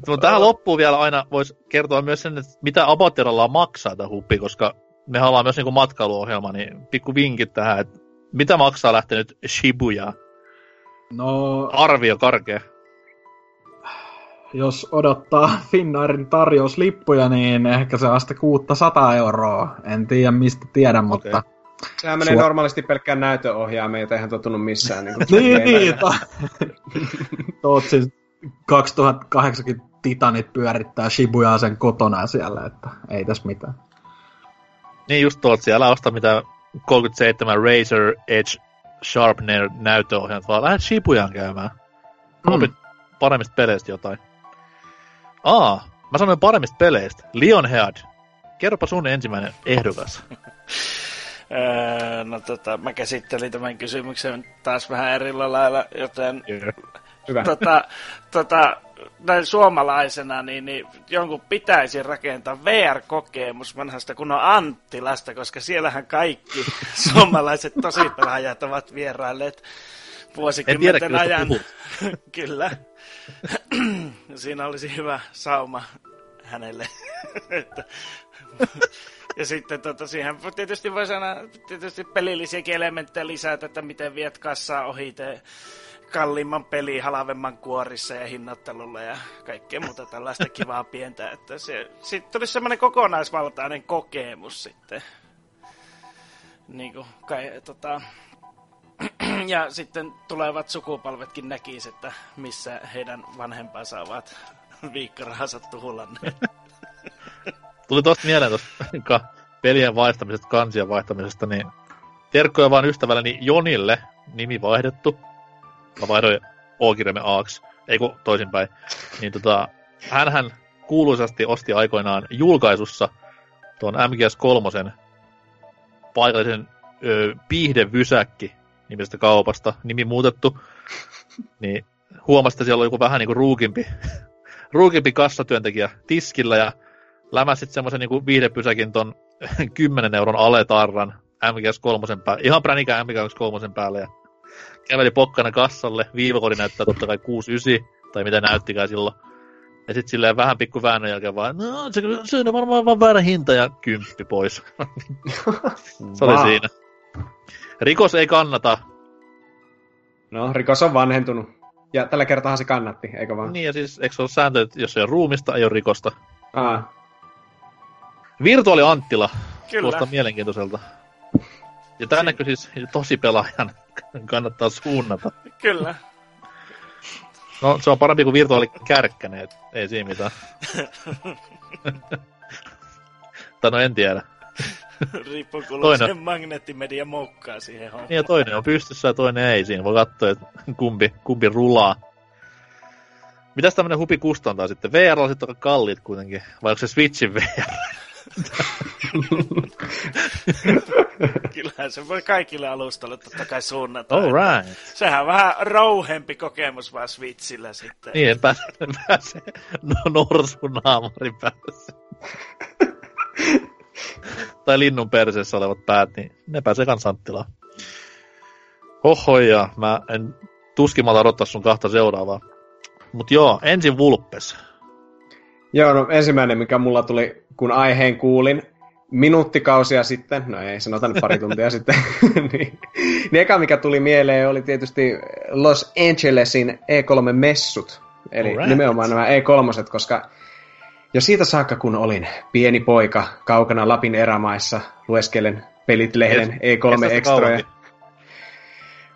[SPEAKER 2] Mutta tähän loppuun vielä aina voisi kertoa myös sen, että mitä Abateralla maksaa tämä huppi, koska me ollaan myös niinku matkailuohjelma, niin pikku vinkit tähän, että mitä maksaa lähtenyt Shibuya?
[SPEAKER 4] No,
[SPEAKER 2] Arvio karkea.
[SPEAKER 4] jos odottaa Finnairin tarjouslippuja, niin ehkä se asti 600 euroa. En tiedä mistä tiedän, mutta...
[SPEAKER 2] Okei.
[SPEAKER 5] Sehän menee
[SPEAKER 4] Sua-
[SPEAKER 5] normaalisti pelkkään näytöohjaameen, jota eihän tottunut missään. Niin,
[SPEAKER 4] Niin, niin. To... Toot siis 2008 Titanit pyörittää Shibujaa sen kotona siellä, että ei tässä mitään.
[SPEAKER 2] Niin just tuolta siellä osta mitä 37 Razer Edge Sharpener näyttöohjelmat, vaan lähdet Shibuyan käymään.
[SPEAKER 4] Hmm.
[SPEAKER 2] Opit paremmista peleistä jotain. Aa, mä sanoin paremmista peleistä. Lionhead. Kerropa sun ensimmäinen ehdokas.
[SPEAKER 3] Öö, no tota, mä käsittelin tämän kysymyksen taas vähän eri lailla, joten
[SPEAKER 5] Hyvä.
[SPEAKER 3] tota, tota, näin suomalaisena, niin, niin jonkun pitäisi rakentaa VR-kokemus vanhasta kunnon Anttilasta, koska siellähän kaikki suomalaiset tosipelaajat ovat vierailleet
[SPEAKER 2] En tiedä,
[SPEAKER 3] vuosikymmenten
[SPEAKER 2] kyllä
[SPEAKER 3] ajan. Kyllä. Siinä olisi hyvä sauma hänelle. Että- ja sitten tota, siihen tietysti voi sanoa, tietysti pelillisiäkin elementtejä lisätä, että miten viet kassaa ohi te kalliimman peli halvemman kuorissa ja hinnoittelulla ja kaikkea muuta tällaista kivaa pientä. Että se, sitten tulisi semmoinen kokonaisvaltainen kokemus sitten. Niin kuin, kai, tota, ja sitten tulevat sukupolvetkin näkis, että missä heidän vanhempansa ovat viikkorahansa tuhlanneet.
[SPEAKER 2] Tuli tosta mieleen tosta pelien vaihtamisesta, kansien vaihtamisesta, niin terkkoja vaan ystävälleni Jonille, nimi vaihdettu. Mä vaihdoin O-kirjaimen Aaks, ei kun toisinpäin. Niin tota, hänhän kuuluisasti osti aikoinaan julkaisussa tuon MGS3 paikallisen ö, piihdevysäkki nimisestä kaupasta, nimi muutettu, niin huomasi, että siellä on joku vähän niinku ruukimpi, ruukimpi kassatyöntekijä tiskillä ja lämäsit semmoisen niinku viihdepysäkin ton 10 euron aletarran MGS3 päälle, ihan pränikään MGS3 päälle ja käveli pokkana kassalle, viivakori näyttää totta kai 69, tai mitä näyttikään silloin. Ja sitten silleen vähän pikku väännön jälkeen vaan, no se, se on varmaan vaan väärä hinta ja kymppi pois. se oli
[SPEAKER 5] Wow.
[SPEAKER 2] siinä. Rikos ei kannata.
[SPEAKER 5] No, rikos on vanhentunut. Ja tällä kertaa se kannatti, eikö vaan?
[SPEAKER 2] Niin ja siis, eikö se ole sääntö, että jos ei ole ruumista, ei ole rikosta?
[SPEAKER 5] Aa,
[SPEAKER 2] Virtuaali Anttila.
[SPEAKER 3] Kyllä.
[SPEAKER 2] Kuulostaa mielenkiintoiselta. Ja tännenkö siis tosi pelaajan kannattaa suunnata.
[SPEAKER 3] Kyllä.
[SPEAKER 2] No, se on parempi kuin virtuaali kärkkänen, et ei siinä mitään. tai no en tiedä.
[SPEAKER 3] Riippuu kun
[SPEAKER 2] Toinen.
[SPEAKER 3] se magneettimedia moukkaa siihen hommaan.
[SPEAKER 2] Niin ja toinen on pystyssä ja toinen ei. Siinä voi katsoa, että kumpi, kumpi rulaa. Mitäs tämmönen hupi kustantaa sitten? VR on sitten aika kalliit kuitenkin. Vai onko se Switchin VR?
[SPEAKER 3] Kyllähän se voi kaikille alustalle totta kai suunnata.
[SPEAKER 2] All right.
[SPEAKER 3] Sehän on vähän rouhempi kokemus vaan Switchillä sitten.
[SPEAKER 2] Niin, en pääse, en pääse no, norsun naamarin päässä. tai linnun perseessä olevat päät, niin ne pääsee kans Anttilaan. Oho, ja mä en tuskimalla odottaa sun kahta seuraavaa. Mut joo, ensin Vulpes.
[SPEAKER 5] Joo, no ensimmäinen, mikä mulla tuli, kun aiheen kuulin, minuuttikausia sitten, no ei sanota nyt pari tuntia sitten, niin, niin eka mikä tuli mieleen oli tietysti Los Angelesin E3-messut. Eli
[SPEAKER 2] Alright.
[SPEAKER 5] nimenomaan nämä E3, koska jo siitä saakka, kun olin pieni poika kaukana Lapin erämaissa, lueskelen pelit-lehden
[SPEAKER 2] Kes-
[SPEAKER 5] E3
[SPEAKER 2] kestästä
[SPEAKER 5] Extroja,
[SPEAKER 2] kauankin.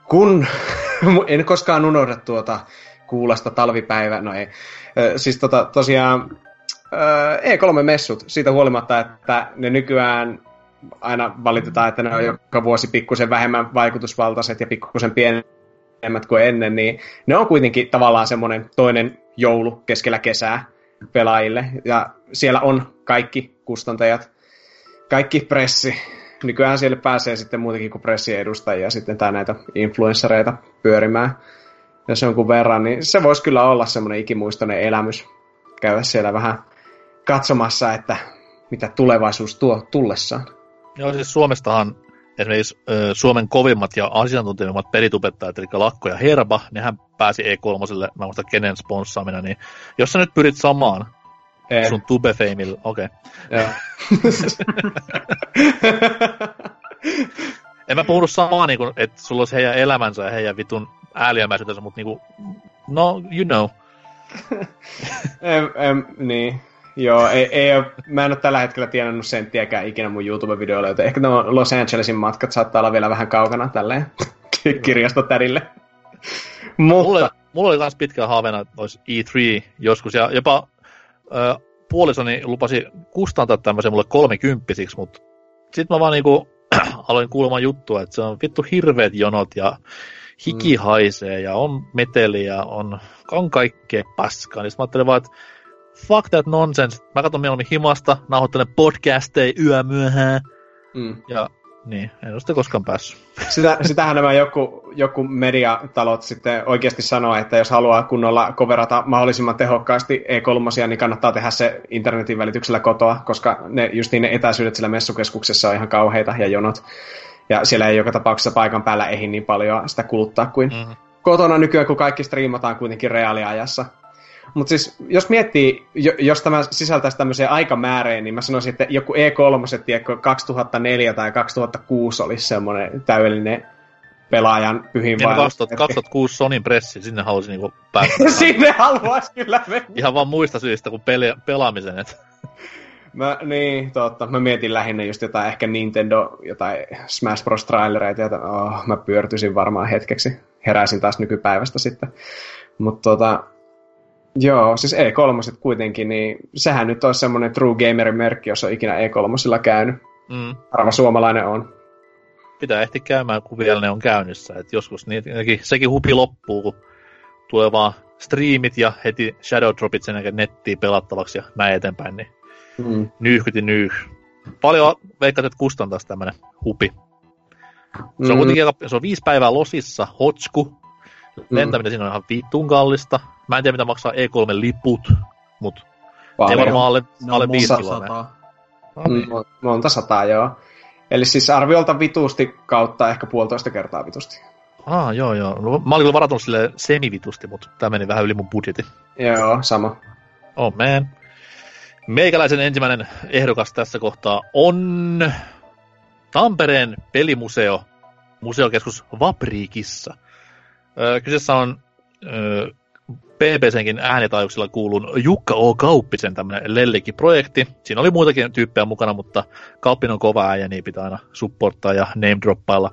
[SPEAKER 5] kun en koskaan unohda tuota kuulasta talvipäivä, no ei, siis tota, tosiaan E3-messut, siitä huolimatta, että ne nykyään aina valitetaan, että ne on joka vuosi pikkusen vähemmän vaikutusvaltaiset ja pikkusen pienemmät kuin ennen, niin ne on kuitenkin tavallaan semmoinen toinen joulu keskellä kesää pelaajille. Ja siellä on kaikki kustantajat, kaikki pressi. Nykyään siellä pääsee sitten muutenkin kuin pressien edustajia sitten tai näitä influenssereita pyörimään. Jos jonkun verran, niin se voisi kyllä olla semmoinen ikimuistoinen elämys. Käydä siellä vähän katsomassa, että mitä tulevaisuus tuo tullessaan.
[SPEAKER 2] Joo, siis Suomestahan esimerkiksi Suomen kovimmat ja asiantuntevimmat pelitubettajat, eli Lakko ja Herba, nehän pääsi E3, mä muista kenen sponssaamina, niin jos sä nyt pyrit samaan
[SPEAKER 5] Ei,
[SPEAKER 2] sun tubefeimillä, okei. Okay. En mä puhunut samaa, niin kuin, että sulla olisi heidän elämänsä ja heidän vitun ääliömäisyytensä, mutta niin kuin, no, you know.
[SPEAKER 5] em, em, niin. Joo, ei, ei ole, mä en ole tällä hetkellä tienannut senttiäkään ikinä mun YouTube-videoilla, joten ehkä nuo Los Angelesin matkat saattaa olla vielä vähän kaukana tälleen kirjastotädille.
[SPEAKER 2] Mulla,
[SPEAKER 5] Mutta,
[SPEAKER 2] mulla oli myös pitkään haaveena, että olisi E3 joskus, ja jopa ö, puolisoni lupasi kustantaa tämmöisen mulle kolmikymppisiksi, mutta sitten mä vaan niinku aloin kuulemaan juttua, että se on vittu hirveät jonot ja hiki
[SPEAKER 5] Mm.
[SPEAKER 2] haisee ja on meteliä, on, on kaikkea paskaa. Niin mä ajattelin vaan, että fuck that nonsense. Mä katson mieluummin himasta, nauhoittelen podcasteja yömyöhään
[SPEAKER 5] mm.
[SPEAKER 2] ja niin, en ole sitten koskaan päässyt.
[SPEAKER 5] Sitä, sitähän nämä joku, joku mediatalot sitten oikeasti sanoo, että jos haluaa kunnolla coverata mahdollisimman tehokkaasti E3, niin kannattaa tehdä se internetin välityksellä kotoa, koska ne, just niin ne etäisyydet sillä messukeskuksessa on ihan kauheita ja jonot. Ja siellä ei joka tapauksessa paikan päällä ehdi niin paljon sitä kuluttaa kuin
[SPEAKER 2] Mm.
[SPEAKER 5] kotona nykyään, kun kaikki striimataan kuitenkin reaaliajassa. Mutta siis, jos miettii, jo- jos tämä sisältäisi tämmöisiä aikamääreen, niin mä sanoisin, että joku E3, tiedätkö, 2004 tai 2006 olisi semmoinen täydellinen pelaajan pyhin
[SPEAKER 2] Niin. 2000, 2006 Sonin pressi, sinne halusin niinku päästä.
[SPEAKER 5] Sinne haluaisi kyllä mennä.
[SPEAKER 2] Ihan vaan muista syistä kuin peli, pelaamisen. Et.
[SPEAKER 5] Mä, niin, totta. Mä mietin lähinnä just jotain ehkä Nintendo, jotain Smash Bros. trailereita, ja oh, mä pyörtyisin varmaan hetkeksi. Heräisin taas nykypäivästä sitten. Mutta tota, joo, siis E3 kuitenkin, niin sehän nyt olisi semmoinen True Gamerin merkki, jos on ikinä E3 käynyt.
[SPEAKER 2] Mm.
[SPEAKER 5] Harva suomalainen on.
[SPEAKER 2] Pitää ehti käymään, kun vielä ne on käynnissä. Et joskus niin, sekin hupi loppuu, kun tulee vaan striimit ja heti Shadow Dropit sen jälkeen nettiin pelattavaksi ja näin eteenpäin, niin
[SPEAKER 5] Mm.
[SPEAKER 2] nyyhkyti nyyh. Paljon veikkaat, että kustantaisi tämmönen hupi. Se on
[SPEAKER 5] Mm.
[SPEAKER 2] kuitenkin se on viisi päivää losissa, hotsku. Lentäminen siinä on ihan vittun kallista. Mä en tiedä, mitä maksaa E3-liput, mutta ei varmaan alle,
[SPEAKER 4] Ne
[SPEAKER 2] alle
[SPEAKER 4] on
[SPEAKER 2] viisi
[SPEAKER 4] monta
[SPEAKER 2] kiloa.
[SPEAKER 4] sataa.
[SPEAKER 2] No niin.
[SPEAKER 5] Mm, monta sataa, joo. Eli siis arviolta vitusti kautta ehkä puolitoista kertaa vitusti.
[SPEAKER 2] Ah, joo, joo. No, mä olin kyllä varatunut sille semivitusti, mutta tämä meni vähän yli mun budjetin.
[SPEAKER 5] Joo, sama.
[SPEAKER 2] Oh man. Meikäläisen ensimmäinen ehdokas tässä kohtaa on Tampereen pelimuseo, museokeskus Vapriikissa. Ö, kyseessä on ö, BBCnkin äänitaajuuksilla kuulun Jukka O. Kauppisen tämmönen Lelliki-projekti. Siinä oli muitakin tyyppejä mukana, mutta Kauppinen on kova äijä, niin pitää aina supporttaa ja name droppailla.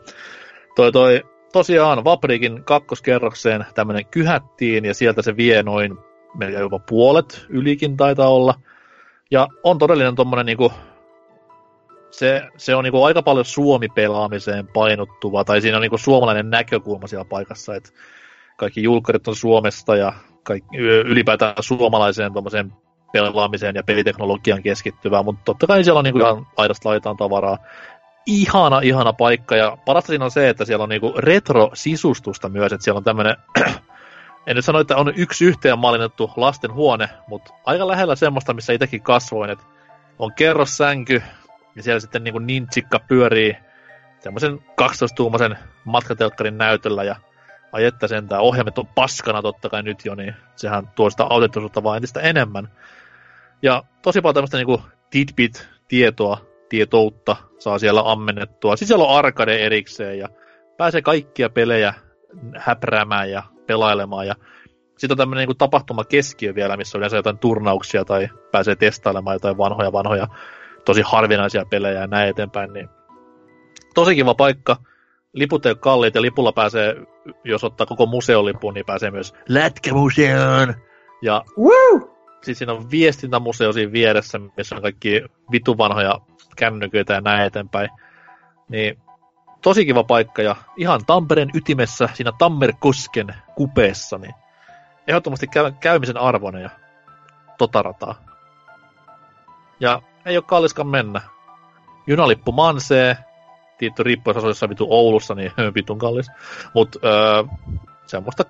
[SPEAKER 2] Toi, toi, tosiaan Vaprikin kakkoskerrokseen tämmönen kyhättiin ja sieltä se vie noin melkein jopa puolet ylikin taitaa olla. Ja on todellinen tommonen niinku, se, se on niinku aika paljon Suomi-pelaamiseen painottuva, tai siinä on niinku suomalainen näkökulma siellä paikassa, että kaikki julkkarit on Suomesta ja kaikki, ylipäätään suomalaiseen tommoseen pelaamiseen ja peliteknologian keskittyvää, mutta totta kai siellä on niinku ihan aidasta laitaan tavaraa. Ihana, ihana paikka, ja parasta siinä on se, että siellä on niinku retro-sisustusta myös, että siellä on tämmönen en nyt sano, että on yksi yhteen mallinnettu lasten huone, mutta aika lähellä semmoista, missä itsekin kasvoin, että on kerrossänky, ja siellä sitten niin nintsikka pyörii semmoisen 12-tuumaisen matkatelkkarin näytöllä, ja ajetta sentään, ohjaimet on paskana totta kai nyt jo, niin sehän tuo sitä autenttisuutta vaan entistä enemmän. Ja tosi paljon tämmöistä niinku tidbit-tietoa, tietoutta saa siellä ammennettua. Sitten siellä on arcade erikseen ja pääsee kaikkia pelejä häpräämään ja pelailemaan. Ja sitten on tämmöinen niin tapahtuma keskiö vielä, missä on yleensä jotain turnauksia tai pääsee testailemaan jotain vanhoja, vanhoja, tosi harvinaisia pelejä ja näin eteenpäin. Niin tosi kiva paikka. Liput ei ole kalliit ja lipulla pääsee, jos ottaa koko museolipun, niin pääsee myös Lätkämuseoon. Ja
[SPEAKER 5] Woo!
[SPEAKER 2] sitten siinä on viestintämuseo siinä vieressä, missä on kaikki vitu vanhoja kännyköitä ja näin eteenpäin. Niin tosi kiva paikka ja ihan Tampereen ytimessä, siinä Tammerkosken kupeessa, niin ehdottomasti käy, käymisen arvoinen ja tota rataa. Ja ei ole kalliskaan mennä. Junalippu mansee, tietty asuu jossain vitu Oulussa, niin vitun kallis. Mut öö, semmoista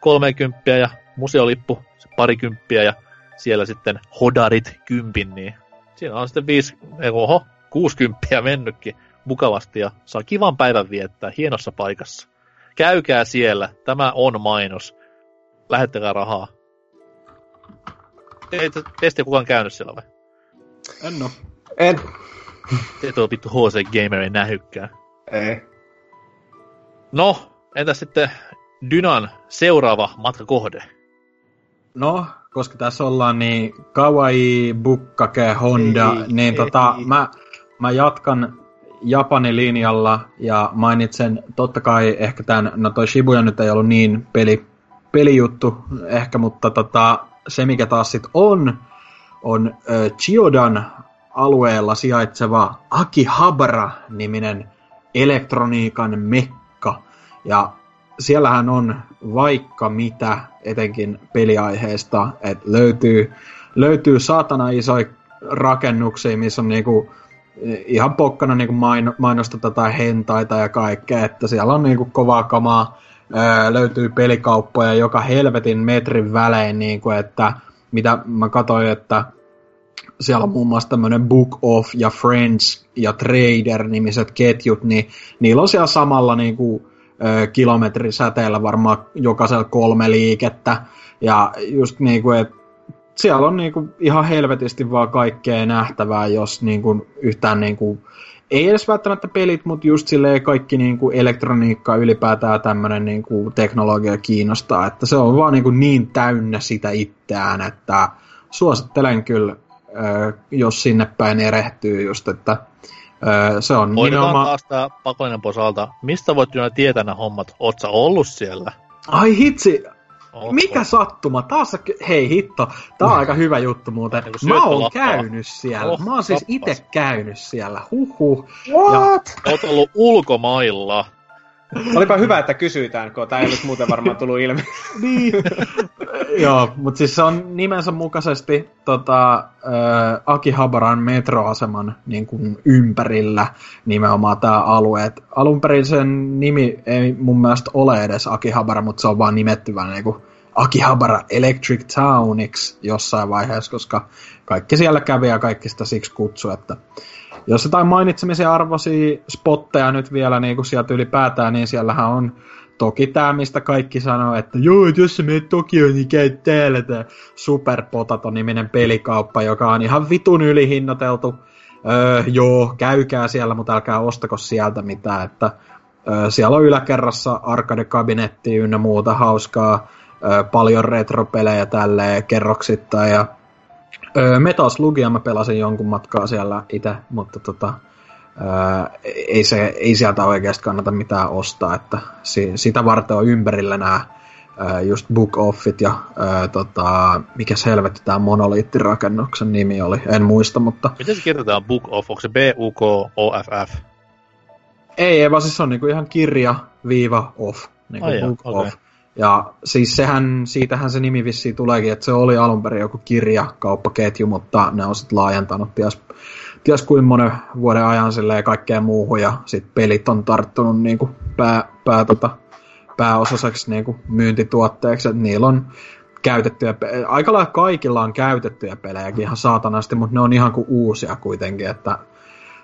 [SPEAKER 2] 30 ja museolippu se parikymppiä ja siellä sitten hodarit kympin, niin siinä on sitten viisi, ei, oho, 60 mennytkin mukavasti ja saa kivan päivän viettää hienossa paikassa. Käykää siellä, tämä on mainos. Lähettäkää rahaa. Ei te- teistä ei kukaan käynyt siellä vai?
[SPEAKER 4] En oo.
[SPEAKER 5] En.
[SPEAKER 2] Te tuo vittu HC Gamerin nähykkää.
[SPEAKER 5] Ei.
[SPEAKER 2] No, entäs sitten Dynan seuraava matkakohde?
[SPEAKER 4] No, koska tässä ollaan niin kawaii, bukkake, Honda,
[SPEAKER 5] Ei,
[SPEAKER 4] niin
[SPEAKER 5] ei,
[SPEAKER 4] tota,
[SPEAKER 5] ei.
[SPEAKER 4] mä, mä jatkan Japanin linjalla ja mainitsen totta kai ehkä tämän, no toi Shibuya nyt ei ollut niin peli, pelijuttu ehkä, mutta tota, se mikä taas sit on, on Chiodan alueella sijaitseva Akihabara-niminen elektroniikan mekka. Ja siellähän on vaikka mitä, etenkin peliaiheesta, että löytyy, löytyy saatana isoja rakennuksia, missä on niinku ihan pokkana niinku maino, mainosteta tai hentaita ja kaikkea, että siellä on niinku kovaa kamaa, öö, löytyy pelikauppoja joka helvetin metrin välein, niinku, että mitä mä katsoin, että siellä on muun muassa tämmöinen Book of ja Friends ja Trader-nimiset ketjut, niin niillä on siellä samalla niinku, ö, kilometrisäteellä varmaan jokaisella kolme liikettä. Ja just niinku, että siellä on niinku ihan helvetisti vaan kaikkea nähtävää, jos niinku yhtään niinku, ei edes välttämättä pelit, mutta just silleen kaikki niinku elektroniikka ylipäätään tämmöinen niinku teknologia kiinnostaa, että se on vaan niinku niin täynnä sitä itseään, että suosittelen kyllä, jos sinne päin erehtyy just, että se on
[SPEAKER 2] Hoidetaan
[SPEAKER 4] nimenomaan...
[SPEAKER 2] taas tää pakollinen pois alta. Mistä voit Dyna tietää nämä hommat? Oot sä ollut siellä?
[SPEAKER 4] Ai hitsi,
[SPEAKER 2] Ootko?
[SPEAKER 4] Mikä sattuma? Taas. Hei hitto, tää on aika hyvä juttu muuten.
[SPEAKER 2] Niin
[SPEAKER 4] Mä oon
[SPEAKER 2] syöttölappaa.
[SPEAKER 4] käynyt siellä.
[SPEAKER 2] Oh,
[SPEAKER 4] Mä oon siis itse käynyt siellä. Huhhuh.
[SPEAKER 5] What?
[SPEAKER 2] Oot ollut ulkomailla.
[SPEAKER 5] Olipa hyvä, että kysytään, kun tämä ei nyt muuten varmaan tullut ilmi.
[SPEAKER 4] niin. Joo, mutta siis se on nimensä mukaisesti tota, äh, Akihabaran metroaseman niin kuin ympärillä nimenomaan tämä alue. Et alun perin sen nimi ei mun mielestä ole edes Akihabara, mutta se on vaan nimetty vaan niin Akihabara Electric Towniksi jossain vaiheessa, koska kaikki siellä kävi ja kaikki sitä siksi kutsu, että jos jotain mainitsemisen arvoisia spotteja nyt vielä niin kuin sieltä ylipäätään, niin siellähän on toki tämä, mistä kaikki sanoo, että joo, jos sä menet Tokioon, niin käy täällä tämä Super Potato-niminen pelikauppa, joka on ihan vitun ylihinnoiteltu. Öö, joo, käykää siellä, mutta älkää ostako sieltä mitään, että Ö, siellä on yläkerrassa arcade-kabinetti ynnä muuta hauskaa, ö, paljon retropelejä tälleen kerroksittain ja ö, Metal Slugia mä pelasin jonkun matkaa siellä itse, mutta tota, ö, ei, se, ei sieltä oikeasti kannata mitään ostaa, että si, sitä varten on ympärillä nämä ö, just Book Offit ja ö, tota, mikä helvetti tämä monoliittirakennuksen nimi oli, en muista, mutta
[SPEAKER 2] Miten se kirjoitetaan Book Off? Onko se B-U-K-O-F-F?
[SPEAKER 4] Ei, ei vaan siis se on niinku ihan kirja viiva off. Niinku
[SPEAKER 2] Ai joo,
[SPEAKER 4] book
[SPEAKER 2] okei.
[SPEAKER 4] off. Ja siis sehän, siitähän se nimi vissiin tuleekin, että se oli alun perin joku kirjakauppaketju, mutta ne on sitten laajentanut ties, ties kuin monen vuoden ajan silleen kaikkeen muuhun, ja sitten pelit on tarttunut niinku pää, pää, tota, pääosaseksi niinku myyntituotteeksi, että niillä on käytettyjä, aika lailla kaikilla on käytettyjä pelejäkin ihan saatanasti, mutta ne on ihan kuin uusia kuitenkin, että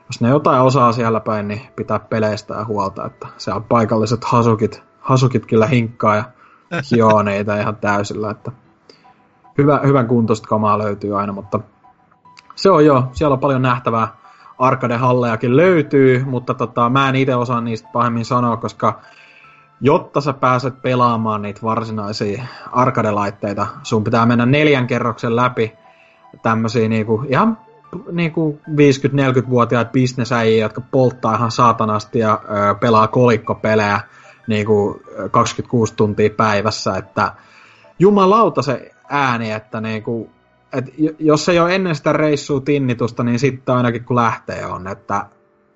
[SPEAKER 4] jos ne jotain osaa siellä päin, niin pitää peleistä ja huolta, että se on paikalliset hasukit, hasukit kyllä hinkkaa ja hioo niitä ihan täysillä, että hyvä, hyvän kuntoista kamaa löytyy aina, mutta se on jo, siellä on paljon nähtävää. Arcade-hallejakin löytyy, mutta tota, mä en itse osaa niistä pahemmin sanoa, koska jotta sä pääset pelaamaan niitä varsinaisia arcade-laitteita, sun pitää mennä neljän kerroksen läpi tämmöisiä niinku, ihan niinku 50-40-vuotiaat bisnesäjiä, jotka polttaa ihan saatanasti ja ö, pelaa kolikkopelejä niinku ö, 26 tuntia päivässä, että jumalauta se ääni, että niinku, et j- jos ei ole ennen sitä reissua tinnitusta, niin sitten ainakin kun lähtee on, että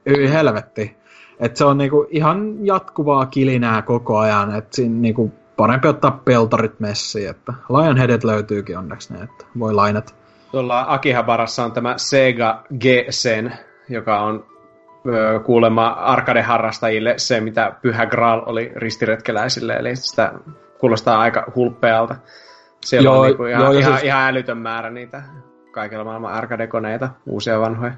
[SPEAKER 4] hyi helvetti. Että se on niinku ihan jatkuvaa kilinää koko ajan, että siinä niinku parempi ottaa peltorit messiin, että Lionheadet löytyykin onneksi ne, että voi lainata.
[SPEAKER 5] Tuolla Akihabarassa on tämä Sega G-Sen, joka on kuulemma arcade-harrastajille se, mitä Pyhä Graal oli ristiretkeläisille, eli sitä kuulostaa aika hulppealta. Siellä
[SPEAKER 4] Joo,
[SPEAKER 5] on niinku ihan,
[SPEAKER 4] joo,
[SPEAKER 5] ihan,
[SPEAKER 4] siis-
[SPEAKER 5] ihan älytön määrä niitä kaikilla maailman arcade-koneita, uusia ja vanhoja.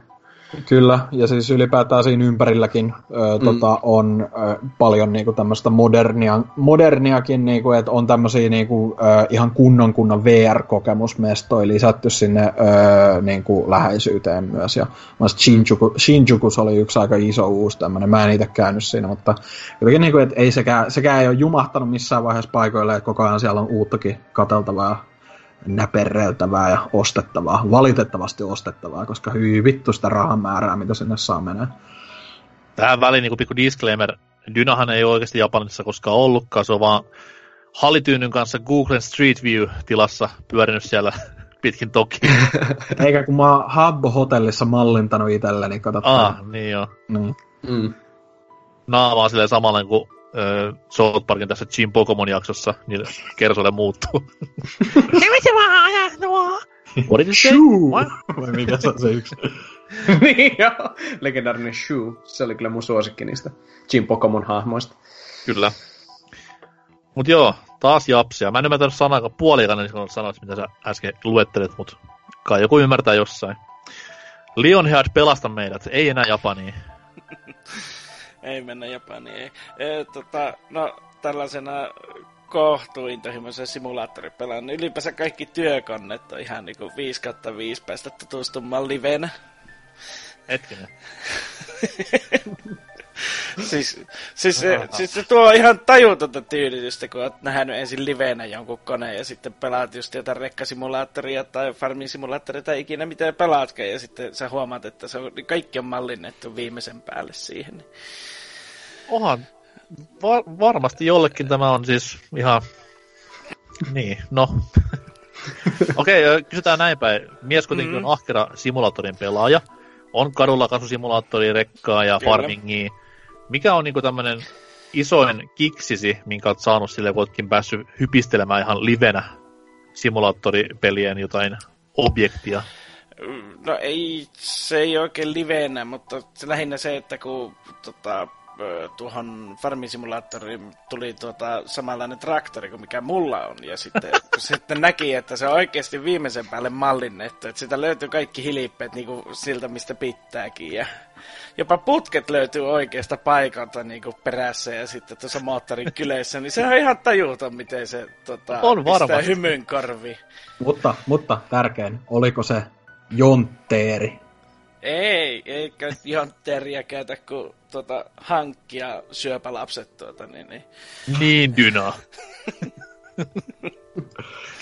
[SPEAKER 4] Kyllä, ja siis ylipäätään siinä ympärilläkin ö, mm. tota, on ö, paljon niinku tämmöistä modernia, moderniakin, niinku, että on tämmöisiä niinku, ö, ihan kunnon kunnon VR-kokemusmestoja lisätty sinne ö, niinku, läheisyyteen myös. Ja Shinjuku, Shinjukus oli yksi aika iso uusi tämmöinen, mä en itse käynyt siinä, mutta jotenkin niinku, että ei sekään, sekään ei ole jumahtanut missään vaiheessa paikoille, että koko ajan siellä on uuttakin kateltavaa näperreltävää ja ostettavaa, valitettavasti ostettavaa, koska hyi vittu sitä rahan määrää, mitä sinne saa menee.
[SPEAKER 2] Tähän väliin niin pikku disclaimer. Dynahan ei oikeasti Japanissa koskaan ollutkaan, se on vaan Hallityynyn kanssa Googlen Street View-tilassa pyörinyt siellä pitkin toki.
[SPEAKER 4] Eikä kun mä oon Habbo-hotellissa mallintanut itselleni,
[SPEAKER 2] ah, niin joo.
[SPEAKER 4] Niin.
[SPEAKER 5] Mm.
[SPEAKER 2] Naama on silleen samalla kuin South Parkin tässä Jim Pokemon jaksossa, niin kersoille muuttuu. What did you say? What?
[SPEAKER 4] Vai mikä se on se yksi?
[SPEAKER 5] niin joo, legendaarinen Shoe. Se oli kyllä mun suosikki niistä Jim Pokemon hahmoista.
[SPEAKER 2] Kyllä. Mut joo, taas japsia. Mä en ymmärtänyt sanaa puolikaan niin sanoit, mitä sä äsken luettelit, mut kai joku ymmärtää jossain. Lionhead pelasta meidät, ei enää Japaniin.
[SPEAKER 3] Ei mennä Japaniin, ei. E, tota, no, tällaisena kohtuuintohimoisen simulaattoripelaan, niin ylipäänsä kaikki työkonnet on ihan niinku 5 kautta 5 päästä tutustumaan livenä.
[SPEAKER 2] Hetkinen.
[SPEAKER 3] siis, siis, se, siis se tuo ihan tajutonta tyydytystä, kun oot nähnyt ensin livenä jonkun koneen ja sitten pelaat just jotain rekkasimulaattoria tai farmisimulaattoria tai ikinä mitä pelaatkaan ja sitten sä huomaat, että se on, kaikki on mallinnettu viimeisen päälle siihen.
[SPEAKER 2] Ohan, var- varmasti jollekin tämä on siis ihan... Niin, no. Okei, okay, kysytään näin päin. Mies kuitenkin
[SPEAKER 3] Mhm.
[SPEAKER 2] on ahkera simulaattorin pelaaja. On kadulla kasvusimulaattori, rekkaa ja
[SPEAKER 3] Kyllä.
[SPEAKER 2] farmingia. Mikä on niinku tämmönen isoin kiksisi, minkä oot saanut sille, kun ootkin päässyt hypistelemään ihan livenä simulaattoripelien jotain objektia?
[SPEAKER 3] No ei, se ei oikein livenä, mutta se lähinnä se, että kun tota, tuohon farmisimulaattoriin tuli tuota, samanlainen traktori kuin mikä mulla on, ja sitten, kun sitten näki, että se on oikeasti viimeisen päälle mallinnettu, että sitä löytyy kaikki hilippeet niin kuin siltä, mistä pitääkin, ja jopa putket löytyy oikeasta paikalta niin kuin perässä ja sitten tuossa moottorin kyleissä, niin se on ihan tajuton, miten se tota,
[SPEAKER 2] On
[SPEAKER 3] pistää
[SPEAKER 2] varmasti.
[SPEAKER 3] hymyn korviin.
[SPEAKER 4] Mutta, mutta tärkein, oliko se Jontteeri?
[SPEAKER 3] Ei, eikä ihan teriäkätä, kun tota, hankkia syöpälapset tuota, niin, niin.
[SPEAKER 2] Niin dyna.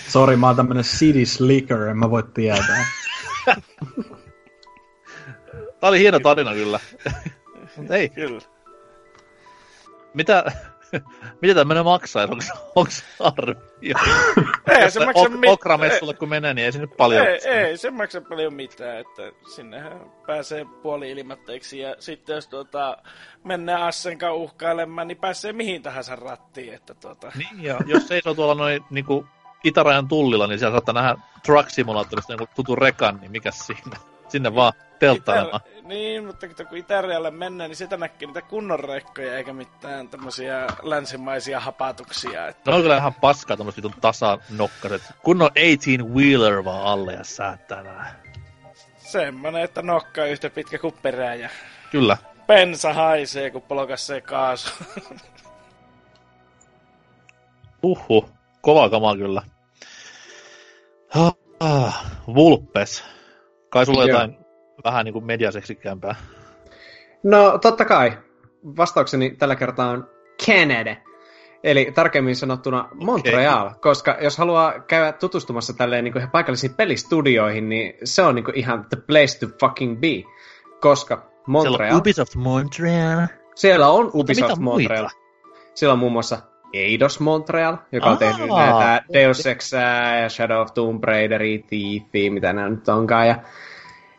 [SPEAKER 4] Sori, mä oon tämmönen city slicker, en mä voi tietää.
[SPEAKER 2] Tää oli hieno tarina kyllä. Mut ei,
[SPEAKER 3] Kyllä.
[SPEAKER 2] mitä, mitä tämmönen maksaa? Onks, onks arvio?
[SPEAKER 3] Ei se maksa
[SPEAKER 2] ok,
[SPEAKER 3] mitään.
[SPEAKER 2] Okramessulle kun menee, niin ei se nyt paljon
[SPEAKER 3] Ei, ei, se maksa paljon mitään, että sinnehän pääsee puoli ilmatteeksi ja sitten jos tuota, mennään Assenkaan uhkailemaan, niin pääsee mihin tahansa rattiin, että tuota,
[SPEAKER 2] Niin, ja jos seisoo tuolla noin niinku itärajan tullilla, niin siellä saattaa nähdä Truck Simulatorista jonkun tutun rekan, niin mikä siinä? Sinne vaan telttailemaan.
[SPEAKER 3] Itä- niin, mutta kun Itärajalle mennään, niin sitä näkee niitä kunnon rekkoja, eikä mitään tämmöisiä länsimaisia hapatuksia. Että...
[SPEAKER 2] Ne on kyllä ihan paskaa tommoset vitun tasanokkaset. Kunnon 18-wheeler vaan alle ja säätänä.
[SPEAKER 3] Semmonen, että nokka on yhtä pitkä kuin perä ja
[SPEAKER 2] Kyllä.
[SPEAKER 3] pensa haisee, kun polkassee kaasu.
[SPEAKER 2] Uhu. Kova kama kyllä. Ah, Vulpes. Kai sulla on
[SPEAKER 5] Joo.
[SPEAKER 2] jotain vähän niinku mediaseksikkäämpää.
[SPEAKER 5] No, totta kai. Vastaukseni tällä kertaa on Canada. Eli tarkemmin sanottuna Montreal, koska jos haluaa käydä tutustumassa tälleen niin ihan paikallisiin pelistudioihin, niin se on niin ihan the place to fucking be. Koska
[SPEAKER 2] Siellä
[SPEAKER 5] Montreal,
[SPEAKER 2] on Ubisoft Montreal.
[SPEAKER 5] siellä on Ubisoft
[SPEAKER 2] muita?
[SPEAKER 5] Montreal. Siellä on muun muassa Eidos Montreal, joka on
[SPEAKER 2] Aa,
[SPEAKER 5] tehnyt näitä Deus Exää ja Shadow of Tomb Raideria, Thiefia, mitä nämä nyt onkaan. Ja,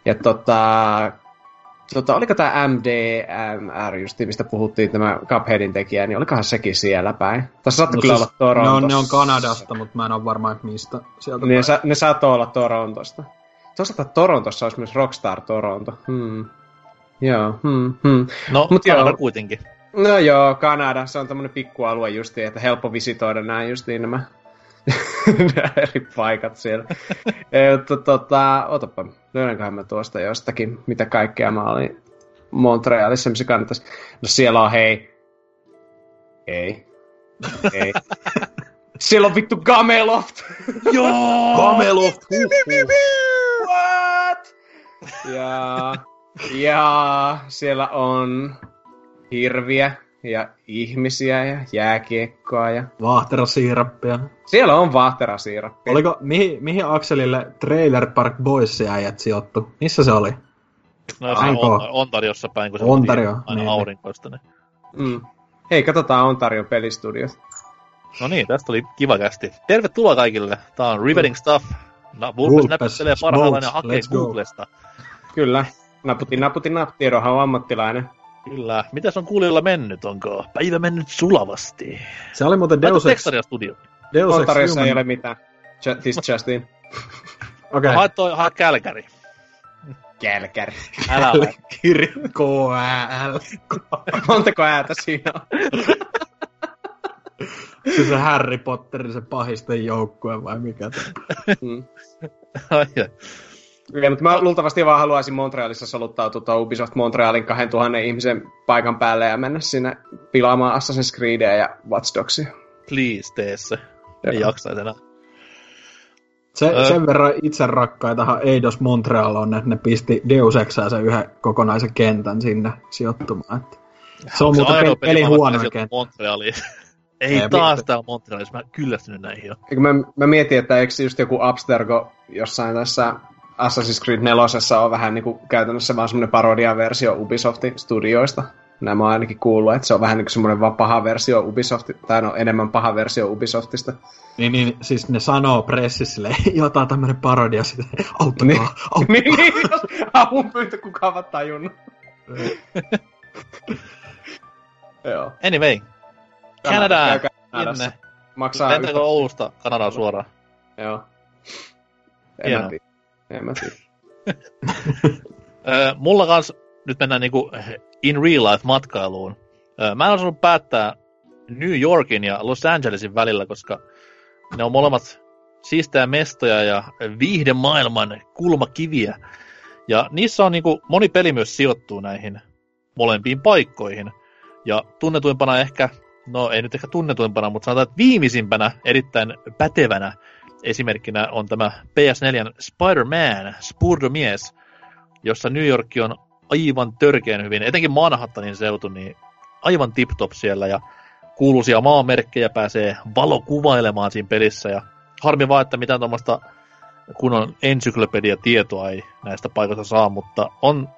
[SPEAKER 5] ja tota, tota, oliko tämä MDMR, just mistä puhuttiin, tämä Cupheadin tekijä, niin olikohan sekin siellä päin? Tässä saattoi
[SPEAKER 4] No
[SPEAKER 5] kyllä
[SPEAKER 4] siis
[SPEAKER 5] olla Torontossa.
[SPEAKER 4] Ne on, ne on Kanadasta, mutta mä en ole varma, että mistä sieltä
[SPEAKER 5] Niin, sa- ne saattoi olla Torontosta. Toisaalta Torontossa olisi myös Rockstar Toronto. Hmm. Joo, hmm, hmm.
[SPEAKER 2] No,
[SPEAKER 5] Mut
[SPEAKER 2] Kanada
[SPEAKER 5] joo.
[SPEAKER 2] kuitenkin.
[SPEAKER 5] No joo, Kanada, se on tämmönen pikkualue justiin, että helppo visitoida nämä justiin nämä nämä eri paikat siellä. Että tota, otapa, löydänköhän mä tuosta jostakin, mitä kaikkea mä olin Montrealissa, missä kannattaisi. No siellä on hei. Ei. Ei. siellä on vittu Gameloft!
[SPEAKER 2] Joo!
[SPEAKER 4] Camelot!
[SPEAKER 5] What? Ja, ja siellä on hirviä ja ihmisiä ja jääkiekkoa ja
[SPEAKER 4] Vaahterasiirappia.
[SPEAKER 5] siellä on vaahterasiirappi.
[SPEAKER 4] Oliko, mihin, mihin Akselille Trailer Park Boys äijät sijoittu? Missä se oli?
[SPEAKER 2] No
[SPEAKER 4] Ainko?
[SPEAKER 2] on, Ontariossa päin, kun se
[SPEAKER 4] Ontario,
[SPEAKER 2] on aina
[SPEAKER 4] niin.
[SPEAKER 2] aurinkoista. Niin.
[SPEAKER 5] Mm. Hei, katsotaan Ontarion pelistudiot.
[SPEAKER 2] No niin, tästä oli kiva kästi. Tervetuloa kaikille. Tää on Riveting Stuff. No, Vulpes näpyttelee parhaillaan ja hakee
[SPEAKER 4] let's go.
[SPEAKER 2] Googlesta.
[SPEAKER 5] Kyllä. Naputin, naputin, nap. Tiedonhan on ammattilainen.
[SPEAKER 2] Kyllä. Mitäs on kuulijoilla mennyt? Onko päivä mennyt sulavasti?
[SPEAKER 4] Se oli muuten
[SPEAKER 2] Deus
[SPEAKER 4] Ex,
[SPEAKER 2] Studio.
[SPEAKER 4] Deus Ex
[SPEAKER 5] Ontariossa ei
[SPEAKER 4] Human.
[SPEAKER 5] ole mitään. Ju- This Justin.
[SPEAKER 4] Okei.
[SPEAKER 2] No, hae Kälkäri.
[SPEAKER 5] Kälkär.
[SPEAKER 2] Älä ole.
[SPEAKER 4] Kirja K-Ä-L.
[SPEAKER 5] Montako äätä siinä on?
[SPEAKER 4] Se se Harry Potterin se pahisten joukkue vai mikä tämä?
[SPEAKER 5] Mm. Okei, mutta mä luultavasti vaan haluaisin Montrealissa soluttautua tuon Ubisoft Montrealin 2000 ihmisen paikan päälle ja mennä sinne pilaamaan Assassin's Creedia ja Watch Dogsia.
[SPEAKER 2] Please, tee se. Ei jaksaisi enää.
[SPEAKER 4] Se,
[SPEAKER 2] Ö.
[SPEAKER 4] sen verran itse rakkaitahan Eidos Montreal on, että ne pisti Deus Exää sen yhden kokonaisen kentän sinne sijoittumaan. Että se on muuten peli, peli huono kenttä.
[SPEAKER 2] Montrealiin. Ei
[SPEAKER 4] Ei,
[SPEAKER 2] taas tää Montrealissa. Mä kyllästynyt näihin jo.
[SPEAKER 5] Mä, mä mietin, että eikö just joku Abstergo jossain tässä Assassin's Creed 4 on vähän niin kuin käytännössä vaan semmoinen parodia-versio Ubisoftin studioista. Nämä on ainakin kuullut, että se on vähän niin kuin semmoinen vaan paha versio Ubisoft, tai no enemmän paha versio Ubisoftista.
[SPEAKER 4] Niin, niin, siis ne sanoo pressissä silleen, jotain tämmönen parodia sitä, auttakaa,
[SPEAKER 5] Niin.
[SPEAKER 4] auttakaa.
[SPEAKER 5] niin, niin, jos avun pyyntö kukaan vaan tajunnut. Joo.
[SPEAKER 2] Anyway.
[SPEAKER 5] Kanada,
[SPEAKER 2] Kanada.
[SPEAKER 5] käykää Kanadassa.
[SPEAKER 2] Sinne.
[SPEAKER 5] Maksaa
[SPEAKER 2] Lentääkö
[SPEAKER 5] yhtä-
[SPEAKER 2] Oulusta Kanadaan suoraan?
[SPEAKER 5] Joo. En
[SPEAKER 2] Hienoa.
[SPEAKER 5] mä tiedä. En mä tiedä.
[SPEAKER 2] Mulla kans nyt mennään niinku in real life matkailuun. Mä en osannut päättää New Yorkin ja Los Angelesin välillä, koska ne on molemmat siistejä mestoja ja viihdemaailman kulmakiviä. Ja niissä on niinku, moni peli myös sijoittuu näihin molempiin paikkoihin. Ja tunnetuimpana ehkä, no ei nyt ehkä tunnetuimpana, mutta sanotaan, että viimeisimpänä erittäin pätevänä esimerkkinä on tämä PS4 Spider-Man, Spurdomies, jossa New York on aivan törkeän hyvin, etenkin Manhattanin seutu, niin aivan tip-top siellä ja kuuluisia maamerkkejä pääsee valokuvailemaan siinä pelissä. Ja harmi vaan, että mitään tuommoista kunnon ensyklopediatietoa ei näistä paikoista saa, mutta on,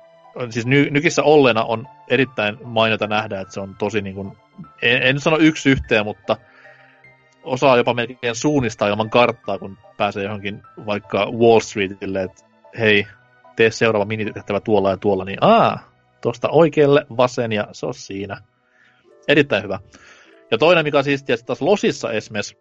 [SPEAKER 2] siis ny, nykissä olleena on erittäin mainiota nähdä, että se on tosi niin kuin, en, en sano yksi yhteen, mutta osaa jopa melkein suunnistaa ilman karttaa, kun pääsee johonkin vaikka Wall Streetille, että hei, tee seuraava minitehtävä tuolla ja tuolla, niin aa, tuosta oikealle vasen ja se on siinä. Erittäin hyvä. Ja toinen, mikä on siistiä, että taas Losissa esimerkiksi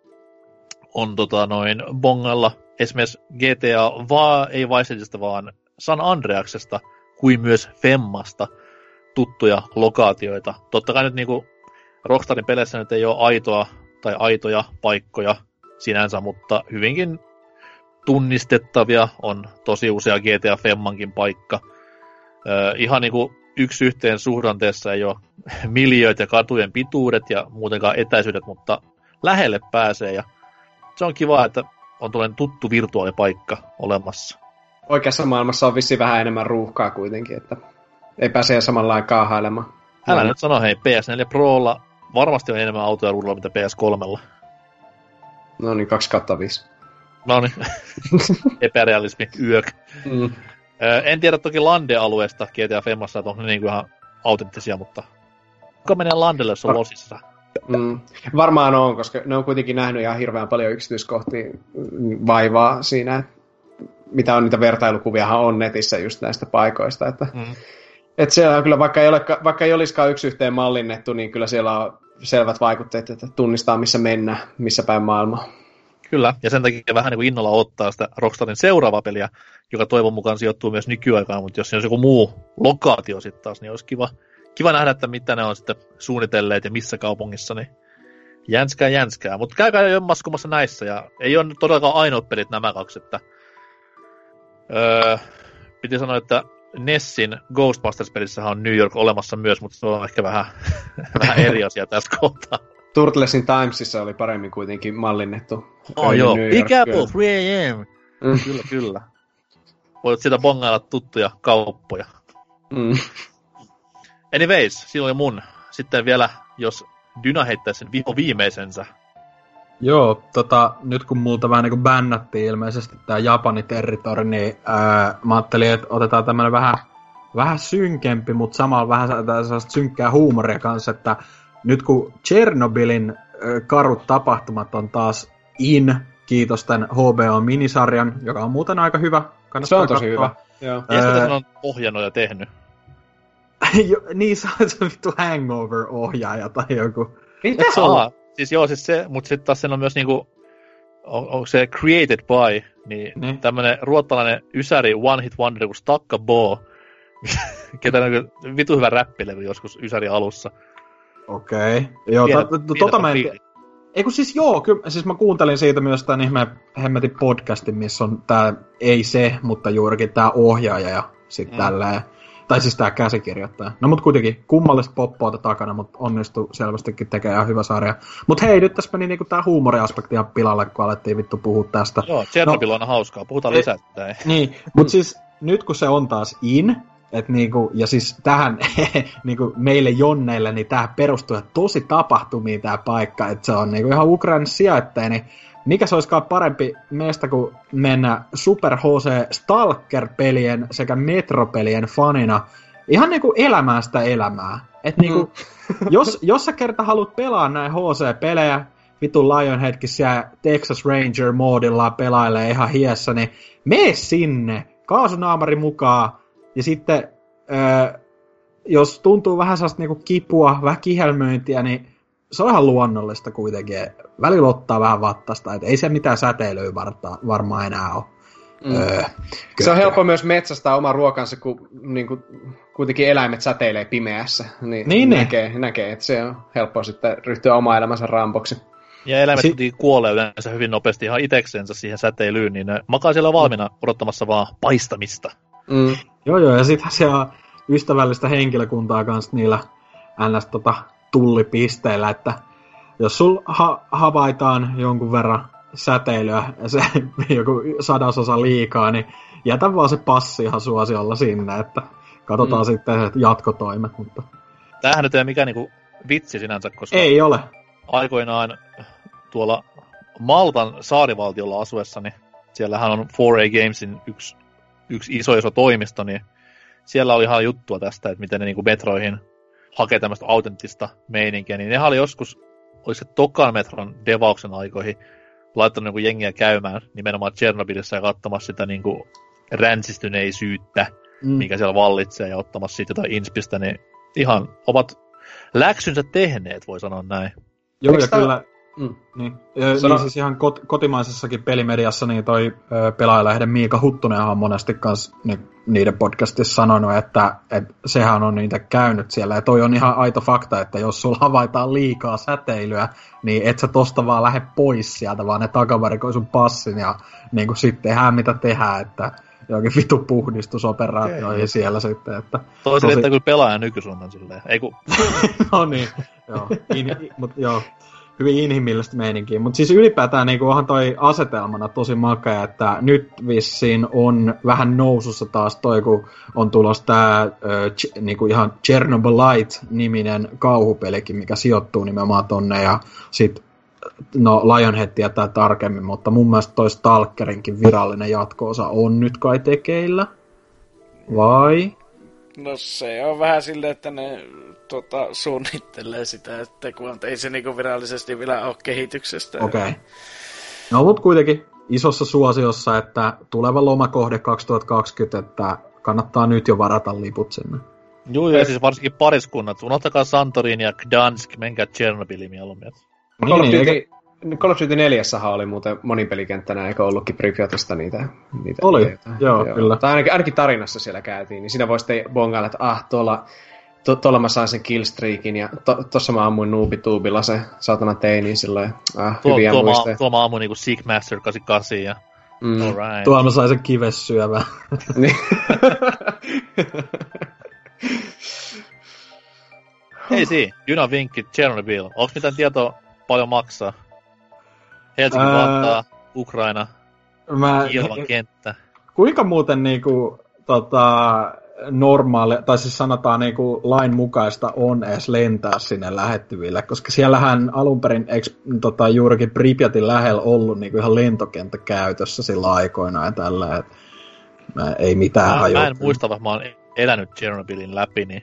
[SPEAKER 2] on tota noin bongalla esimerkiksi GTA, vaan ei Vice vaan San Andreaksesta, kuin myös Femmasta tuttuja lokaatioita. Totta kai nyt niinku Rockstarin peleissä nyt ei ole aitoa tai aitoja paikkoja sinänsä, mutta hyvinkin tunnistettavia on tosi usea GTA Femmankin paikka. Öö, ihan niinku yksi yhteen suhdanteessa ei ole miljöitä ja katujen pituudet ja muutenkaan etäisyydet, mutta lähelle pääsee ja se on kiva, että on tuollainen tuttu virtuaalipaikka olemassa.
[SPEAKER 5] Oikeassa maailmassa on vissi vähän enemmän ruuhkaa kuitenkin, että ei pääse samalla lailla kaahailemaan.
[SPEAKER 2] Älä nyt sano, hei, PS4 Prolla varmasti on enemmän autoja ruudulla mitä PS3.
[SPEAKER 5] No niin, 2 kautta 5.
[SPEAKER 2] No niin, epärealismi, yök.
[SPEAKER 5] Mm.
[SPEAKER 2] En tiedä toki Lande-alueesta GTA Femmassa, että onko ne niinku ihan autenttisia, mutta kuka menee Landelle, jos on losissa?
[SPEAKER 5] Mm. Varmaan on, koska ne on kuitenkin nähnyt ihan hirveän paljon yksityiskohtia mm, vaivaa siinä, mitä on niitä vertailukuviahan on netissä just näistä paikoista, että
[SPEAKER 2] Mm.
[SPEAKER 5] Et siellä on kyllä, vaikka ei, ole, vaikka ei olisikaan yksi yhteen mallinnettu, niin kyllä siellä on selvät vaikutteet, että tunnistaa missä mennään, missä päin maailmaa.
[SPEAKER 2] Kyllä, ja sen takia vähän niin kuin innolla ottaa sitä Rockstarin seuraavaa peliä, joka toivon mukaan sijoittuu myös nykyaikaan, mutta jos se olisi joku muu lokaatio sitten taas, niin olisi kiva, kiva nähdä, että mitä ne on sitten suunnitelleet ja missä kaupungissa, niin jänskää jänskää. Mutta käykää jo maskumassa näissä, ja ei ole todellakaan ainoat pelit nämä kaksi, että öö, piti sanoa, että Nessin Ghostbusters-pelissähän on New York olemassa myös, mutta se on ehkä vähän, vähän eri asia tästä kohtaa.
[SPEAKER 5] Turtlesin Timesissa oli paremmin kuitenkin mallinnettu.
[SPEAKER 2] Oh, joo, Big Apple, 3 am.
[SPEAKER 5] Mm.
[SPEAKER 2] Kyllä, kyllä. Voit siitä bongailla tuttuja kauppoja.
[SPEAKER 5] Mm.
[SPEAKER 2] Anyways, siinä oli mun. Sitten vielä, jos Dyna heittäisi sen viho viimeisensä.
[SPEAKER 4] Joo, tota, nyt kun multa vähän niin bännättiin ilmeisesti tää Japani territori, niin ää, mä ajattelin, että otetaan tämmönen vähän, vähän synkempi, mutta samalla vähän sellaista synkkää huumoria kanssa, että nyt kun Chernobylin ö, karut tapahtumat on taas in, kiitos tämän HBO-minisarjan, joka on muuten aika hyvä.
[SPEAKER 5] Se
[SPEAKER 4] Kannattaa
[SPEAKER 5] on tosi
[SPEAKER 4] katsoa.
[SPEAKER 5] hyvä. Joo.
[SPEAKER 2] Ja sen on ohjannut ja tehnyt.
[SPEAKER 4] Jo, niin, se on se vittu hangover-ohjaaja tai joku.
[SPEAKER 5] Mitä
[SPEAKER 2] Et Aa, siis joo, siis se, mutta sitten taas sen on myös niinku, on, onko se created by, niin
[SPEAKER 4] Niin.
[SPEAKER 2] tämmönen ruottalainen ysäri One Hit Wonder kuin Stakka Bo, ketä on niinku vitu hyvä räppilevy joskus ysäri alussa.
[SPEAKER 4] Okei. Okay. Joo, to, to,
[SPEAKER 2] pienä
[SPEAKER 4] tota mä en. Ei kun siis joo, kyllä, siis mä kuuntelin siitä myös tämän ihme hemmetin podcastin, missä on tää, ei se, mutta juurikin tää ohjaaja ja sit
[SPEAKER 2] Mm.
[SPEAKER 4] mm. tälleen. Tai siis tää käsikirjoittaja. No mut kuitenkin kummallista poppoota takana, mutta onnistui selvästikin tekemään hyvä sarja. Mut hei, nyt tässä meni niinku tää huumoriaspekti ihan pilalle, kun alettiin vittu puhua tästä.
[SPEAKER 2] Joo, Chernobyl on hauskaa, puhutaan
[SPEAKER 4] Ei-
[SPEAKER 2] lisää.
[SPEAKER 4] Niin, mut siis nyt kun se on taas in, et niinku, ja siis tähän niinku meille jonneille, niin tähän perustuu tosi tapahtumiin tää paikka, että se on niinku ihan Ukrainassa sijoittaja, niin mikä se olisikaan parempi meistä kuin mennä Super HC Stalker-pelien sekä Metro-pelien fanina ihan niinku elämään sitä elämää. Et niinku, jos, jos sä kerta haluat pelaa näin HC-pelejä, vitun Lionheadkin siellä Texas Ranger moodilla pelailee ihan hiessä, niin mene sinne, kaasunaamari mukaan, ja sitten öö, jos tuntuu vähän sellaista niinku kipua, vähän kihelmöintiä, niin se on ihan luonnollista kuitenkin. Välillä ottaa vähän vattasta, että ei se mitään säteilyä varta, varmaan enää ole.
[SPEAKER 5] Mm.
[SPEAKER 4] Öö,
[SPEAKER 5] Se on helppo myös metsästää oma ruokansa, kun niin kuin, kuitenkin eläimet säteilee pimeässä. Niin,
[SPEAKER 4] Niin, niin.
[SPEAKER 5] näkee, näkee, että se on helppo sitten ryhtyä oma elämänsä rampoksi.
[SPEAKER 2] Ja eläimet
[SPEAKER 4] Si-
[SPEAKER 2] kuolee yleensä hyvin nopeasti ihan iteksensä siihen säteilyyn, niin ne makaa siellä valmiina odottamassa vaan paistamista.
[SPEAKER 5] Mm.
[SPEAKER 4] Joo, joo, ja sitten siellä on ystävällistä henkilökuntaa kanssa niillä ns. Tota, tullipisteillä, että jos sul ha- havaitaan jonkun verran säteilyä, se joku sadasosa liikaa, niin jätä vaan se passi ihan suosiolla sinne, että katsotaan mm. sitten että jatkotoimet, mutta
[SPEAKER 2] Tämähän nyt ei ole mikään niinku vitsi sinänsä, koska
[SPEAKER 4] ei ole.
[SPEAKER 2] aikoinaan tuolla Maltan saarivaltiolla asuessani, siellähän on 4A Gamesin yksi, yksi iso iso toimisto, niin siellä oli ihan juttua tästä, että miten ne niinku metroihin hakee tämmöistä autenttista meininkiä, niin nehän oli joskus, olisi se tokan metron devauksen aikoihin, laittanut niinku jengiä käymään nimenomaan Tchernobylissa ja katsomassa sitä niinku ränsistyneisyyttä,
[SPEAKER 4] Mm.
[SPEAKER 2] mikä siellä vallitsee, ja ottamassa siitä jotain inspistä, niin ihan ovat läksynsä tehneet, voi sanoa näin.
[SPEAKER 4] Joo, ja kyllä,
[SPEAKER 5] Mm.
[SPEAKER 4] niin, ja,
[SPEAKER 5] Sano-
[SPEAKER 4] niin siis ihan kot, kotimaisessakin pelimediassa niin toi ö, pelaajalehden Miika Huttunen on monesti kans ni, niiden podcastissa sanonut, että, että sehän on niitä käynyt siellä. Ja toi on ihan aito fakta, että jos sulla havaitaan liikaa säteilyä, niin et sä tosta vaan lähde pois sieltä, vaan ne takavarikoi sun passin ja niin kuin sitten tehdään mitä tehdään, että jokin vitu puhdistusoperaatioihin siellä sitten, että
[SPEAKER 2] Toisille,
[SPEAKER 4] Tosi-
[SPEAKER 2] että kyllä pelaaja nykysuunnan silleen. Ei kun,
[SPEAKER 4] no niin, joo, in, mut, joo, hyvin inhimillistä meininkiä. Mutta siis ylipäätään niin onhan toi asetelmana tosi makea, että nyt vissiin on vähän nousussa taas toi, kun on tulossa tää ö, ch- niinku ihan Chernobylite-niminen kauhupelikin, mikä sijoittuu nimenomaan tonne, ja sit No, Lionhead tietää tarkemmin, mutta mun mielestä toi Stalkerinkin virallinen jatkoosa on nyt kai tekeillä. Vai?
[SPEAKER 3] No se on vähän silleen, että ne tota, suunnittelee sitä, että kun ei se niinku virallisesti vielä ole kehityksestä.
[SPEAKER 4] Okei. Okay. No mutta kuitenkin isossa suosiossa, että tuleva lomakohde 2020, että kannattaa nyt jo varata liput sinne.
[SPEAKER 2] juu, ja siis varsinkin pariskunnat. Unohtakaa Santorin ja Gdansk, menkää Tchernobyliin mieluummin.
[SPEAKER 5] Call, of
[SPEAKER 4] Niin,
[SPEAKER 5] Duty,
[SPEAKER 4] eikä-
[SPEAKER 5] Call of Duty 4 oli muuten monipelikenttänä, eikö ollutkin Pripyatista niitä? niitä
[SPEAKER 4] Oli,
[SPEAKER 5] ideoita?
[SPEAKER 4] joo, kyllä.
[SPEAKER 5] Tai ainakin, ainakin tarinassa siellä käytiin, niin siinä voi sitten bongailla, että ah, tuolla, to, tuolla mä sain sen killstreakin ja to, tossa mä ammuin noobituubilla se saatana teini silloin, ah,
[SPEAKER 2] Tuo,
[SPEAKER 5] hyviä
[SPEAKER 2] tuo, mä,
[SPEAKER 5] muistoja.
[SPEAKER 2] tuo mä ammuin niinku Seekmaster 88 ja
[SPEAKER 5] Mm.
[SPEAKER 2] alright.
[SPEAKER 4] Tuolla mä sain sen kivessyövän.
[SPEAKER 5] Niin.
[SPEAKER 2] Hei si, junavinkki, Chernobyl. Onko mitään tietoa paljon maksaa? Helsinki,
[SPEAKER 4] Ää,
[SPEAKER 2] Vantaa, Ukraina,
[SPEAKER 4] Mä,
[SPEAKER 2] Kievan kenttä.
[SPEAKER 4] kuinka muuten niinku, tota, normaali, tai siis sanotaan niinku lain mukaista on edes lentää sinne lähettyville, koska siellähän alun perin eikö, tota, juurikin Pripyatin lähellä ollut niinku ihan lentokenttä käytössä sillä aikoina ja tällä, et mä, ei mitään
[SPEAKER 2] Mä, mä en muista, vaikka mä oon elänyt Chernobylin läpi, niin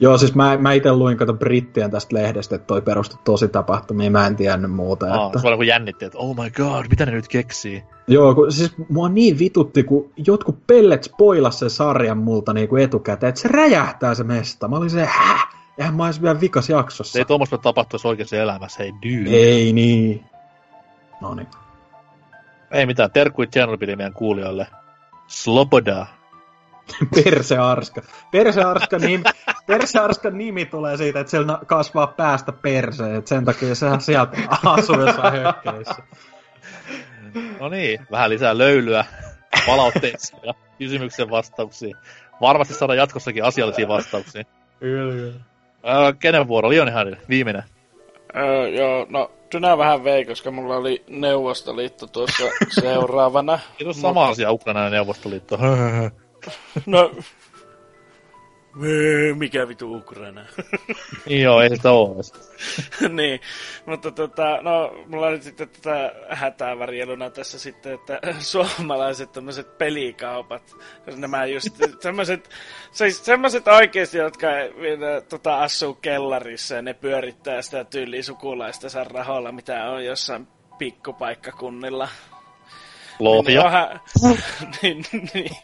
[SPEAKER 4] Joo, siis mä, mä itse luin kato brittien tästä lehdestä, että toi perustui tosi tapahtumiin, mä en tiennyt muuta.
[SPEAKER 2] aa,
[SPEAKER 4] että...
[SPEAKER 2] kun jännitti, että oh my god, mitä ne nyt keksii?
[SPEAKER 4] Joo, kun, siis mua niin vitutti, kun jotkut pellet spoilas sen sarjan multa niin kuin etukäteen, että se räjähtää se mesta. Mä olin se, häh? Eihän mä ois vielä vikas jaksossa.
[SPEAKER 2] Se ei tuommoista tapahtuisi oikeassa elämässä, hei dude.
[SPEAKER 4] ei niin. No niin.
[SPEAKER 2] Ei mitään, terkkui Chernobylin meidän kuulijoille. Sloboda.
[SPEAKER 4] Persearska. Persearska nimi, Persearska nimi tulee siitä, että siellä kasvaa päästä perse. Et sen takia se sieltä asuu jossain hökkeissä.
[SPEAKER 2] No niin, vähän lisää löylyä palautteisiin ja kysymyksen vastauksiin. Varmasti saadaan jatkossakin asiallisia vastauksia. Ää, kenen vuoro? Lionihardi, viimeinen.
[SPEAKER 3] Öö, joo, no Dynä vähän vei, koska mulla oli Neuvostoliitto tuossa seuraavana.
[SPEAKER 2] Kiitos sama asia Ukraina ja Neuvostoliitto.
[SPEAKER 3] No, mikä vitu Ukraina?
[SPEAKER 2] joo, ei sitä edes.
[SPEAKER 3] niin, mutta tota, no, mulla oli sitten tätä hätää varjeluna tässä sitten, että suomalaiset tämmöiset pelikaupat, nämä just semmoiset, siis semmoiset oikeesti, jotka vielä, tota, asuu kellarissa ja ne pyörittää sitä tyyliä sukulaista rahoilla, mitä on jossain pikkupaikkakunnilla.
[SPEAKER 2] Lohja.
[SPEAKER 3] Vähän, niin, niin,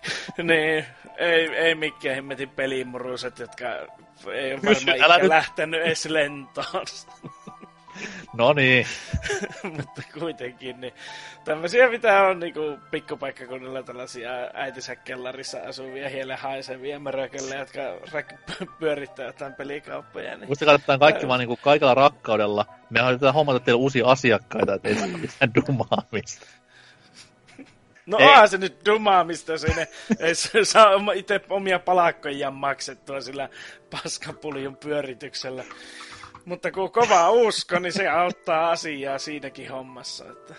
[SPEAKER 3] niin, ei, ei mikään hemmetin pelimuruset, jotka ei ole
[SPEAKER 2] Kysy,
[SPEAKER 3] varmaan
[SPEAKER 2] älä
[SPEAKER 3] lähtenyt edes lentoon.
[SPEAKER 2] No niin.
[SPEAKER 3] Mutta kuitenkin, niin tämmöisiä mitä on niinku pikkupaikkakunnilla tällaisia äitinsä kellarissa asuvia, hielle haisevia mörökölle, jotka rak- pyörittää jotain pelikauppoja. Niin.
[SPEAKER 2] Muistakaa, että kaikki vaan niinku kaikella rakkaudella. Me yritetään hommata teille uusia asiakkaita, että ei saa mitään dumaamista.
[SPEAKER 3] No
[SPEAKER 2] Ei.
[SPEAKER 3] onhan se nyt dumaamista sinne, saa itse omia palakkoja maksettua sillä paskapuljun pyörityksellä. Mutta kun kova usko, niin se auttaa asiaa siinäkin hommassa. Että...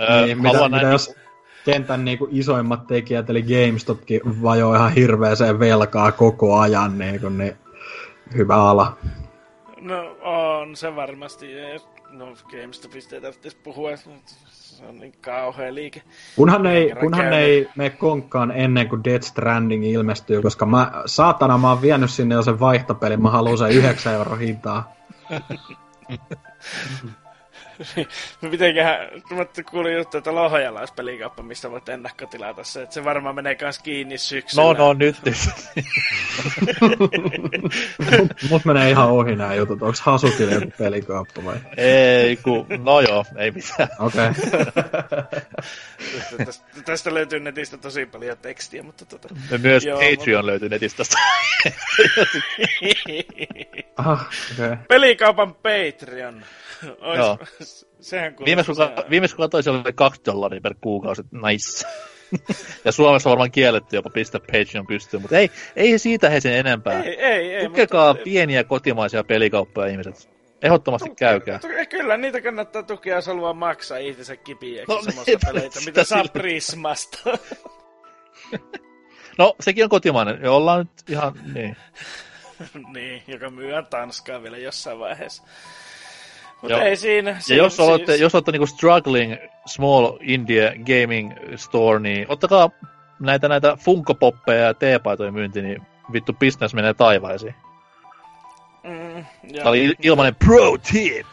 [SPEAKER 2] Öö,
[SPEAKER 4] Niin, mitä, mitä jos
[SPEAKER 2] niinku-
[SPEAKER 4] kentän niinku isoimmat tekijät, eli GameStopkin vajoo ihan hirveeseen velkaa koko ajan, niinku, niin hyvä ala.
[SPEAKER 3] No on se varmasti. No GameStopista ei tarvitsisi puhua, se on niin kauhea liike.
[SPEAKER 4] Kunhan ei, kunhan ei mene konkkaan ennen kuin Death Stranding ilmestyy, koska mä, saatana mä oon vienyt sinne jo sen vaihtopelin, mä haluan sen 9 euro hintaa.
[SPEAKER 3] Mitenköhän, mä kuulin juttu, että Lohjalla olisi pelikauppa, mistä voit ennakkotilata se, että se varmaan menee kans kiinni syksyllä.
[SPEAKER 2] No, no, nyt. nyt.
[SPEAKER 4] Mut menee ihan ohi nämä jutut, onks Hasukille joku pelikauppa vai?
[SPEAKER 2] ei, ku, no joo, ei mitään.
[SPEAKER 4] Okei. Okay.
[SPEAKER 3] tästä, tästä löytyy netistä tosi paljon tekstiä, mutta tota...
[SPEAKER 2] Ja myös
[SPEAKER 3] Joo,
[SPEAKER 2] Patreon löytyy netistä
[SPEAKER 4] okei. Okay.
[SPEAKER 3] Pelikaupan Patreon. Ois,
[SPEAKER 2] Joo.
[SPEAKER 3] sehän kuulostaa
[SPEAKER 2] Viimeis kun,
[SPEAKER 3] se-
[SPEAKER 2] ka- viimeis kun katsoin, se oli 2 dollaria per kuukausi. Nice. ja Suomessa varmaan kielletty jopa pistää Patreon pystyyn, mutta ei, ei siitä he sen enempää.
[SPEAKER 3] Ei, ei, ei.
[SPEAKER 2] Tukekaa
[SPEAKER 3] mutta,
[SPEAKER 2] pieniä kotimaisia pelikauppoja ihmiset. Ehdottomasti käykää.
[SPEAKER 3] Tu- Kyllä, niitä kannattaa tukea, jos haluaa maksaa itsensä kipiäksi
[SPEAKER 2] No,
[SPEAKER 3] semmoista peleitä, mitä saa
[SPEAKER 2] sillä-
[SPEAKER 3] Prismasta.
[SPEAKER 2] No, sekin on kotimainen. Ja ollaan nyt ihan, niin.
[SPEAKER 3] niin, joka myyään Tanskaa vielä jossain vaiheessa. Mutta ei siinä.
[SPEAKER 2] Ja jos olette,
[SPEAKER 3] siis-
[SPEAKER 2] jos olette niinku struggling small indie gaming store, niin ottakaa näitä, näitä funkopoppeja ja teepaitoja myynti, niin vittu business menee taivaisiin.
[SPEAKER 3] Mm,
[SPEAKER 2] Tämä oli il- ilmainen pro tip!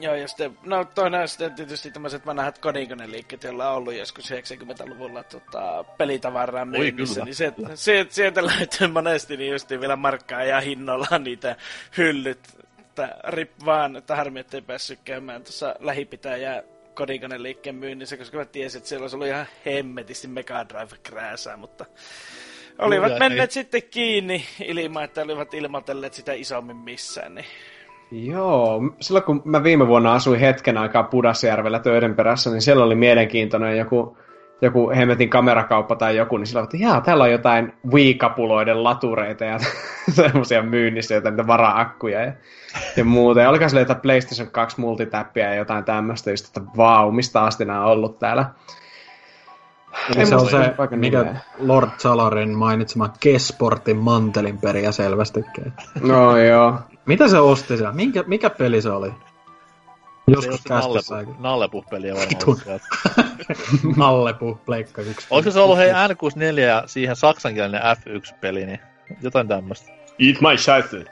[SPEAKER 3] Joo, ja sitten, no toinen sitten tietysti tämmöiset vanhat kodikoneliikkeet, joilla on ollut joskus 90-luvulla tota, pelitavaraa myynnissä, niin sieltä, sieltä, sieltä löytyy monesti niin justiin vielä markkaa ja hinnolla niitä hyllyt. Että rip vaan, että harmi, ettei päässyt käymään tuossa lähipitäjää kodikoneliikkeen myynnissä, koska mä tiesin, että siellä olisi ollut ihan hemmetisti Mega Drive-krääsää, mutta olivat
[SPEAKER 2] Kyllä,
[SPEAKER 3] menneet
[SPEAKER 2] ei.
[SPEAKER 3] sitten kiinni ilman, että olivat ilmoitelleet sitä isommin missään, niin
[SPEAKER 5] Joo, silloin kun mä viime vuonna asuin hetken aikaa Pudasjärvellä töiden perässä, niin siellä oli mielenkiintoinen joku, joku hemmetin kamerakauppa tai joku, niin sillä oli, että jaa, täällä on jotain Wii-kapuloiden latureita ja semmoisia myynnissä, jotain niitä vara-akkuja ja, ja muuta. Ja oliko siellä jotain PlayStation 2 multitappia ja jotain tämmöistä, just, että vau, mistä asti nämä on ollut täällä.
[SPEAKER 4] Eli se on se,
[SPEAKER 5] paikan
[SPEAKER 4] mikä
[SPEAKER 5] nimeä.
[SPEAKER 4] Lord Salarin mainitsema Kesportin mantelin periä selvästikin.
[SPEAKER 5] No joo.
[SPEAKER 4] Mitä se osti siellä? Minkä, mikä peli se oli? Joskus kästissä
[SPEAKER 2] Nallepu- Nallepu-peliä varmaan
[SPEAKER 4] Vitun.
[SPEAKER 2] ollut sieltä.
[SPEAKER 4] Nallepu, pleikka yksi.
[SPEAKER 2] Olisiko se ollut hei N64 ja siihen saksankielinen F1-peli, niin jotain tämmöistä.
[SPEAKER 7] Eat my shit.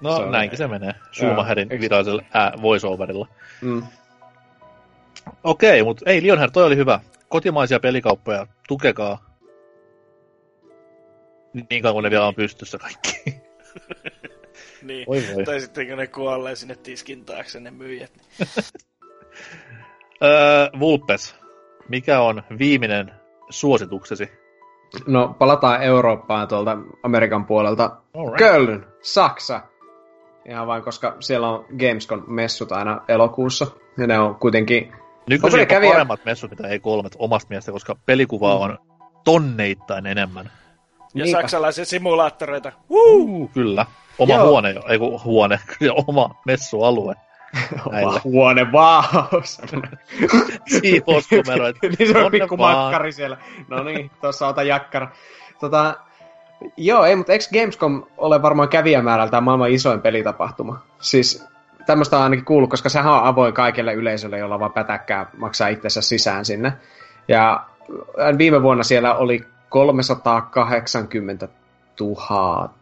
[SPEAKER 2] No
[SPEAKER 5] Se
[SPEAKER 2] näinkin se menee. Schumacherin
[SPEAKER 5] Eikö-
[SPEAKER 2] virallisella ää, voiceoverilla.
[SPEAKER 5] Mm.
[SPEAKER 2] Okei, mutta ei Lionher, toi oli hyvä. Kotimaisia pelikauppoja, tukekaa. Niin kauan kun ne vielä on pystyssä kaikki.
[SPEAKER 3] Niin.
[SPEAKER 2] Oi voi.
[SPEAKER 3] Tai sitten kun ne kuolee sinne tiskin taakse ne myyjät. Niin.
[SPEAKER 2] öö, Vulpes, mikä on viimeinen suosituksesi?
[SPEAKER 5] No, palataan Eurooppaan tuolta Amerikan puolelta.
[SPEAKER 2] Alright.
[SPEAKER 5] Köln, Saksa. Ihan vain, koska siellä on Gamescom-messut aina elokuussa. Ja ne on kuitenkin...
[SPEAKER 2] Nykyisin
[SPEAKER 5] ne
[SPEAKER 2] jopa
[SPEAKER 5] kävijä-
[SPEAKER 2] paremmat messut, mitä ei kolmet omasta mielestä, koska pelikuvaa on tonneittain enemmän.
[SPEAKER 3] Ja
[SPEAKER 5] Niinpä.
[SPEAKER 3] saksalaisia simulaattoreita.
[SPEAKER 2] Uh, kyllä. Oma
[SPEAKER 5] Joo.
[SPEAKER 2] huone, ei kun huone, ja oma messualue.
[SPEAKER 5] Oma huone, vau!
[SPEAKER 2] Siivouskomeroit.
[SPEAKER 5] niin se on pikku
[SPEAKER 2] vaan.
[SPEAKER 5] makkari siellä. No niin, tuossa ota jakkara. Tota, joo, ei, mutta eikö Gamescom ole varmaan kävijämäärältään maailman isoin pelitapahtuma? Siis tämmöistä on ainakin kuullut, koska sehän on avoin kaikille yleisölle, jolla vaan pätäkkää maksaa itsensä sisään sinne. Ja äh, viime vuonna siellä oli 380 000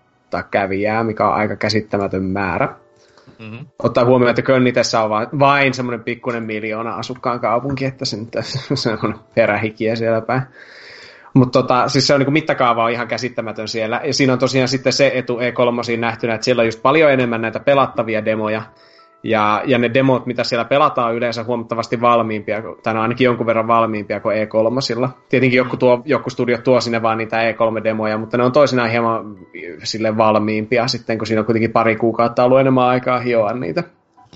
[SPEAKER 5] kävijää, mikä on aika käsittämätön määrä.
[SPEAKER 2] Mm-hmm.
[SPEAKER 5] Ottaa huomioon, että Köln itsessä on vain, vain semmoinen pikkuinen miljoona asukkaan kaupunki, että se, nyt, on perähikiä siellä päin. Mutta tota, siis se on niin mittakaava on ihan käsittämätön siellä. Ja siinä on tosiaan sitten se etu E3 nähtynä, että siellä on just paljon enemmän näitä pelattavia demoja. Ja, ja ne demot, mitä siellä pelataan, on yleensä huomattavasti valmiimpia, tai ne on ainakin jonkun verran valmiimpia kuin E3. Tietenkin joku, tuo, joku studio tuo sinne vaan niitä E3-demoja, mutta ne on toisinaan hieman sille valmiimpia sitten, kun siinä on kuitenkin pari kuukautta ollut enemmän aikaa hioa niitä.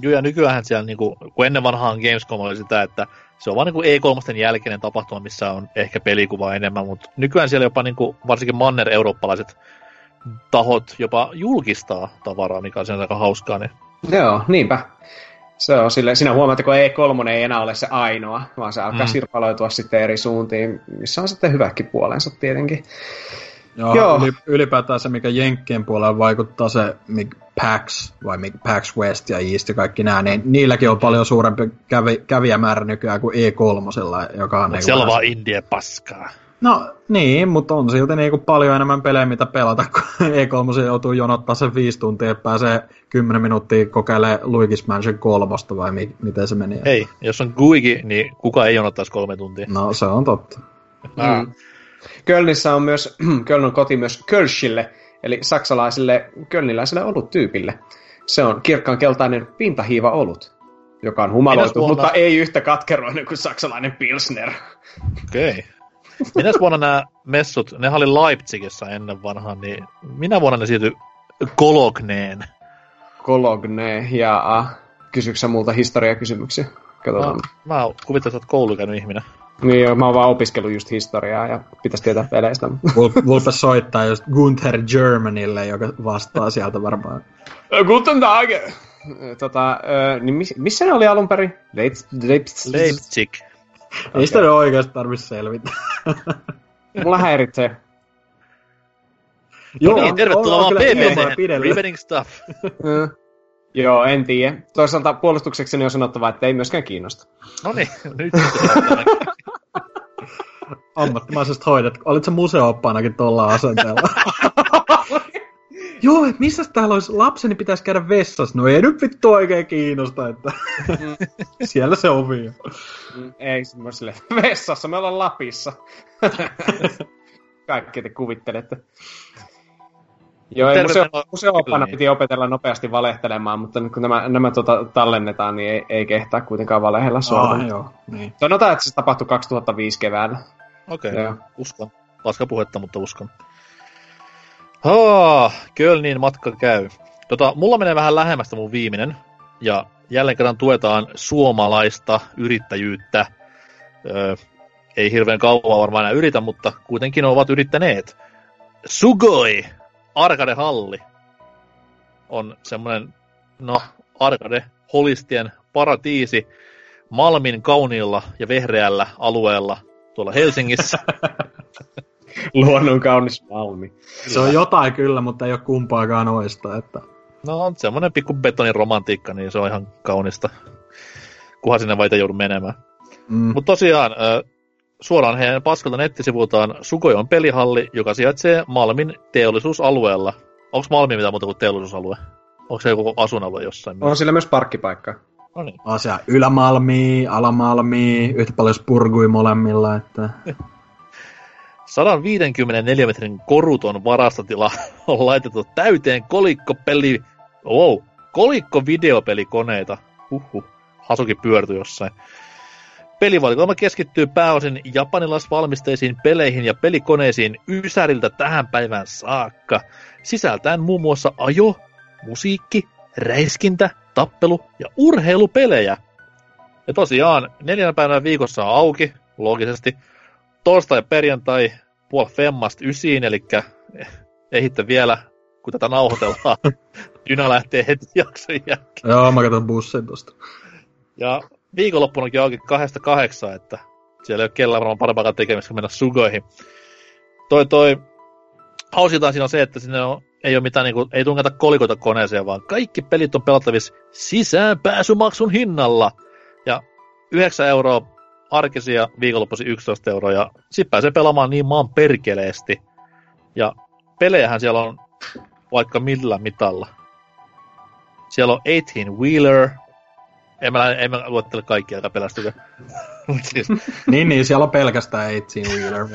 [SPEAKER 2] Joo, ja nykyään siellä, niinku, kun ennen vanhaan Gamescom oli sitä, että se on vaan niinku E3 jälkeinen tapahtuma, missä on ehkä pelikuvaa enemmän, mutta nykyään siellä jopa niinku, varsinkin manner-eurooppalaiset tahot jopa julkistaa tavaraa, mikä on sen aika hauskaa. Niin
[SPEAKER 5] Joo, niinpä. Se on sille, siinä huomaat, että kun E3 ei enää ole se ainoa, vaan se alkaa
[SPEAKER 2] Mm.
[SPEAKER 5] sirpaloitua sitten eri suuntiin, missä on sitten hyväkin puolensa tietenkin.
[SPEAKER 4] Joo,
[SPEAKER 5] Joo.
[SPEAKER 4] Yli, ylipäätään se, mikä Jenkkien puolella vaikuttaa, se mikä PAX, vai mikä PAX West ja East ja kaikki nämä, niin niilläkin on paljon suurempi kävi, kävijämäärä nykyään kuin E3, joka on... Niinku
[SPEAKER 2] siellä on vaan indie paskaa.
[SPEAKER 4] No niin, mutta on silti niinku paljon enemmän pelejä, mitä pelata, kun E3 joutuu jonottaa sen viisi tuntia, että pääsee 10 minuuttia kokeilemaan Luigi's Mansion kolmosta, vai mi- miten se meni?
[SPEAKER 2] Hei, jos on Guigi, niin kuka ei jonottaisi kolme tuntia.
[SPEAKER 4] No se on totta.
[SPEAKER 5] Mm. Kölnissä on myös, Köln on koti myös Kölschille, eli saksalaiselle kölniläiselle oluttyypille. Se on kirkkaan keltainen pintahiiva olut, joka on humaloitu,
[SPEAKER 2] vuonna-
[SPEAKER 5] mutta ei yhtä katkeroinen kuin saksalainen Pilsner.
[SPEAKER 2] Okei. Okay. Minäs vuonna nämä messut, ne oli Leipzigissä ennen vanhaa, niin minä vuonna ne siirtyi Kologneen.
[SPEAKER 5] Kologne ja äh, kysyksä sä multa historiakysymyksiä? Katsotaan.
[SPEAKER 2] Mä, mä kuvittelen, että olet koulukäynyt ihminen.
[SPEAKER 5] Niin, joo, mä oon vaan opiskellut just historiaa ja pitäisi tietää peleistä.
[SPEAKER 4] Wolfe soittaa just Gunther Germanille, joka vastaa sieltä varmaan.
[SPEAKER 5] Guten Tag! Tota, ö, niin miss, missä ne oli alun perin? Leipzig.
[SPEAKER 2] Leipzig.
[SPEAKER 4] Ei sitä nyt oikeasti tarvitse selvittää.
[SPEAKER 5] Mulla häiritsee.
[SPEAKER 2] Joo, niin, tervetuloa vaan PPC. Riveting stuff.
[SPEAKER 5] Mm. Joo, en tiedä. Toisaalta puolustuksekseni on sanottava, että ei myöskään kiinnosta.
[SPEAKER 2] No niin, nyt.
[SPEAKER 4] Ammattimaisesta hoidat. Olit se museo-oppaanakin tuolla asenteella? Joo, et missä täällä olisi lapseni pitäisi käydä vessassa? No ei nyt vittu oikein kiinnosta, että siellä se ovi on.
[SPEAKER 5] Mm, Ei semmoiselle vessassa, me ollaan Lapissa. Kaikki te kuvittelette. Joo, ei museo,
[SPEAKER 2] Kyllä
[SPEAKER 5] piti opetella nopeasti valehtelemaan, mutta nyt kun nämä, nämä tota, tallennetaan, niin ei, ei kehtaa kuitenkaan valehella
[SPEAKER 4] Ah,
[SPEAKER 5] suoraan.
[SPEAKER 4] joo, niin.
[SPEAKER 5] Sanotaan, että se tapahtui 2005 keväällä.
[SPEAKER 2] Okei, okay, uskon. Paska puhetta, mutta uskon. Oh, Kölniin matka käy. Tota, mulla menee vähän lähemmästä mun viimeinen, ja jälleen kerran tuetaan suomalaista yrittäjyyttä. Öö, ei hirveän kauan varmaan enää yritä, mutta kuitenkin ovat yrittäneet. Sugoi, arcade-halli, on semmoinen, no, arcade-holistien paratiisi Malmin kauniilla ja vehreällä alueella tuolla Helsingissä.
[SPEAKER 5] Luonnon kaunis Malmi.
[SPEAKER 4] Se on jotain kyllä, mutta ei ole kumpaakaan noista. Että...
[SPEAKER 2] No on semmoinen pikku betonin romantiikka, niin se on ihan kaunista. Kunhan sinne vaita joudu menemään.
[SPEAKER 4] Mm.
[SPEAKER 2] Mutta tosiaan, ö, suoraan heidän paskalta nettisivultaan Sugoi on pelihalli, joka sijaitsee Malmin teollisuusalueella. Onko Malmi mitään muuta kuin teollisuusalue? Onko se joku asunalue jossain?
[SPEAKER 5] On sillä myös parkkipaikka.
[SPEAKER 2] No niin.
[SPEAKER 4] Asia Ylämalmi, Alamalmi, yhtä paljon spurgui molemmilla, että
[SPEAKER 2] 154 metrin koruton varastotila on laitettu täyteen kolikkopeli... Wow, kolikko-videopelikoneita. Huhhuh, Hasuki pyörtyi jossain. Pelivalikoima keskittyy pääosin japanilaisvalmisteisiin peleihin ja pelikoneisiin Ysäriltä tähän päivään saakka, sisältäen muun muassa ajo, musiikki, räiskintä, tappelu ja urheilupelejä. Ja tosiaan, neljänä päivänä viikossa on auki, loogisesti, torstai ja perjantai puoli femmasta ysiin, eli ehitte vielä, kun tätä nauhoitellaan. Juna lähtee heti jakson jälkeen.
[SPEAKER 4] joo, mä katson bussin tosta.
[SPEAKER 2] Ja viikonloppunakin auki kahdesta kahdeksaan, että siellä ei ole kellään varmaan parempaakaan tekemistä kuin mennä sugoihin. Toi toi, hausinta siinä on se, että sinne on, ei ole mitään, niin kuin, ei tunkata kolikoita koneeseen, vaan kaikki pelit on pelattavissa sisäänpääsymaksun hinnalla. Ja 9 euroa arkisia, viikonloppuisin 11 euroa, ja sit pääsee pelaamaan niin maan perkeleesti. Ja pelejähän siellä on vaikka millä mitalla. Siellä on 18 Wheeler, en mä, en mä luettele kaikkia, jotka pelästykö. siis,
[SPEAKER 4] Niin, niin, siellä on pelkästään 18 Wheeler.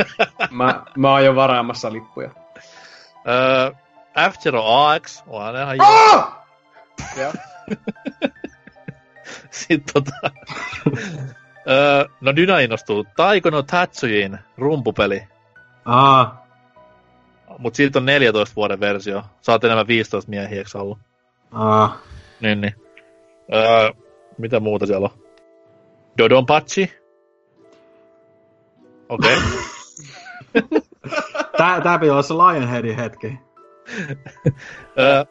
[SPEAKER 5] Mä, mä oon jo varaamassa lippuja.
[SPEAKER 2] öö, F-Zero AX, onhan ihan!
[SPEAKER 5] Joo.
[SPEAKER 2] Sitten tota... öö, no Dyna innostuu. Taiko no Tatsujin rumpupeli.
[SPEAKER 4] Aa,
[SPEAKER 2] Mut siitä on 14 vuoden versio. Saat enemmän 15 miehiä, eikö ollut?
[SPEAKER 4] aa.
[SPEAKER 2] Niin, niin. Öö, mitä muuta siellä on? Dodonpachi. Okei. Okay.
[SPEAKER 4] Tää, tää pitää olla se Lionheadin hetki.
[SPEAKER 2] öö,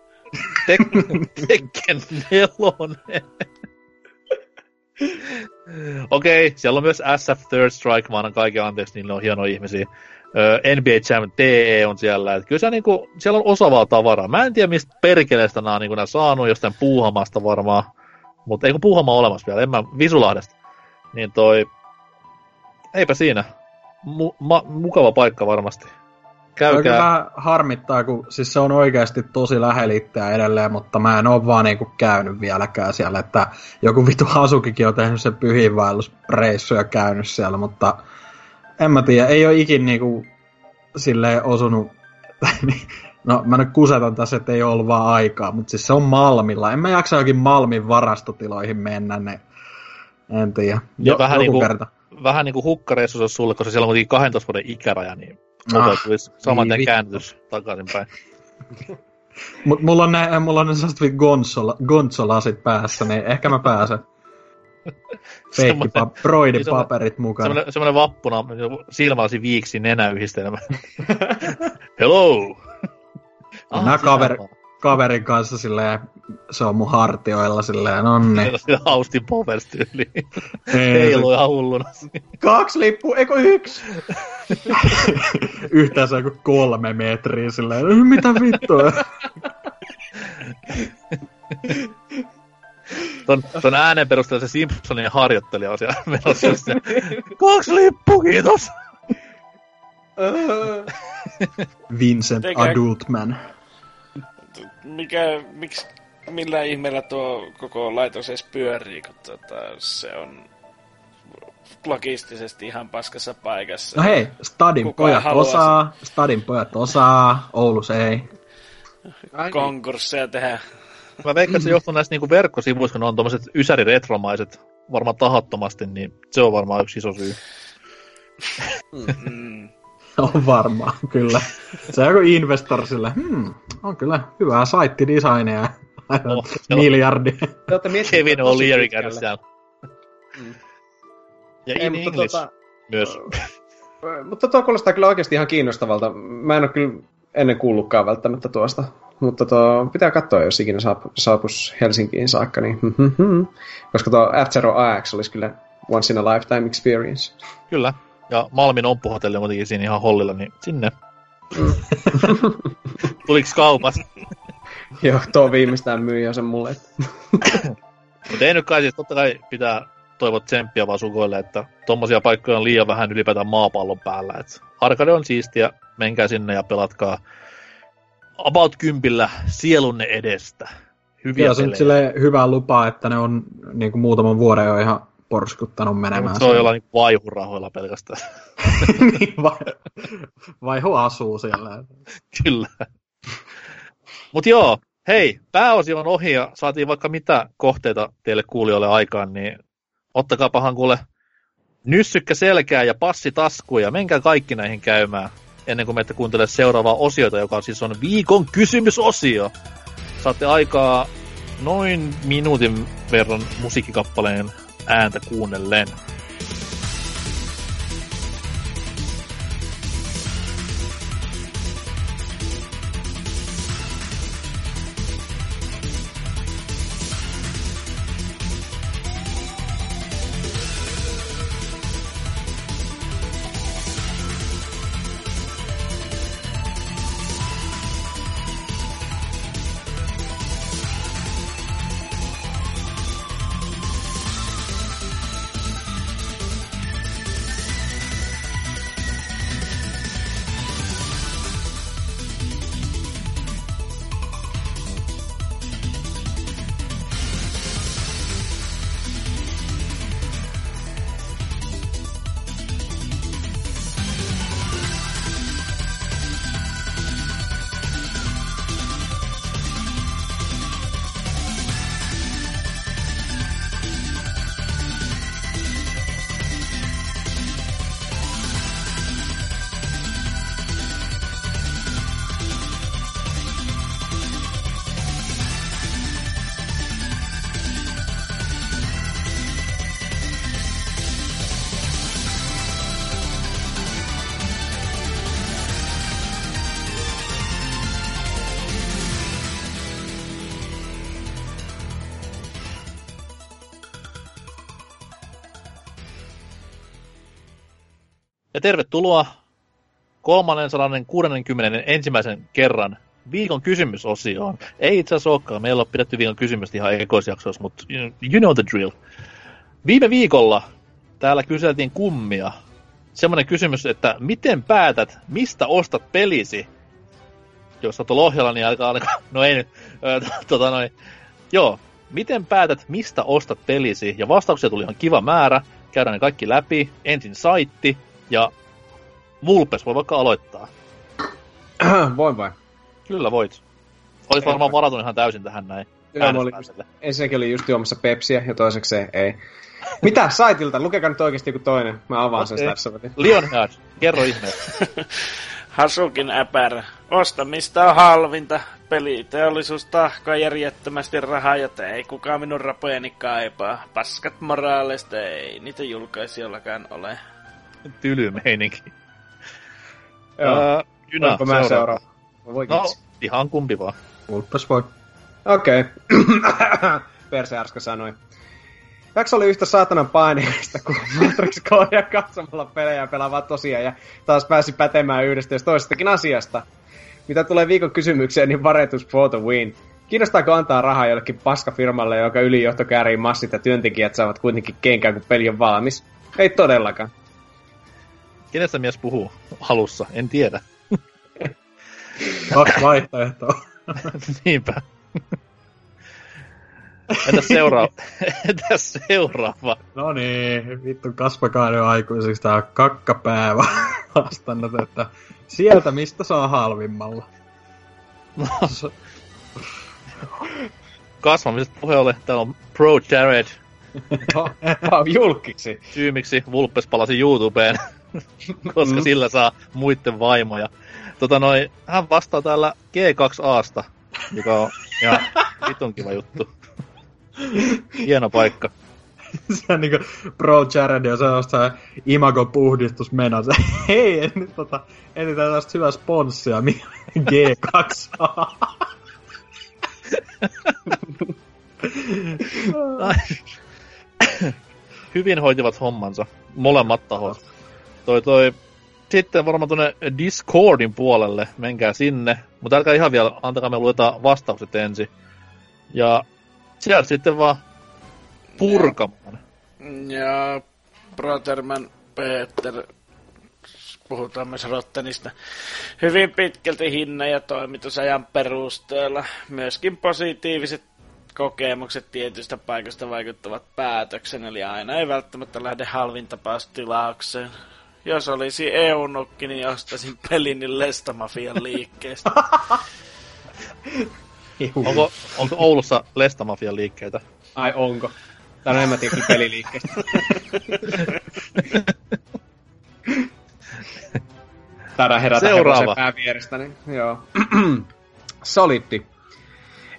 [SPEAKER 2] Tek- Tekken 4. Okei, okay, siellä on myös SF Third Strike, mä annan kaiken anteeksi, niillä on hienoja ihmisiä. NBA Jam TE on siellä, että kyllä se niinku, siellä on osaavaa tavaraa. Mä en tiedä, mistä perkeleestä nämä on nää saanut, jostain puuhamasta varmaan. Mutta ei kun puuhama olemassa vielä, en mä, Visulahdesta. Niin toi, eipä siinä. Mu- ma- mukava paikka varmasti.
[SPEAKER 4] Käykää. Vähän harmittaa, kun siis se on oikeasti tosi lähellä itseä edelleen, mutta mä en oo vaan niinku käynyt vieläkään siellä, että joku vitu Hasukikin on tehnyt sen pyhiinvaellusreissu ja käynyt siellä, mutta en mä tiedä, ei oo ikin niinku silleen osunut, no mä nyt kusetan tässä, että ei ollut vaan aikaa, mutta siis se on Malmilla, en mä jaksa jokin Malmin varastotiloihin mennä, ne en tiedä,
[SPEAKER 2] Ja vähän
[SPEAKER 4] joku
[SPEAKER 2] niinku-
[SPEAKER 4] kerta.
[SPEAKER 2] Vähän niinku hukkareissu se olisi sulle, koska siellä on kuitenkin 12 vuoden ikäraja, niin
[SPEAKER 4] Ah,
[SPEAKER 2] ah, tulisi saman
[SPEAKER 4] niin
[SPEAKER 2] käännytys takaisinpäin.
[SPEAKER 4] Mut mulla on ne, mulla on ne sellaiset gonsola, gontsolasit päässä, niin ehkä mä pääsen. Feikki pa- broidin
[SPEAKER 2] niin semmoinen-
[SPEAKER 4] paperit mukana.
[SPEAKER 2] Semmoinen, semmoinen vappuna, silmälasi viiksi nenäyhdistelmä. Hello! Ah, sitä
[SPEAKER 4] kaveri. Kaverin kanssa silleen, se on mun hartioilla silleen, onni.
[SPEAKER 2] Meillä on sitä Austin Powers tyyli.
[SPEAKER 4] Ei,
[SPEAKER 2] Heilu ihan hulluna.
[SPEAKER 4] Kaksi lippua, eikö yksi? Yhteensä joku kolme metriä silleen, "Äh, mitä vittua?
[SPEAKER 2] Ton, ton äänen perusteella se Simpsonin harjoittelija on siellä menossa. just se, Kaksi lippu, kiitos!
[SPEAKER 4] Vincent Adultman.
[SPEAKER 3] Mikä, miksi, millä ihmeellä tuo koko laitos edes pyörii, kun tota, se on logistisesti ihan paskassa paikassa.
[SPEAKER 4] No hei, Stadin
[SPEAKER 3] Kuka ei
[SPEAKER 4] pojat
[SPEAKER 3] halua
[SPEAKER 4] osaa, Stadin pojat osaa, Oulus ei.
[SPEAKER 3] Konkursseja tehdä.
[SPEAKER 2] Mä veikkaan, että se johtuu näistä niinku verkkosivuista, kun ne on tommoset ysäriretromaiset varmaan tahattomasti, niin se on varmaan yksi iso syy.
[SPEAKER 3] Mm.
[SPEAKER 4] On varmaan, kyllä. Se on joku investor sille, hmm, on kyllä hyvää saittidesignia.
[SPEAKER 2] Oh,
[SPEAKER 4] Miljardi.
[SPEAKER 5] Te
[SPEAKER 2] Kevin O'Leary käynyt siellä.
[SPEAKER 5] Mm.
[SPEAKER 2] Ja
[SPEAKER 5] Ei,
[SPEAKER 2] in
[SPEAKER 5] mutta
[SPEAKER 2] English
[SPEAKER 5] tota,
[SPEAKER 2] myös.
[SPEAKER 5] Mutta tuo kuulostaa kyllä oikeasti ihan kiinnostavalta. Mä en ole kyllä ennen kuullutkaan välttämättä tuosta. Mutta tuo pitää katsoa, jos ikinä saap- saapus Helsinkiin saakka. Niin Koska tuo F-Zero AX olisi kyllä once in a lifetime experience.
[SPEAKER 2] Kyllä. Ja Malmin Omppuhotelli on kuitenkin siinä ihan hollilla, niin sinne. Tuliks kaupasta?
[SPEAKER 5] Joo, tuo viimeistään myy jo sen mulle.
[SPEAKER 2] Mutta ei nyt kai siis, totta kai pitää toivoa tsemppiä vaan sukoille, että tommosia paikkoja on liian vähän ylipäätään maapallon päällä. Et arcade on siistiä, menkää sinne ja pelatkaa about kympillä sielunne edestä. Hyviä
[SPEAKER 4] Kyllä se silleen hyvää lupaa, että ne on niin kuin muutaman vuoden jo ihan porskuttanut
[SPEAKER 2] Niin,
[SPEAKER 4] menemään.
[SPEAKER 2] mutta se on jollain niinku vaihurahoilla pelkästään.
[SPEAKER 4] niin, vai, vaihu asuu siellä.
[SPEAKER 2] Kyllä. Mut joo, hei, pääosio on ohi ja saatiin vaikka mitä kohteita teille kuulijoille aikaan, niin ottakaapahan kuule nyssykkä selkää ja passi taskuun ja menkää kaikki näihin käymään ennen kuin menette kuuntelemaan seuraavaa osiota, joka siis on viikon kysymysosio. Saatte aikaa noin minuutin verran musiikkikappaleen ääntä kuunnelleen. Tervetuloa 360 ensimmäisen kerran viikon kysymysosioon. Ei itse asiassa olekaan, meillä on pidetty viikon kysymystä ihan ekoisjaksoissa, mutta you know the drill. Viime viikolla täällä kyseltiin kummia. Semmoinen kysymys, että miten päätät, mistä ostat pelisi? Jos olet Lohjalla, niin alkaa alkaa, no ei nyt, tota noin. Joo, miten päätät, mistä ostat pelisi? Ja vastauksia tuli ihan kiva määrä. Käydään ne kaikki läpi. Ensin saitti ja Vulpes voi vaikka aloittaa.
[SPEAKER 5] Voin vai?
[SPEAKER 2] Kyllä voit. Olit varmaan varautunut ihan täysin tähän näin.
[SPEAKER 5] Joo, mä olin,
[SPEAKER 2] äänestämiselle.
[SPEAKER 5] ensinnäkin oli just juomassa Pepsiä ja toiseksi ei. Mitä? Saitilta? Lukekaa nyt oikeasti joku toinen. Mä avaan sen
[SPEAKER 2] Okei.
[SPEAKER 5] tässä.
[SPEAKER 2] Lionheart, kerro ihmeessä.
[SPEAKER 3] Hasukin äpärä. Ostamista on halvinta. Peliteollisuus tahkoa järjettömästi rahaa, jota ei kukaan minun rapojeni kaipaa. Paskat moraalista ei niitä julkaisijollakaan ole.
[SPEAKER 2] Tyly meininki.
[SPEAKER 5] Joo. Voinko mä
[SPEAKER 2] seuraava.
[SPEAKER 5] seuraava? Voi
[SPEAKER 2] No, ihan kumpi vaan.
[SPEAKER 4] Vulpes voi.
[SPEAKER 5] Okei. Perseärska sanoi. Jakso oli yhtä saatanan paineista kuin Matrix ja katsomalla pelejä pelaavaa tosiaan ja taas pääsi pätemään yhdestä jos toisestakin asiasta. Mitä tulee viikon kysymykseen, niin varetus for the win. Kiinnostaako antaa rahaa jollekin paskafirmalle, joka ylijohto käärii massit ja työntekijät saavat kuitenkin kenkään, kun peli on valmis? Ei todellakaan.
[SPEAKER 2] Kenestä mies puhuu alussa? En tiedä.
[SPEAKER 4] Kaksi vaihtoehtoa.
[SPEAKER 2] Niinpä. Entäs seuraava? Entäs seuraava?
[SPEAKER 4] No niin, vittu kasvakaa jo aikuisiksi tää on kakkapäävä vastannut, että sieltä mistä saa halvimmalla.
[SPEAKER 2] Kasvamisesta puheelle. Täällä on Pro Jared.
[SPEAKER 5] Pau julkiksi.
[SPEAKER 2] Syy miksi Vulpes palasi YouTubeen. koska
[SPEAKER 5] Mm.
[SPEAKER 2] sillä saa muiden vaimoja. Tota noin, hän vastaa täällä G2Asta, joka on ihan vitun kiva juttu. Hieno paikka.
[SPEAKER 4] se on niinku Pro Jared ja se on sitä imago-puhdistusmeno. Se, hei, en nyt tota, etsitään tästä hyvää sponssia, mi- G2A.
[SPEAKER 2] Hyvin hoitivat hommansa. Molemmat tahot. Toi toi sitten varmaan tuonne Discordin puolelle, menkää sinne. Mutta älkää ihan vielä, antakaa me luetaan vastaukset ensin. Ja sieltä sitten vaan purkamaan.
[SPEAKER 3] Ja Brotherman Peter, puhutaan myös Rottenista, hyvin pitkälti hinnan ja toimitusajan perusteella. Myöskin positiiviset kokemukset tietystä paikasta vaikuttavat päätöksen, eli aina ei välttämättä lähde halvinta tilaukseen. Jos olisi EU-nukki, niin ostaisin pelin Lestamafian liikkeestä.
[SPEAKER 2] Onko, onko Oulussa Lestamafian liikkeitä?
[SPEAKER 5] Ai onko? Tää on enemmän tietenkin peliliikkeestä. Taidaan herätä
[SPEAKER 2] Seuraava.
[SPEAKER 5] hevosen pää vierestäni. Joo. Solitti.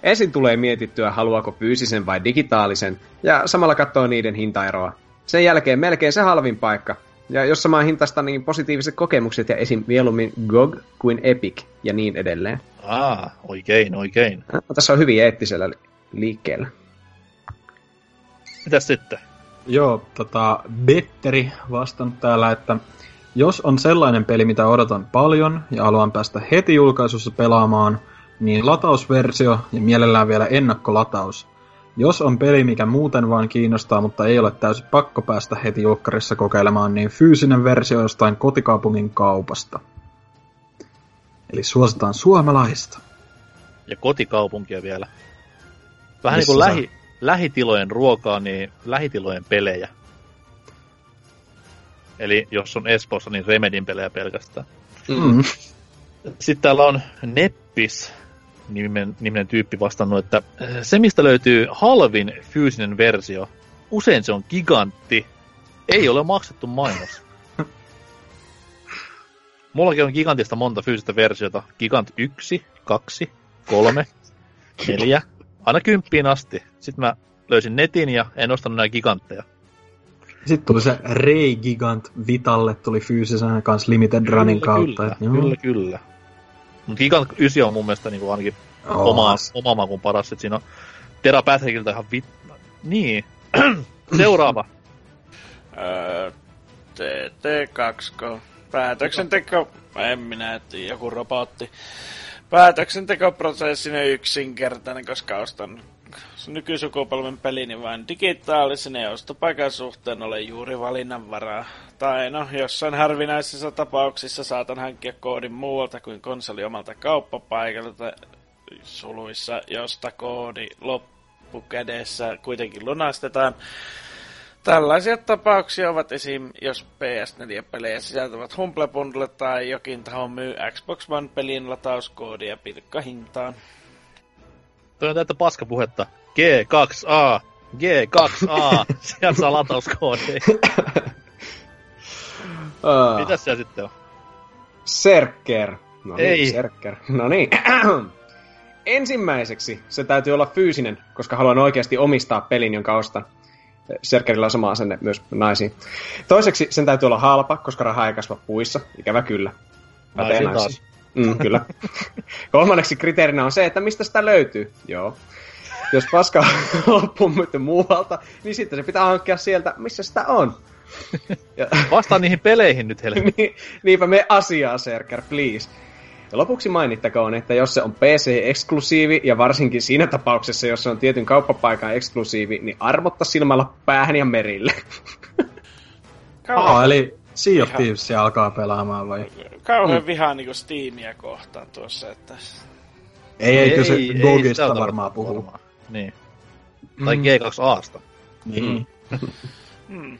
[SPEAKER 5] Ensin tulee mietittyä, haluaako fyysisen vai digitaalisen, ja samalla katsoo niiden hintaeroa. Sen jälkeen melkein se halvin paikka. Ja jos samaa hintasta, niin positiiviset kokemukset ja esim. mieluummin GOG kuin Epic ja niin edelleen.
[SPEAKER 2] Ah, oikein, oikein.
[SPEAKER 5] No, tässä on hyvin eettisellä li- liikkeellä.
[SPEAKER 2] Mitäs sitten?
[SPEAKER 4] Joo, tota, Betteri vastannut täällä, että jos on sellainen peli, mitä odotan paljon ja haluan päästä heti julkaisussa pelaamaan, niin latausversio ja mielellään vielä ennakkolataus. Jos on peli, mikä muuten vaan kiinnostaa, mutta ei ole täysin pakko päästä heti julkkarissa kokeilemaan, niin fyysinen versio jostain kotikaupungin kaupasta. Eli suositaan suomalaista.
[SPEAKER 2] Ja kotikaupunkia vielä. Vähän niin
[SPEAKER 4] Missä
[SPEAKER 2] kuin
[SPEAKER 4] se
[SPEAKER 2] lähi, lähitilojen ruokaa, niin lähitilojen pelejä. Eli jos on Espoossa, niin Remedin pelejä pelkästään.
[SPEAKER 4] Mm.
[SPEAKER 2] Sitten täällä on Neppis, niminen, niminen tyyppi vastannut, että äh, se mistä löytyy halvin fyysinen versio, usein se on gigantti, ei ole maksettu mainos. Mullakin on gigantista monta fyysistä versiota. Gigant 1, 2, 3, 4, aina kymppiin asti. Sitten mä löysin netin ja en ostanut näitä gigantteja.
[SPEAKER 4] Sitten tuli se Ray Gigant Vitalle, tuli fyysisenä kanssa Limited Runin kautta.
[SPEAKER 2] Kyllä,
[SPEAKER 4] et
[SPEAKER 2] kyllä, kyllä. Mut Gigant 9 on mun mielestä niin ainakin
[SPEAKER 4] Oo.
[SPEAKER 2] oma, oma makun paras. Et siinä on Tera Patrickilta ihan vit... Niin. Seuraava.
[SPEAKER 3] Öö, TT2. Päätöksenteko, en minä tiedä, joku robotti. Päätöksentekoprosessi on yksinkertainen, koska ostan nykysukupolven pelini vain digitaalisen ja ostopaikan suhteen ole juuri valinnanvaraa. Tai no, jossain harvinaisissa tapauksissa saatan hankkia koodin muualta kuin konsoli omalta kauppapaikalta suluissa, josta koodi loppukädessä kuitenkin lunastetaan. Tällaisia tapauksia ovat esim. jos PS4-pelejä sisältävät Humble Bundle tai jokin taho myy Xbox One-pelin latauskoodia pilkkahintaan.
[SPEAKER 2] Toi on täyttä paskapuhetta. G2A, G2A, sieltä saa latauskoodia.
[SPEAKER 5] Uh,
[SPEAKER 2] Mitäs siellä sitten on?
[SPEAKER 5] Serker. No niin,
[SPEAKER 2] Ei.
[SPEAKER 5] Serker. No niin. Ensimmäiseksi se täytyy olla fyysinen, koska haluan oikeasti omistaa pelin, jonka ostan. Serkerillä on sama asenne myös naisiin. Toiseksi sen täytyy olla halpa, koska raha ei kasva puissa. Ikävä kyllä. Pätee
[SPEAKER 2] Naisiin
[SPEAKER 5] naisiin. Mm, kyllä. Kolmanneksi kriteerinä on se, että mistä sitä löytyy. Joo. Jos paska loppuu muualta, niin sitten se pitää hankkia sieltä, missä sitä on. Ja,
[SPEAKER 2] Vastaa niihin peleihin nyt, Helmi.
[SPEAKER 5] niin, niinpä me asiaa, Serker, please. Ja lopuksi mainittakoon, että jos se on PC-eksklusiivi, ja varsinkin siinä tapauksessa, jos se on tietyn kauppapaikan eksklusiivi, niin armotta silmällä päähän ja merille.
[SPEAKER 3] Kauhean,
[SPEAKER 4] Aa, eli Sea of
[SPEAKER 3] Ihan.
[SPEAKER 4] Thieves alkaa pelaamaan vai?
[SPEAKER 3] kauhean vihaa niinku Steamia kohtaan tuossa, että...
[SPEAKER 4] Ei, ei, kyllä se
[SPEAKER 2] sitä
[SPEAKER 4] Gogista
[SPEAKER 2] tarkoita
[SPEAKER 4] varmaan puhuu.
[SPEAKER 2] varmaan. Niin. Tai G2Asta.
[SPEAKER 4] Niin.
[SPEAKER 3] Hmm.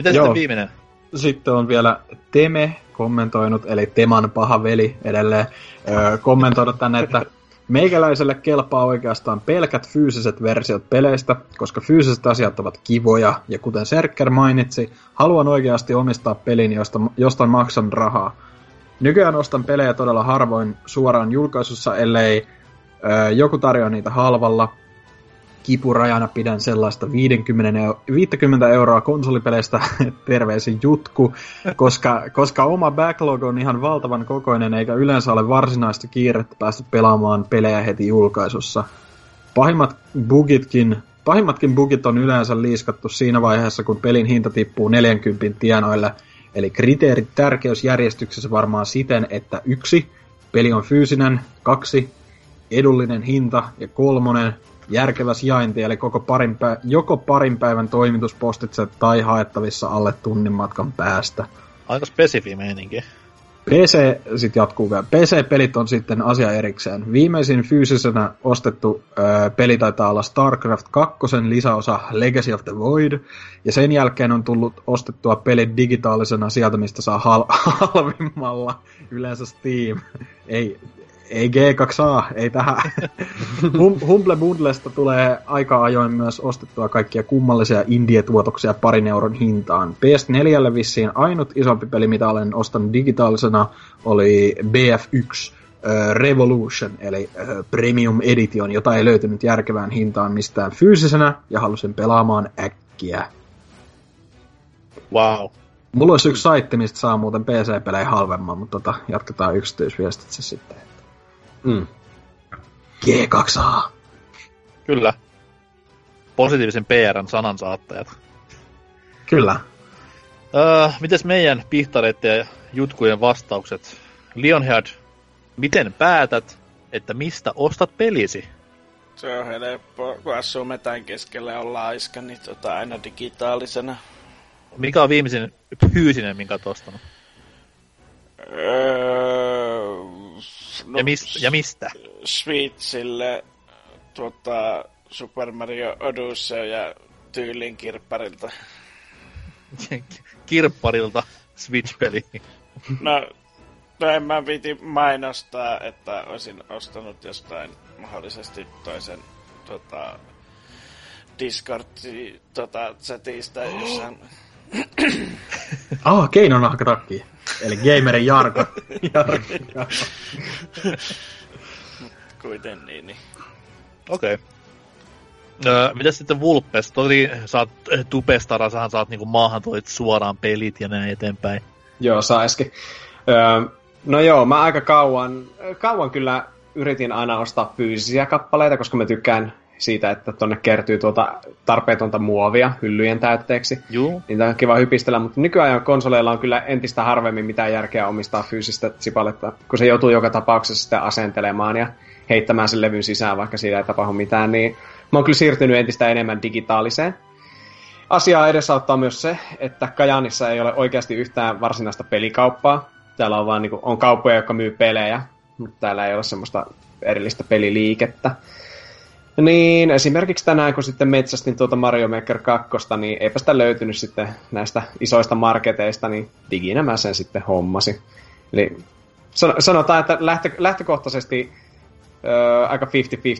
[SPEAKER 2] Miten
[SPEAKER 4] Joo.
[SPEAKER 2] sitten viimeinen?
[SPEAKER 4] Sitten on vielä Teme kommentoinut, eli Teman paha veli edelleen, öö, kommentoinut tänne, että meikäläiselle kelpaa oikeastaan pelkät fyysiset versiot peleistä, koska fyysiset asiat ovat kivoja, ja kuten Serker mainitsi, haluan oikeasti omistaa pelin, josta, josta maksan rahaa. Nykyään ostan pelejä todella harvoin suoraan julkaisussa, ellei öö, joku tarjoa niitä halvalla, kipurajana pidän sellaista 50, eu- 50 euroa konsolipeleistä, terveisin jutku, koska, koska oma backlog on ihan valtavan kokoinen, eikä yleensä ole varsinaista kiirettä päästä pelaamaan pelejä heti julkaisussa. Pahimmat bugitkin, pahimmatkin bugit on yleensä liiskattu siinä vaiheessa, kun pelin hinta tippuu 40 tienoille, eli kriteerit tärkeysjärjestyksessä varmaan siten, että yksi, peli on fyysinen, kaksi, edullinen hinta ja kolmonen, järkevä sijainti, eli koko parin pä- joko parin päivän toimituspostitse tai haettavissa alle tunnin matkan päästä.
[SPEAKER 2] Aika spesifi meininki.
[SPEAKER 4] PC sitten jatkuu vielä. PC-pelit on sitten asia erikseen. Viimeisin fyysisenä ostettu ö, peli taitaa olla StarCraft 2 lisäosa Legacy of the Void, ja sen jälkeen on tullut ostettua pelit digitaalisena sieltä, mistä saa hal- halvimmalla, yleensä Steam. Ei, ei G2A, ei tähän. Hum- Humble Bundlesta tulee aika ajoin myös ostettua kaikkia kummallisia indie-tuotoksia parin euron hintaan. PS4 vissiin ainut isompi peli, mitä olen ostanut digitaalisena, oli BF1 äh, Revolution, eli äh, Premium Edition, jota ei löytynyt järkevään hintaan mistään fyysisenä, ja halusin pelaamaan äkkiä.
[SPEAKER 2] Wow.
[SPEAKER 4] Mulla olisi yksi saitti, mistä saa muuten PC-pelejä halvemman, mutta tota, jatketaan yksityisviestitse sitten.
[SPEAKER 5] Mm.
[SPEAKER 4] G2A.
[SPEAKER 2] Kyllä. Positiivisen PRn sanansaattajat.
[SPEAKER 4] Kyllä.
[SPEAKER 2] Öö, mites meidän pihtareiden ja jutkujen vastaukset? Lionhead, miten päätät, että mistä ostat pelisi?
[SPEAKER 3] Se on helppo, kun asuu metän keskellä ja on laiska, niin tota aina digitaalisena.
[SPEAKER 2] Mikä on viimeisin fyysinen, minkä olet ostanut?
[SPEAKER 3] Öö, no,
[SPEAKER 2] Ja, mis, ja mistä?
[SPEAKER 3] Switchille tuota, Super Mario Odyssey ja tyylin kirpparilta.
[SPEAKER 2] Kirpparilta Switch-peli.
[SPEAKER 3] No, no en mä viiti mainostaa, että olisin ostanut jostain mahdollisesti toisen tota, Discord tota, chatista, jossa
[SPEAKER 4] Ah, keinonahkatakki. Eli gamerin Jarko. Jarko.
[SPEAKER 3] kuitenkin niin, niin.
[SPEAKER 2] Okei. Okay. Öö, mitäs sitten Vulpes? Toki sä oot eh, tubestara, sähän saat niinku maahan toit suoraan pelit ja näin eteenpäin.
[SPEAKER 5] Joo, saiskin. Öö, no joo, mä aika kauan, kauan kyllä yritin aina ostaa fyysisiä kappaleita, koska mä tykkään siitä, että tonne kertyy tuota tarpeetonta muovia hyllyjen täytteeksi.
[SPEAKER 2] Juu.
[SPEAKER 5] Niitä on kiva hypistellä, mutta nykyajan konsoleilla on kyllä entistä harvemmin mitään järkeä omistaa fyysistä sipaletta, kun se joutuu joka tapauksessa sitä asentelemaan ja heittämään sen levyn sisään, vaikka siitä ei tapahdu mitään, niin mä oon kyllä siirtynyt entistä enemmän digitaaliseen. Asiaa edesauttaa myös se, että Kajanissa ei ole oikeasti yhtään varsinaista pelikauppaa. Täällä on vaan niin kuin, on kauppoja, jotka myy pelejä, mutta täällä ei ole semmoista erillistä peliliikettä. Niin, esimerkiksi tänään, kun sitten metsästin tuota Mario Maker 2, niin eipä sitä löytynyt sitten näistä isoista marketeista, niin diginä mä sen sitten hommasin. Eli san- sanotaan, että lähtö- lähtökohtaisesti öö, aika 50-50,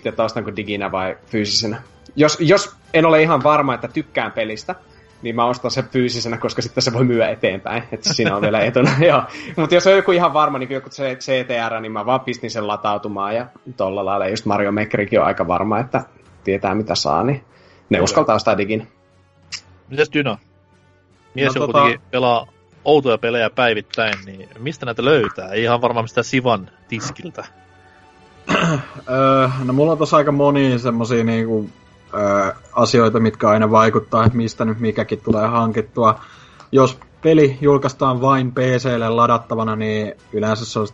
[SPEAKER 5] että ostanko diginä vai fyysisenä. Jos, jos en ole ihan varma, että tykkään pelistä, niin mä ostan sen fyysisenä, koska sitten se voi myyä eteenpäin. Että siinä on vielä etuna. Joo. Mutta jos on joku ihan varma, niin joku CTR, niin mä vaan pistin sen latautumaan ja tolla lailla. Just Mario Makerikin on aika varma, että tietää mitä saa, niin ne uskaltaa ostaa digin.
[SPEAKER 2] Mitäs Dyno? Mies,
[SPEAKER 4] No
[SPEAKER 2] joka
[SPEAKER 4] tota-
[SPEAKER 2] kuitenkin pelaa outoja pelejä päivittäin, niin mistä näitä löytää? Ei ihan varmaan mistään Sivan tiskiltä.
[SPEAKER 4] Öö, no mulla on tossa aika monia semmosia niinku, öö, asioita, mitkä aina vaikuttaa, että mistä nyt mikäkin tulee hankittua. Jos peli julkaistaan vain PClle ladattavana, niin yleensä se on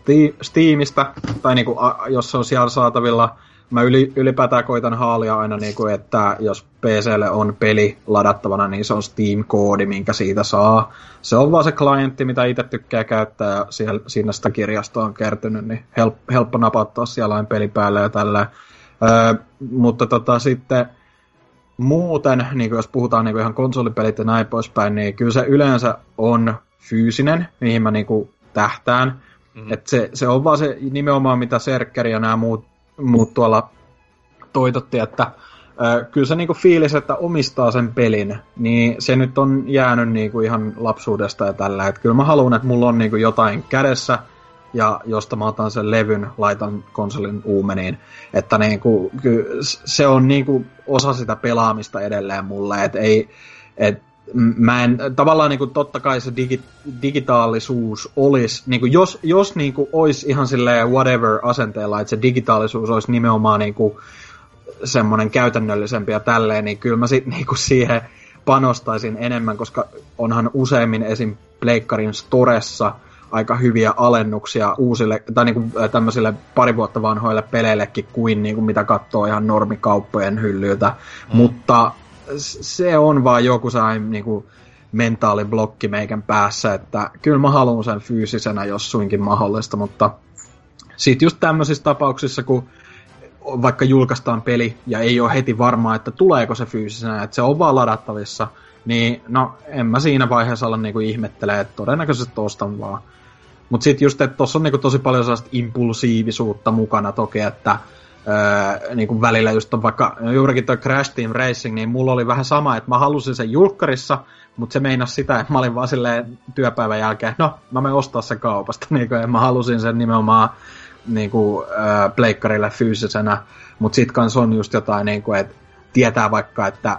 [SPEAKER 4] Steamista, tai niinku, a, jos se on siellä saatavilla. Mä yli, ylipäätään koitan haalia aina, niinku, että jos PClle on peli ladattavana, niin se on Steam-koodi, minkä siitä saa. Se on vaan se klientti, mitä itse tykkää käyttää, ja siellä, siinä sitä kirjastoa on kertynyt, niin help, helppo napattaa siellä peli päälle ja tällä. Öö, mutta tota, sitten muuten, niin jos puhutaan niin ihan konsolipelit ja näin poispäin, niin kyllä se yleensä on fyysinen, mihin mä niin tähtään.
[SPEAKER 2] Mhm.
[SPEAKER 4] Mm-hmm. Et se, se on vaan se nimenomaan, mitä Serkkeri ja nämä muut, muut tuolla toitotti, että ö, kyllä se niinku fiilis, että omistaa sen pelin, niin se nyt on jäänyt niinku ihan lapsuudesta ja tällä. Et kyllä mä haluan, että mulla on niinku jotain kädessä, ja josta mä otan sen levyn, laitan konsolin uumeniin. Että niinku, ky, se on niinku osa sitä pelaamista edelleen mulle, että ei, et mä en, tavallaan niinku totta kai se digi, digitaalisuus olisi, niinku jos, jos niinku olisi ihan silleen whatever asenteella, että se digitaalisuus olisi nimenomaan niinku semmoinen käytännöllisempi ja tälleen, niin kyllä mä sit niinku siihen panostaisin enemmän, koska onhan useimmin esim. Pleikkarin Storessa aika hyviä alennuksia uusille, tai niinku äh, tämmöisille pari vuotta vanhoille peleillekin kuin niinku mitä katsoo ihan normikauppojen hyllyltä. Mm. Mutta se on vaan joku sellainen niinku mentaaliblokki meikän päässä, että kyllä mä haluan sen fyysisenä, jos suinkin mahdollista, mutta sitten just tämmöisissä tapauksissa, kun vaikka julkaistaan peli ja ei ole heti varmaa, että tuleeko se fyysisenä, että se on vaan ladattavissa, niin no en mä siinä vaiheessa olla niinku ihmettelee, että todennäköisesti ostan vaan. Mutta sitten just, että tuossa on niinku tosi paljon sellaista impulsiivisuutta mukana toki, että öö, niinku välillä just on vaikka juurikin tuo Crash Team Racing, niin mulla oli vähän sama, että mä halusin sen julkkarissa, mutta se meinasi sitä, että mä olin vaan silleen työpäivän jälkeen, no mä menen ostaa sen kaupasta, niin kuin, mä halusin sen nimenomaan niin kuin, äh, pleikkarille fyysisenä, mutta sit kans on just jotain, niin kuin, että tietää vaikka, että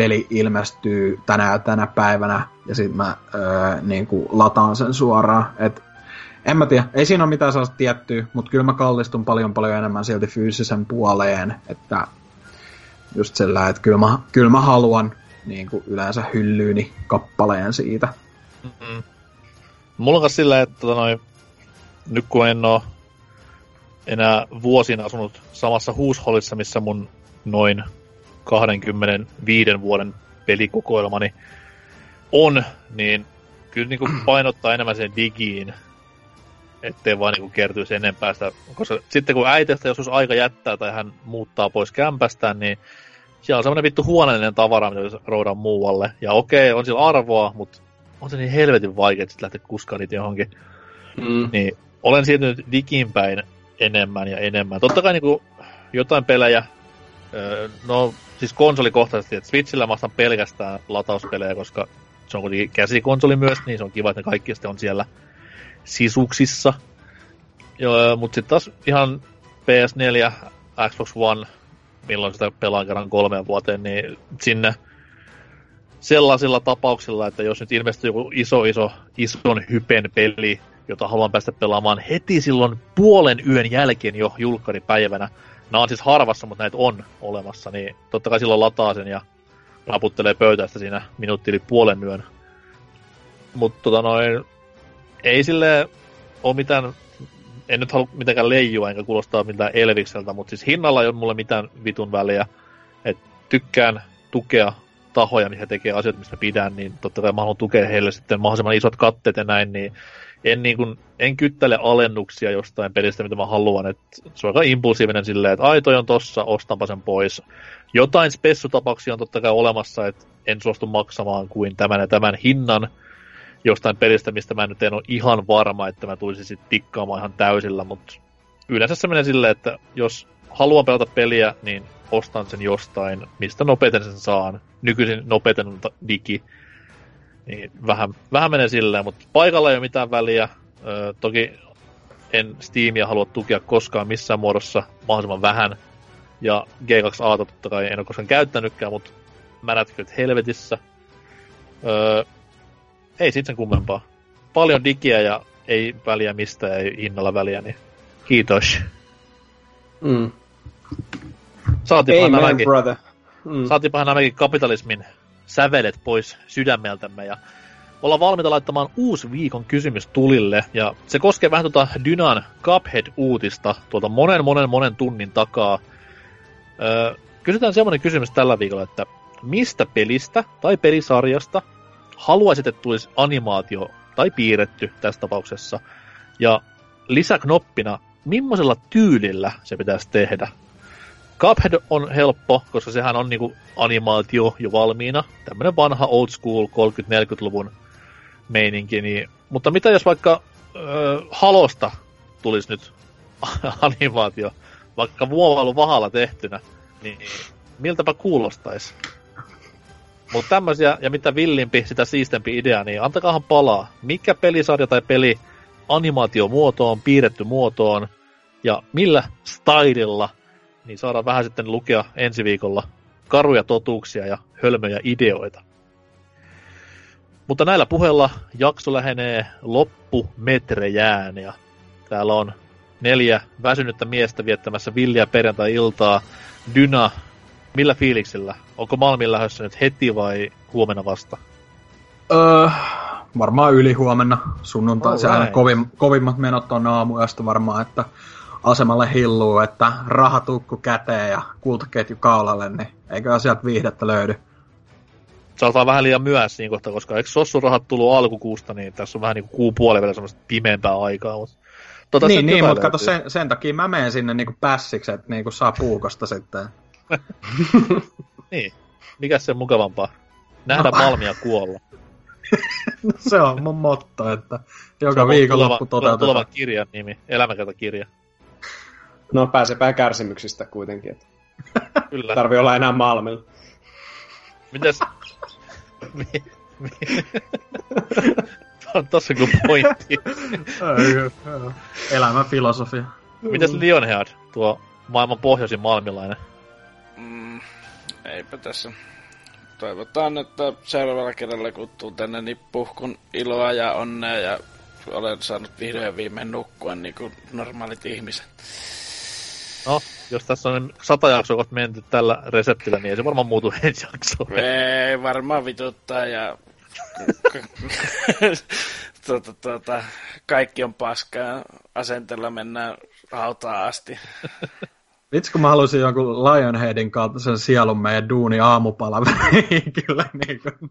[SPEAKER 4] peli ilmestyy tänä ja tänä päivänä, ja sit mä äh, niin kuin, lataan sen suoraan, et en mä tiedä, ei siinä ole mitään sellaista tiettyä, mutta kyllä mä kallistun paljon paljon enemmän silti fyysisen puoleen, että just sillä, että kyllä mä, kyllä mä haluan niin kuin yleensä hyllyyni kappaleen siitä.
[SPEAKER 2] Mm-mm. Mulla on sillä, että tota noin, nyt kun en oo enää vuosina asunut samassa huushollissa, missä mun noin 25 vuoden pelikokoelmani on, niin kyllä niinku painottaa enemmän sen digiin, ettei vaan niinku kertyisi enempää sitä, koska sitten kun äitestä joskus aika jättää tai hän muuttaa pois kämpästään, niin siellä on semmoinen vittu huoneellinen tavara, mitä roudaan muualle. Ja okei, on sillä arvoa, mutta on se niin helvetin vaikea, että lähteä kuskaan niitä johonkin.
[SPEAKER 5] Mm.
[SPEAKER 2] Niin olen siirtynyt digin päin enemmän ja enemmän. Totta kai niinku jotain pelejä, öö, no siis konsolikohtaisesti, että Switchillä mä ostan pelkästään latauspelejä, koska se on kuitenkin käsikonsoli myös, niin se on kiva, että ne kaikki sitten on siellä sisuksissa. Mutta sitten taas ihan PS4, Xbox One, milloin sitä pelaan kerran kolmeen vuoteen, niin sinne sellaisilla tapauksilla, että jos nyt ilmestyy joku iso, iso, ison hypen peli, jota haluan päästä pelaamaan heti silloin puolen yön jälkeen jo julkkaripäivänä, nämä on siis harvassa, mutta näitä on olemassa, niin totta kai silloin lataa sen ja raputtelee pöytästä siinä minuutti yli puolen yön. Mutta tota noin, ei sille ole mitään, en nyt halua mitenkään leijua enkä kuulostaa mitään Elvikseltä, mutta siis hinnalla ei ole mulle mitään vitun väliä. Et tykkään tukea tahoja, missä tekee asioita, mistä pidän, niin totta kai mä haluan tukea heille sitten mahdollisimman isot katteet ja näin, niin en, niin kuin, en kyttäile alennuksia jostain pelistä, mitä mä haluan. Et se on aika impulsiivinen silleen, että ai toi on tossa, ostanpa sen pois. Jotain spessutapauksia on totta kai olemassa, että en suostu maksamaan kuin tämän ja tämän hinnan jostain pelistä, mistä mä nyt en ole ihan varma, että mä tulisin sitten tikkaamaan ihan täysillä, mutta yleensä se menee silleen, että jos haluan pelata peliä, niin ostan sen jostain, mistä nopeiten sen saan. Nykyisin nopeiten on digi. Niin vähän, vähän menee silleen, mutta paikalla ei ole mitään väliä. Ö, toki en Steamia halua tukea koskaan missään muodossa mahdollisimman vähän. Ja G2A totta kai en ole koskaan käyttänytkään, mutta märätköt helvetissä. Öö, ei sit sen kummempaa. Paljon digiä ja ei väliä mistä, ei hinnalla väliä, niin kiitos.
[SPEAKER 5] Mm.
[SPEAKER 2] Saatiinpahan nämäkin,
[SPEAKER 5] brother. Mm.
[SPEAKER 2] saatiinpahan nämäkin kapitalismin sävelet pois sydämeltämme ja ollaan valmiita laittamaan uusi viikon kysymys tulille, ja se koskee vähän tuota Dynan Cuphead-uutista tuolta monen monen monen tunnin takaa. Öö, kysytään semmoinen kysymys tällä viikolla, että mistä pelistä tai pelisarjasta haluaisit, että tulisi animaatio tai piirretty tässä tapauksessa, ja lisäknoppina, millaisella tyylillä se pitäisi tehdä. Cuphead on helppo, koska sehän on niinku animaatio jo valmiina. Tämmönen vanha old school 30-40-luvun meininki. Niin... Mutta mitä jos vaikka ö, Halosta tulisi nyt animaatio, vaikka vuovailu vahalla tehtynä, niin miltäpä kuulostaisi? Mutta tämmöisiä, ja mitä villimpi, sitä siistempi idea, niin antakaahan palaa. Mikä pelisarja tai peli animaatiomuotoon, piirretty muotoon, ja millä stylilla, niin saadaan vähän sitten lukea ensi viikolla karuja totuuksia ja hölmöjä ideoita. Mutta näillä puheilla jakso lähenee loppumetrejään ja täällä on neljä väsynyttä miestä viettämässä villiä perjantai-iltaa. Dyna, millä fiiliksellä? Onko Malmin lähdössä nyt heti vai huomenna vasta?
[SPEAKER 4] Öö, varmaan yli huomenna sunnuntai.
[SPEAKER 2] Alright.
[SPEAKER 4] Sehän kovim, kovimmat menot on aamuyöstä varmaan, että asemalle hilluu, että rahatukku käteen ja kultaketju kaulalle, niin eikö sieltä viihdettä löydy.
[SPEAKER 2] Saattaa vähän liian myöhässä siinä kohtaa, koska eikö sossurahat tullut alkukuusta, niin tässä on vähän niin kuin kuu puoli vielä semmoista pimeämpää aikaa. Mutta tota
[SPEAKER 4] niin, niin mutta kato, sen, sen takia mä menen sinne niinku pässiksi, että niinku saa puukosta sitten.
[SPEAKER 2] Niin, mikä se mukavampaa? Nähdä
[SPEAKER 4] No.
[SPEAKER 2] Malmia kuolla.
[SPEAKER 4] se on mun motto, että joka viikonloppu
[SPEAKER 2] tuleva-
[SPEAKER 4] toteutetaan.
[SPEAKER 2] kirjan nimi, elämäkertakirja.
[SPEAKER 5] No pääsepää kärsimyksistä kuitenkin, että
[SPEAKER 2] Kyllä.
[SPEAKER 5] tarvii olla enää Malmilla.
[SPEAKER 2] Mites... Mi... Mi... on tossa kyllä pointti.
[SPEAKER 4] Elämän filosofia.
[SPEAKER 2] Mites Lionhead, tuo maailman pohjoisin malmilainen?
[SPEAKER 3] Mm, eipä tässä. Toivotaan, että seuraavalla kerralla kun tuun tänne, niin puhkun iloa ja onnea ja olen saanut vihdoin viimein nukkua niin kuin normaalit ihmiset.
[SPEAKER 2] No, jos tässä on sata jaksoa menty tällä reseptillä, niin ei se varmaan muutu ensi jaksoon.
[SPEAKER 3] Ei varmaan vituttaa ja tuota, tuota, kaikki on paskaa. Asenteella mennään hautaan asti.
[SPEAKER 4] Vitsi, kun mä haluaisin jonkun Lionheadin kaltaisen sielun meidän duuni aamupala kyllä niin kuin.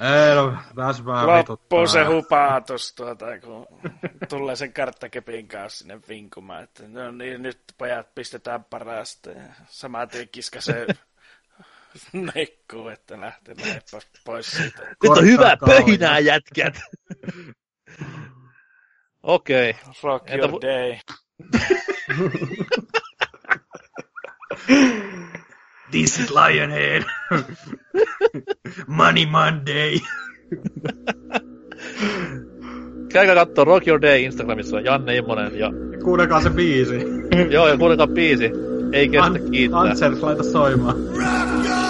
[SPEAKER 4] Ei no, tässä vähän
[SPEAKER 3] Loppuu se hupaatus, tuota, kun tulee sen karttakepin kanssa sinne vinkumaan, että no niin, nyt pojat pistetään parasta ja samaa tien kiskasee nekkuu, että lähtee lähdepä pois siitä.
[SPEAKER 2] Nyt on hyvää
[SPEAKER 4] Korttaa
[SPEAKER 2] pöhinää, jätkät! Okei. Okay.
[SPEAKER 3] Rock
[SPEAKER 2] Entä
[SPEAKER 3] your
[SPEAKER 2] vu-
[SPEAKER 3] day.
[SPEAKER 4] This is Lionhead. Money Monday.
[SPEAKER 2] Käykää kattoo Rock Your Day Instagramissa, Janne Immonen. Ja,
[SPEAKER 4] Kuunnelkaa se biisi.
[SPEAKER 2] joo, ja kuunnelkaa biisi. Ei kestä
[SPEAKER 4] An-
[SPEAKER 2] kiittää.
[SPEAKER 4] Ansel, laita soimaan.
[SPEAKER 6] Rock your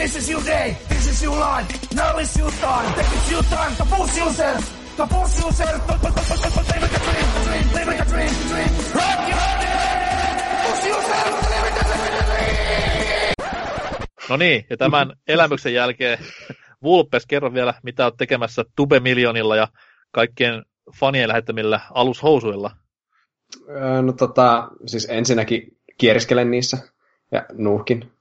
[SPEAKER 6] is your day, this is your life. Now is your time, take it's your time to push yourself. To push yourself, live like a dream, dream, live like a dream, dream. Rock your! Push yourself, live like a dream.
[SPEAKER 2] No niin, ja tämän elämyksen jälkeen Vulpes, kerro vielä, mitä olet tekemässä Tube Millionilla ja kaikkien fanien lähettämillä alushousuilla.
[SPEAKER 5] Öö, No tota, siis ensinnäkin kieriskelen niissä ja nuuhkin.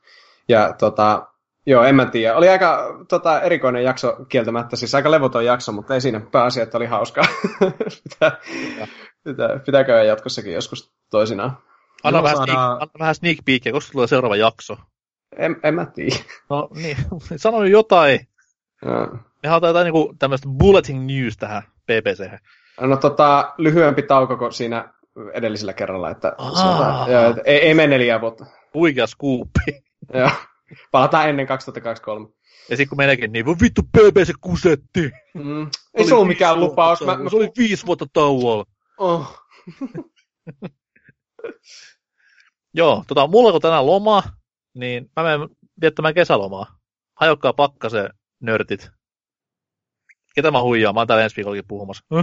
[SPEAKER 5] Ja tota, joo, en mä tiedä. Oli aika tota, erikoinen jakso kieltämättä, siis aika levoton jakso, mutta ei siinä pääasia, että oli hauskaa. pitää, pitää, pitää käydä jatkossakin joskus toisinaan.
[SPEAKER 2] Anna,
[SPEAKER 4] Joo,
[SPEAKER 2] vähän,
[SPEAKER 4] saadaan-
[SPEAKER 2] sneak, anna vähän sneak peekia, koska tulee seuraava jakso.
[SPEAKER 5] En, en mä tiedä.
[SPEAKER 2] No niin, sano nyt jotain.
[SPEAKER 5] Joo.
[SPEAKER 2] Me halutaan jotain niinku tämmöistä bulletin news tähän BBC.
[SPEAKER 5] No tota, lyhyempi tauko kuin siinä edellisellä kerralla, että
[SPEAKER 2] Aa.
[SPEAKER 5] sanotaan, joo, että ei, ei mene neljä vuotta.
[SPEAKER 2] Huikea skuuppi.
[SPEAKER 5] Joo. Palataan ennen 2023.
[SPEAKER 2] Ja sitten kun meneekin, niin voi vittu BBC kusetti.
[SPEAKER 5] Mm. Ei se ollut mikään lupaus. Mä, mä,
[SPEAKER 2] Se oli viisi vuotta tauolla.
[SPEAKER 5] oh.
[SPEAKER 2] Joo, tota, mulla kun tänään loma, niin mä menen viettämään kesälomaa. Hajokkaa pakkaseen, nörtit. Ketä mä huijaan? Mä oon täällä ensi viikollakin puhumassa.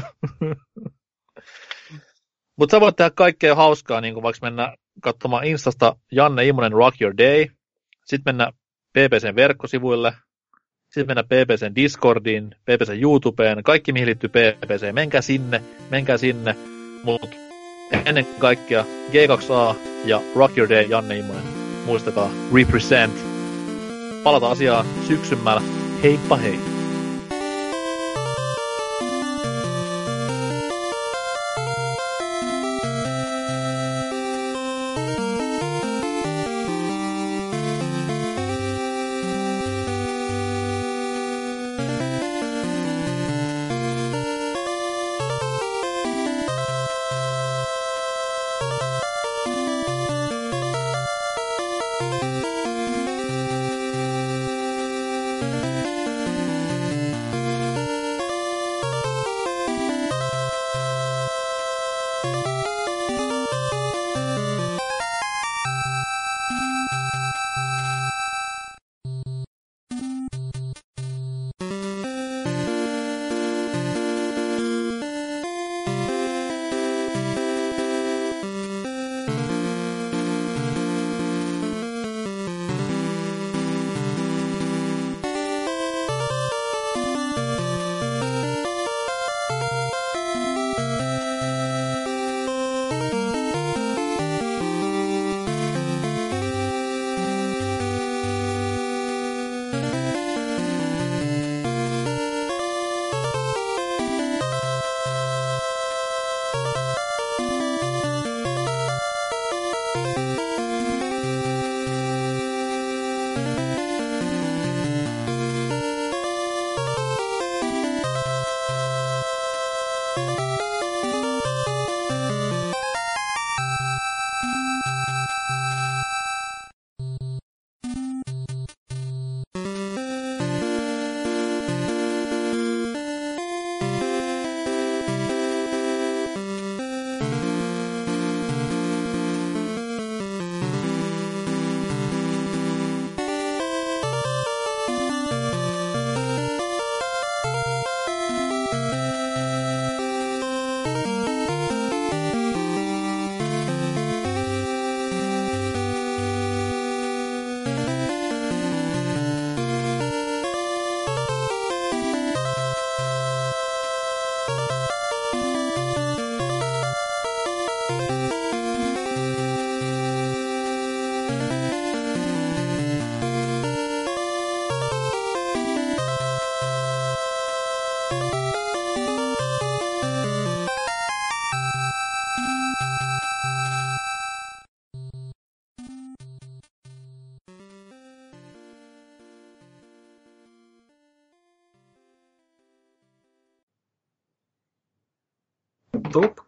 [SPEAKER 2] Mutta sä voit tehdä kaikkea hauskaa, niin kuin vaikka mennä katsomaan Instasta Janne Immonen Rock Your Day, sitten mennä BBCn verkkosivuille, sitten mennä BBCn Discordiin, BBCn YouTubeen, kaikki mihin liittyy BBC, menkää sinne, menkää sinne, mutta ennen kaikkea G2A ja Rock Your Day Janne Immonen. Muistakaa, represent. Palataan asiaan syksymällä. Heippa hei!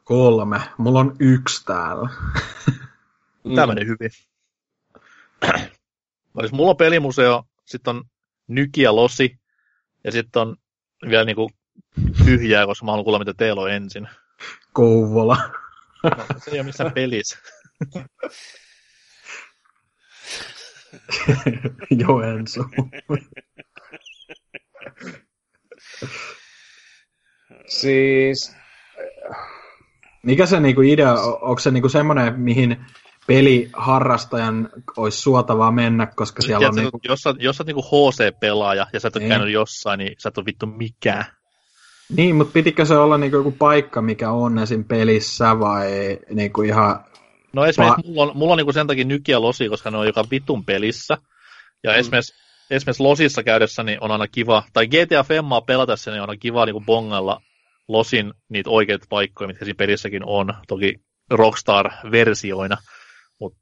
[SPEAKER 4] Kolme. Mulla on yksi täällä.
[SPEAKER 2] Tämä meni hyvin. Olisi mulla on pelimuseo, sitten on Nyki ja Losi, ja sitten on vielä niinku tyhjää, koska mä haluan kuulla, mitä teillä on ensin.
[SPEAKER 4] Kouvola.
[SPEAKER 2] No, se ei ole missään pelissä.
[SPEAKER 4] Joensu.
[SPEAKER 5] Siis,
[SPEAKER 4] Mikä se niinku idea, onko se niinku semmoinen, mihin peliharrastajan olisi suotavaa mennä, koska siellä on
[SPEAKER 2] Tiedätkö,
[SPEAKER 4] niinku...
[SPEAKER 2] jos, sä, jos sä oot niinku HC-pelaaja ja sä et ole
[SPEAKER 4] Ei.
[SPEAKER 2] käynyt jossain, niin sä et ole vittu mikään.
[SPEAKER 4] Niin, mutta pitikö se olla niinku joku paikka, mikä on esim. pelissä vai niinku ihan...
[SPEAKER 2] No esimerkiksi
[SPEAKER 4] Va-
[SPEAKER 2] mulla on, mulla on niinku sen takia nykiä losi, koska ne on joka vitun pelissä. Ja mm. esimerkiksi, esimerkiksi losissa käydessä niin on aina kiva, tai GTA Femmaa pelatessa niin on aina kiva niinku bongailla losin niitä oikeita paikkoja, mitkä siinä pelissäkin on. Toki Rockstar-versioina, mutta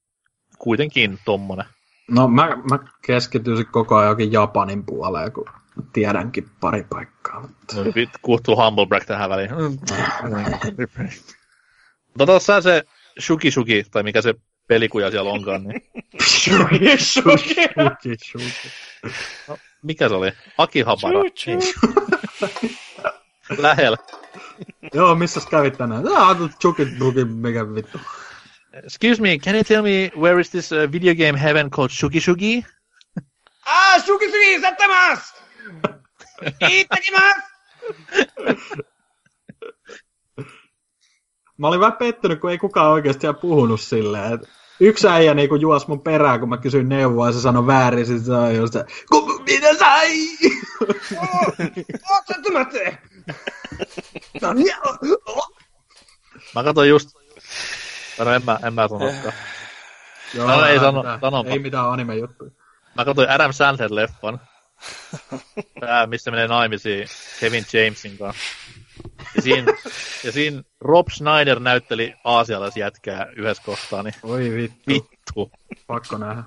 [SPEAKER 2] kuitenkin tommonen.
[SPEAKER 4] No mä, mä keskityisin koko ajan jokin Japanin puoleen, kun tiedänkin pari paikkaa. Mutta...
[SPEAKER 2] No, Kuhtuu humble brag tähän väliin. Tota sä se Shuki Shuki, tai mikä se pelikuja siellä onkaan, niin
[SPEAKER 4] Shuki, shuki.
[SPEAKER 2] mikä se oli? Akihabara.
[SPEAKER 3] Choo-choo.
[SPEAKER 2] Lähellä.
[SPEAKER 4] Joo, missä kävit tänään? Ah, chuki, chuki, mikä vittu.
[SPEAKER 2] Excuse me, can you tell me where is this uh, video game heaven called Shuki Shuki?
[SPEAKER 5] Ah, suki suki, sättämäs! Iittäkimäs!
[SPEAKER 4] Mä olin vähän pettynyt, kun ei kukaan oikeasti puhunut silleen. Et yksi äijä niinku juos mun perään, kun mä kysyin neuvoa, ja se sanoi väärin, sit se on just se, kun minä sai!
[SPEAKER 5] Oot sättämättä!
[SPEAKER 4] No niin,
[SPEAKER 2] Mä katsoin just... No en mä, en mä sanokaan.
[SPEAKER 4] Joo,
[SPEAKER 2] No, ei sano-
[SPEAKER 4] mitään.
[SPEAKER 2] sanonpa.
[SPEAKER 4] Ei mitään anime-juttuja.
[SPEAKER 2] Mä katsoin Adam Sandler-leffan. Tää, missä menee naimisiin Kevin Jamesin kanssa. Ja siinä, ja siinä Rob Schneider näytteli aasialaisjätkää yhdessä kohtaa, niin
[SPEAKER 4] Oi vittu,
[SPEAKER 2] vittu.
[SPEAKER 4] pakko nähdä.